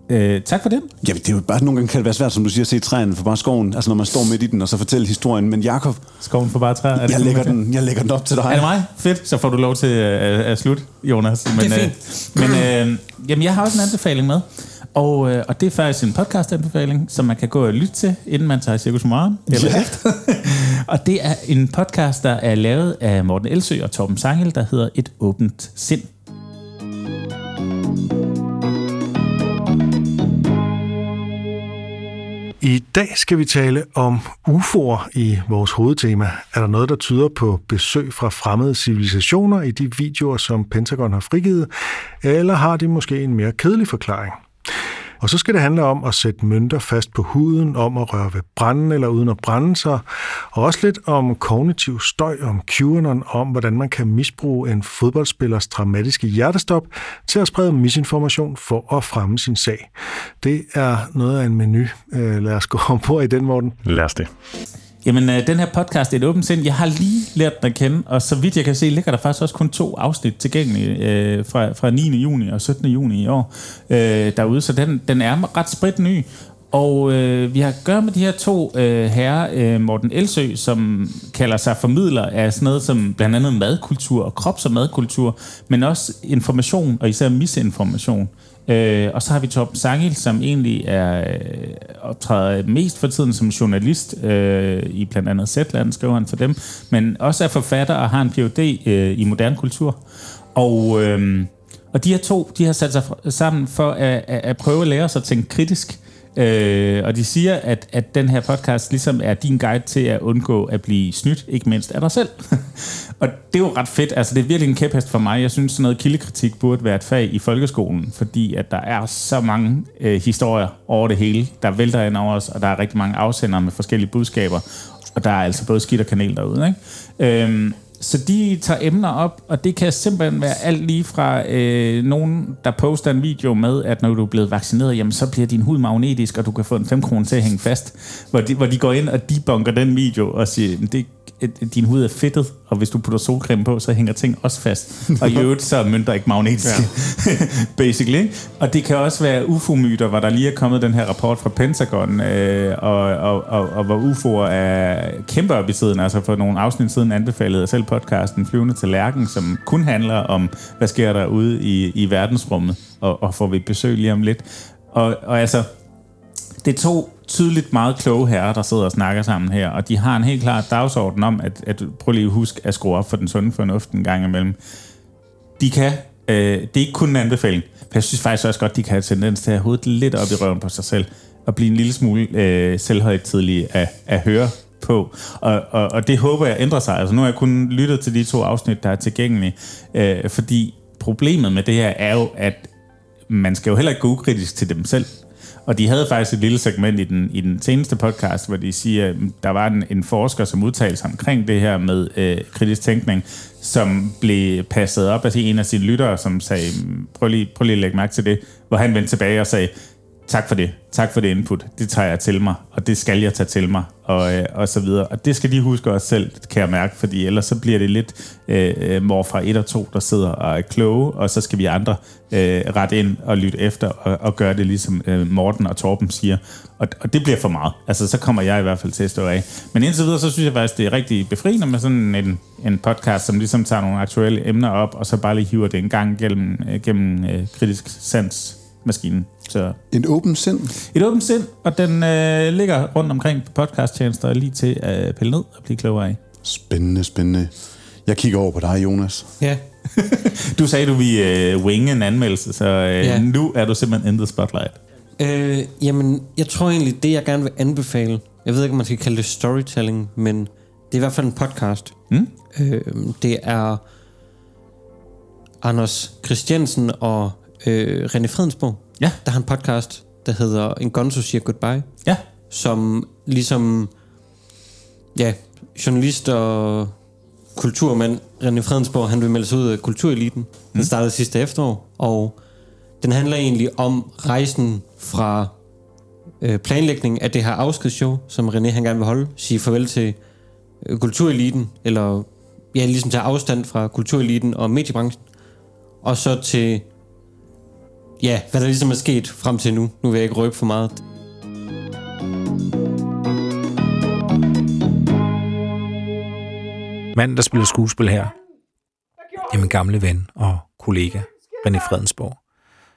Øh, tak for det. Ja, det er jo bare, nogle gange kan det være svært, som du siger, at se træerne for bare skoven. Altså, når man står midt i den, og så fortælle historien. Men Jakob, Skoven for bare træer. Er det jeg sådan, lægger, man siger? den, jeg lægger den op til dig. Er det mig? Fedt. Så får du lov til at, at slutte, Jonas. Men, Det er Øh, men øh, jamen, jeg har også en anbefaling med. Og, øh, og det er faktisk en podcast-anbefaling, som man kan gå og lytte til, inden man tager Cirkus Morgen. Eller Ja. efter. [LAUGHS] og det er en podcast, der er lavet af Morten Elsø og Torben Sangel, der hedder Et åbent sind. I dag skal vi tale om UFO'er i vores hovedtema. Er der noget, der tyder på besøg fra fremmede civilisationer i de videoer, som Pentagon har frigivet, eller har de måske en mere kedelig forklaring? Og så skal det handle om at sætte mønter fast på huden, om at røre ved branden eller uden at brænde sig, og også lidt om kognitiv støj, om QAnon, om hvordan man kan misbruge en fodboldspillers dramatiske hjertestop til at sprede misinformation for at fremme sin sag. Det er noget af en menu. Øh, lad os gå ombord i den, Morten. Lad os det. Jamen, øh, den her podcast er et åbent sind. Jeg har lige lært den at kende, og så vidt jeg kan se, ligger der faktisk også kun to afsnit tilgængelige øh, fra, fra 9. juni og 17. juni i år øh, derude, så den, den er ret sprit ny. Og øh, vi har at gøre med de her to øh, herrer, øh, Morten Elsø, som kalder sig formidler af sådan noget som blandt andet madkultur og krops- og madkultur, men også information og især misinformation. Øh, og så har vi Torben Sangel, som egentlig er øh, optræder mest for tiden som journalist øh, i blandt andet Zetland, skriver han for dem, men også er forfatter og har en Ph.D. Øh, i moderne kultur. Og, øh, og de her to, de har sat sig sammen for at, at, at prøve at lære sig at tænke kritisk Øh, og de siger, at, at den her podcast ligesom er din guide til at undgå at blive snydt, ikke mindst af dig selv. [LAUGHS] og det er jo ret fedt. Altså, det er virkelig en kæphest for mig. Jeg synes, sådan noget kildekritik burde være et fag i folkeskolen, fordi at der er så mange øh, historier over det hele, der vælter ind over os, og der er rigtig mange afsendere med forskellige budskaber. Og der er altså både skidt og kanel derude, ikke? Øhm, så de tager emner op, og det kan simpelthen være alt lige fra øh, nogen, der poster en video med, at når du er blevet vaccineret, jamen så bliver din hud magnetisk, og du kan få en 5 kroner til at hænge fast. Hvor de, hvor de går ind og debunker den video og siger, det, din hud er fedtet, og hvis du putter solcreme på, så hænger ting også fast. [LAUGHS] Og i øvrigt, så er mønter ikke magnetiske, ja. [LAUGHS] basically. Og det kan også være UFO-myter, hvor der lige er kommet den her rapport fra Pentagon, øh, og, og, og, og hvor UFO'er er kæmpe op i tiden. Altså for nogle afsnit siden anbefalede jeg selv podcasten Flyvende til Lærken, som kun handler om, hvad sker der ude i, i verdensrummet, og, og får vi besøg lige om lidt. Og, og altså, det er to tydeligt meget kloge herrer, der sidder og snakker sammen her, og de har en helt klar dagsorden om, at, at prøv lige at huske at skrue op for den sunde fornuft en gang imellem. De kan, øh, det er ikke kun en anbefaling, for jeg synes faktisk også godt, de kan have tendens til at have hovedet lidt op i røven på sig selv, og blive en lille smule øh, selvhøjtidlige at, at høre på. Og, og, og det håber jeg ændrer sig. Altså nu har jeg kun lyttet til de to afsnit, der er tilgængelige, øh, fordi problemet med det her er jo, at man skal jo heller ikke gå ukritisk til dem selv. Og de havde faktisk et lille segment i den, i den seneste podcast, hvor de siger, at der var en, en forsker, som udtalte sig omkring det her med øh, kritisk tænkning, som blev passet op af en af sine lyttere, som sagde, mm, prøv lige, prøv lige at lægge mærke til det, hvor han vendte tilbage og sagde, tak for det, tak for det input, det tager jeg til mig, og det skal jeg tage til mig, og, øh, og så videre. Og det skal de huske også selv, kan jeg mærke, fordi ellers så bliver det lidt øh, øh mor fra et og to, der sidder og er kloge, og så skal vi andre øh, rette ind og lytte efter, og, og gøre det ligesom øh, Morten og Torben siger. Og, og det bliver for meget. Altså, så kommer jeg i hvert fald til at stå af. Men indtil videre, så synes jeg faktisk, det er rigtig befriende med sådan en, en podcast, som ligesom tager nogle aktuelle emner op, og så bare lige hiver det en gang gennem, øh, gennem øh, kritisk sans maskinen. Så En åben sind. et åbent sind, og den øh, ligger rundt omkring på podcasttjenester lige til at pille ned og blive klogere af. Spændende, spændende. Jeg kigger over på dig, Jonas. Ja. [LAUGHS] Du sagde, du ville øh, winge en anmeldelse, så øh, Ja. ja. nu er du simpelthen in the spotlight. Øh, jamen, jeg tror egentlig, det jeg gerne vil anbefale, jeg ved ikke, om man skal kalde det storytelling, men det er i hvert fald en podcast. Mm? Øh, det er Anders Christiansen og øh, René Fredensborg, Ja. der har en podcast, der hedder En Gonzo siger goodbye, Ja. som ligesom, ja, journalist og kulturmand René Fredensborg, han vil melde sig ud af kultureliten. Den startede sidste efterår, og den handler egentlig om rejsen fra øh, planlægning af det her afskedsshow, som René han gerne vil holde, sige farvel til øh, kultureliten, eller ja, ligesom tage afstand fra kultureliten og mediebranchen, og så til, ja, hvad der ligesom er sket frem til nu. Nu vil jeg ikke røbe for meget. Manden, der spiller skuespil her, det er min gamle ven og kollega, René Fredensborg,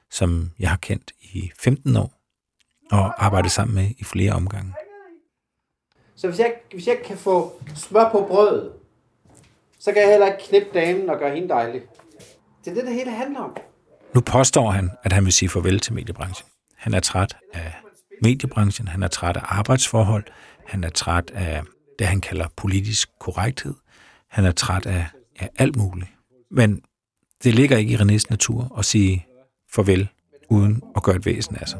som jeg har kendt i 15 år og arbejdet sammen med i flere omgange. Så hvis jeg, hvis jeg kan få smør på brødet, så kan jeg heller ikke knippe damen og gøre hende dejlig. Det er det, det hele handler om. Nu påstår han, at han vil sige farvel til mediebranchen. Han er træt af mediebranchen, han er træt af arbejdsforhold, han er træt af det, han kalder politisk korrekthed, han er træt af ja, alt muligt. Men det ligger ikke i Renés natur at sige farvel, uden at gøre et væsen af sig.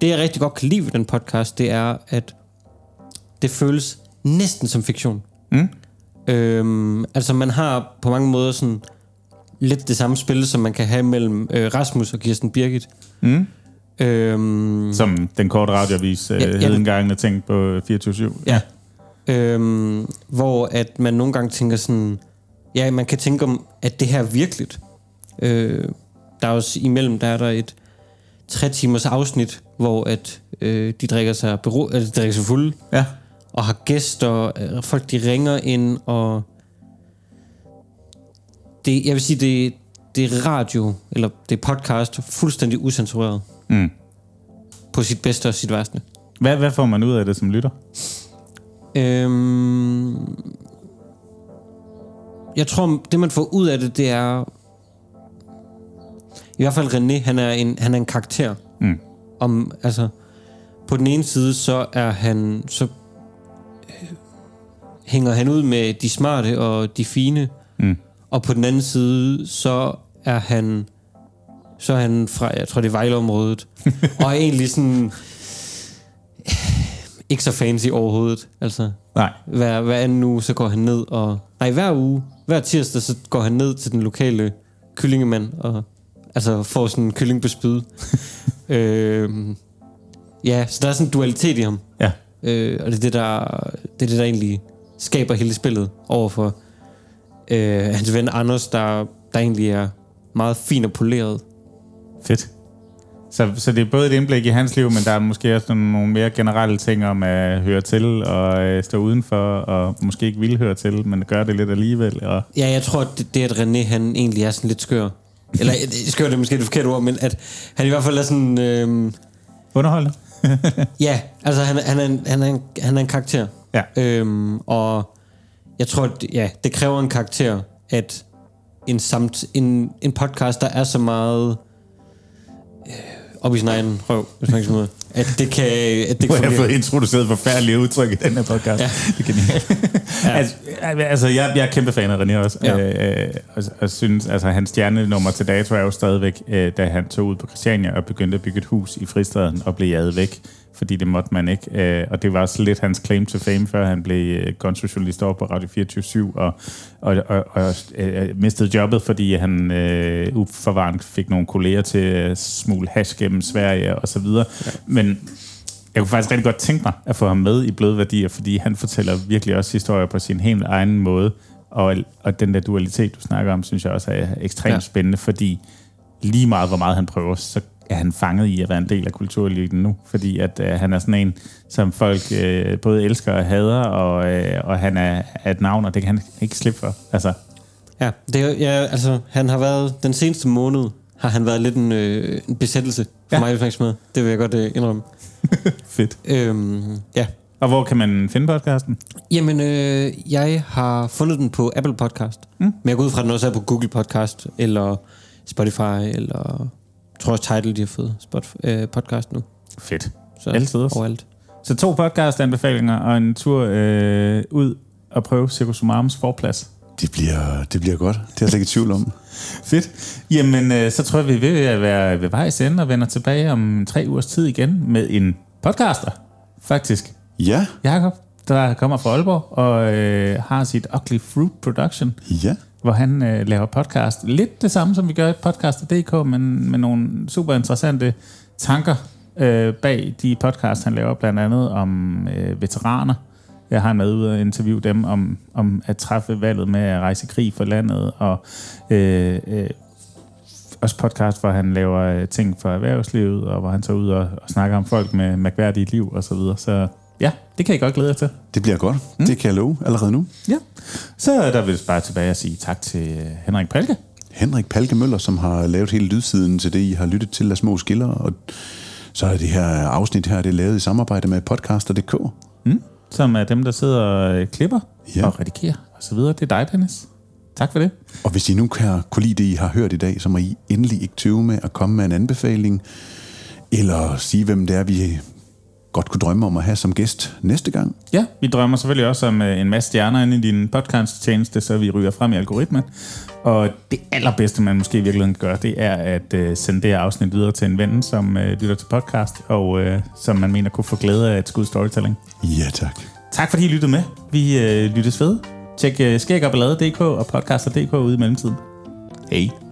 Det, jeg rigtig godt kan lide ved den podcast, det er, at det føles næsten som fiktion. Mm. Øhm, altså, man har på mange måder sådan lidt det samme spil, som man kan have mellem øh, Rasmus og Kirsten Birgit. Mm. Øhm, Som den korte radioavis øh, Ja, ja, ja. hed engang, jeg tænkte på 24-7. Ja. Øhm, hvor at man nogle gange tænker sådan, ja, man kan tænke om, at det her er virkeligt. Øh, der er også imellem, der er der et tre timers afsnit, hvor at øh, de drikker sig, bero, eller de drikker sig fulde, Ja. og har gæster, øh, folk de ringer ind, og det, jeg vil sige, det, det er radio, eller det er podcast, fuldstændig usensureret. Mm. På sit bedste og sit værste. Hvad, hvad får man ud af det som lytter? Øhm, jeg tror, det man får ud af det, det er... I hvert fald René, han er en, han er en karakter. Mm. om, altså, på den ene side, så er han, så øh, hænger han ud med de smarte og de fine. Og på den anden side, så er han, så er han fra, jeg tror det er Vejleområdet, [LAUGHS] og er egentlig sådan, øh, ikke så fancy overhovedet, altså. Nej. Hver, hver anden uge, så går han ned og... Nej, hver uge, hver tirsdag, så går han ned til den lokale kyllingemand og altså får sådan en kylling på spyd. [LAUGHS] øhm, ja, så der er sådan en dualitet i ham. Ja. Øh, og det er det, der, det er det, der egentlig skaber hele spillet overfor øh, hans ven Anders, der, der egentlig er meget fin og poleret. Fedt. Så, så det er både et indblik i hans liv, men der er måske også nogle, mere generelle ting om at høre til og øh, stå udenfor, og måske ikke vil høre til, men gøre det lidt alligevel. Og, Ja, jeg tror, det, det at René han egentlig er sådan lidt skør. Eller [LAUGHS] skør det er måske det forkerte ord, men at han i hvert fald er sådan... Øh, Underholdende. ja, altså han, han, er en, han, er en, han er en karakter. Ja. Øhm, og jeg tror, at, ja, det kræver en karakter, at en, samt, en, en podcast, der er så meget øh, op i sin egen røv, hvis man kan sige at det kan... At det Nu har jeg kan fået introduceret forfærdelige udtryk i den her podcast. Ja. [LAUGHS] Det er genialt. ja. altså, altså, jeg, jeg er kæmpe fan af René også. Ja. Ja. Øh, og, og synes, altså, hans stjernenummer til dato er jo stadigvæk, øh, da han tog ud på Christiania og begyndte at bygge et hus i fristaden og blev jaget væk, fordi det måtte man ikke. Øh, og det var også lidt hans claim to fame, før han blev øh, gonzojournalist over på Radio 24 og, og, og, og øh, mistede jobbet, fordi han øh, uforvarende fik nogle kolleger til at smule hash gennem Sverige og så videre. Ja. Men jeg kunne faktisk rigtig godt tænke mig at få ham med i Bløde Værdier, fordi han fortæller virkelig også historier på sin helt egen måde. Og, og den der dualitet, du snakker om, synes jeg også er ekstremt Ja. ja. spændende, fordi lige meget, hvor meget han prøver, så er han fanget i at være en del af kultureliten nu. Fordi at øh, han er sådan en, som folk øh, både elsker og hader, og, øh, og han er, er et navn, og det kan han ikke slippe for. Altså, Ja, det ja, altså, han har været, den seneste måned, har han været lidt en, øh, en besættelse for Ja. mig, med. Det vil jeg godt øh, indrømme. [LAUGHS] fedt. Øhm, ja. Og hvor kan man finde podcasten? Jamen, øh, jeg har fundet den på Apple Podcast. Mm. Men jeg går ud fra, at den også er på Google Podcast, eller Spotify, eller jeg tror også Tidal, de har fået Spot, øh, podcast nu. Fedt. Så Altid også. overalt. Så to podcast-anbefalinger og en tur øh, ud og prøve Circus Umarums forplads. Det bliver, det bliver godt. Det er jeg slet ikke i tvivl om. [LAUGHS] Fedt. Jamen, øh, så tror jeg, vi er ved at være ved vejs ende og vender tilbage om tre ugers tid igen med en podcaster, faktisk. Ja, Jakob, der kommer fra Aalborg og øh, har sit Ugly Fruit Production, ja hvor han øh, laver podcast. Lidt det samme, som vi gør i podcaster.dk, men med nogle super interessante tanker øh, bag de podcasts, han laver, blandt andet om øh, veteraner. Jeg har med ud og interviewe dem om, om at træffe valget med at rejse krig for landet, og øh, øh, også podcast, hvor han laver øh, ting for erhvervslivet, og hvor han tager ud og, og snakker om folk med mærkværdige liv og så videre. Så ja, det kan I godt glæde jer til. Det bliver godt. Mm. Det kan jeg love allerede nu. Ja. Så er der vil jeg bare tilbage og sige tak til øh, Henrik Palke. Henrik Palke Møller, som har lavet hele lydsiden til det, I har lyttet til af små skiller. Og så er det her afsnit her, det er lavet i samarbejde med podcaster.dk. som er dem, der sidder og klipper ja. og redigerer og så videre. Det er dig, Dennis. Tak for det. Og hvis I nu kan kunne lide det, I har hørt i dag, så må I endelig ikke tøve med at komme med en anbefaling, eller sige, hvem det er, vi godt kunne drømme om at have som gæst næste gang. Ja, vi drømmer selvfølgelig også om øh, en masse stjerner inde i din podcast-tjeneste, så vi ryger frem i algoritmen. Og det allerbedste, man måske i virkeligheden kan gøre, det er at øh, sende det her afsnit videre til en ven, som øh, lytter til podcast, og som man mener kunne få glæde af et skud storytelling. Ja, tak. Tak fordi I lyttede med. Vi øh, lyttes ved. Tjek øh, skæg og podcaster.dk ude i mellemtiden. Hej.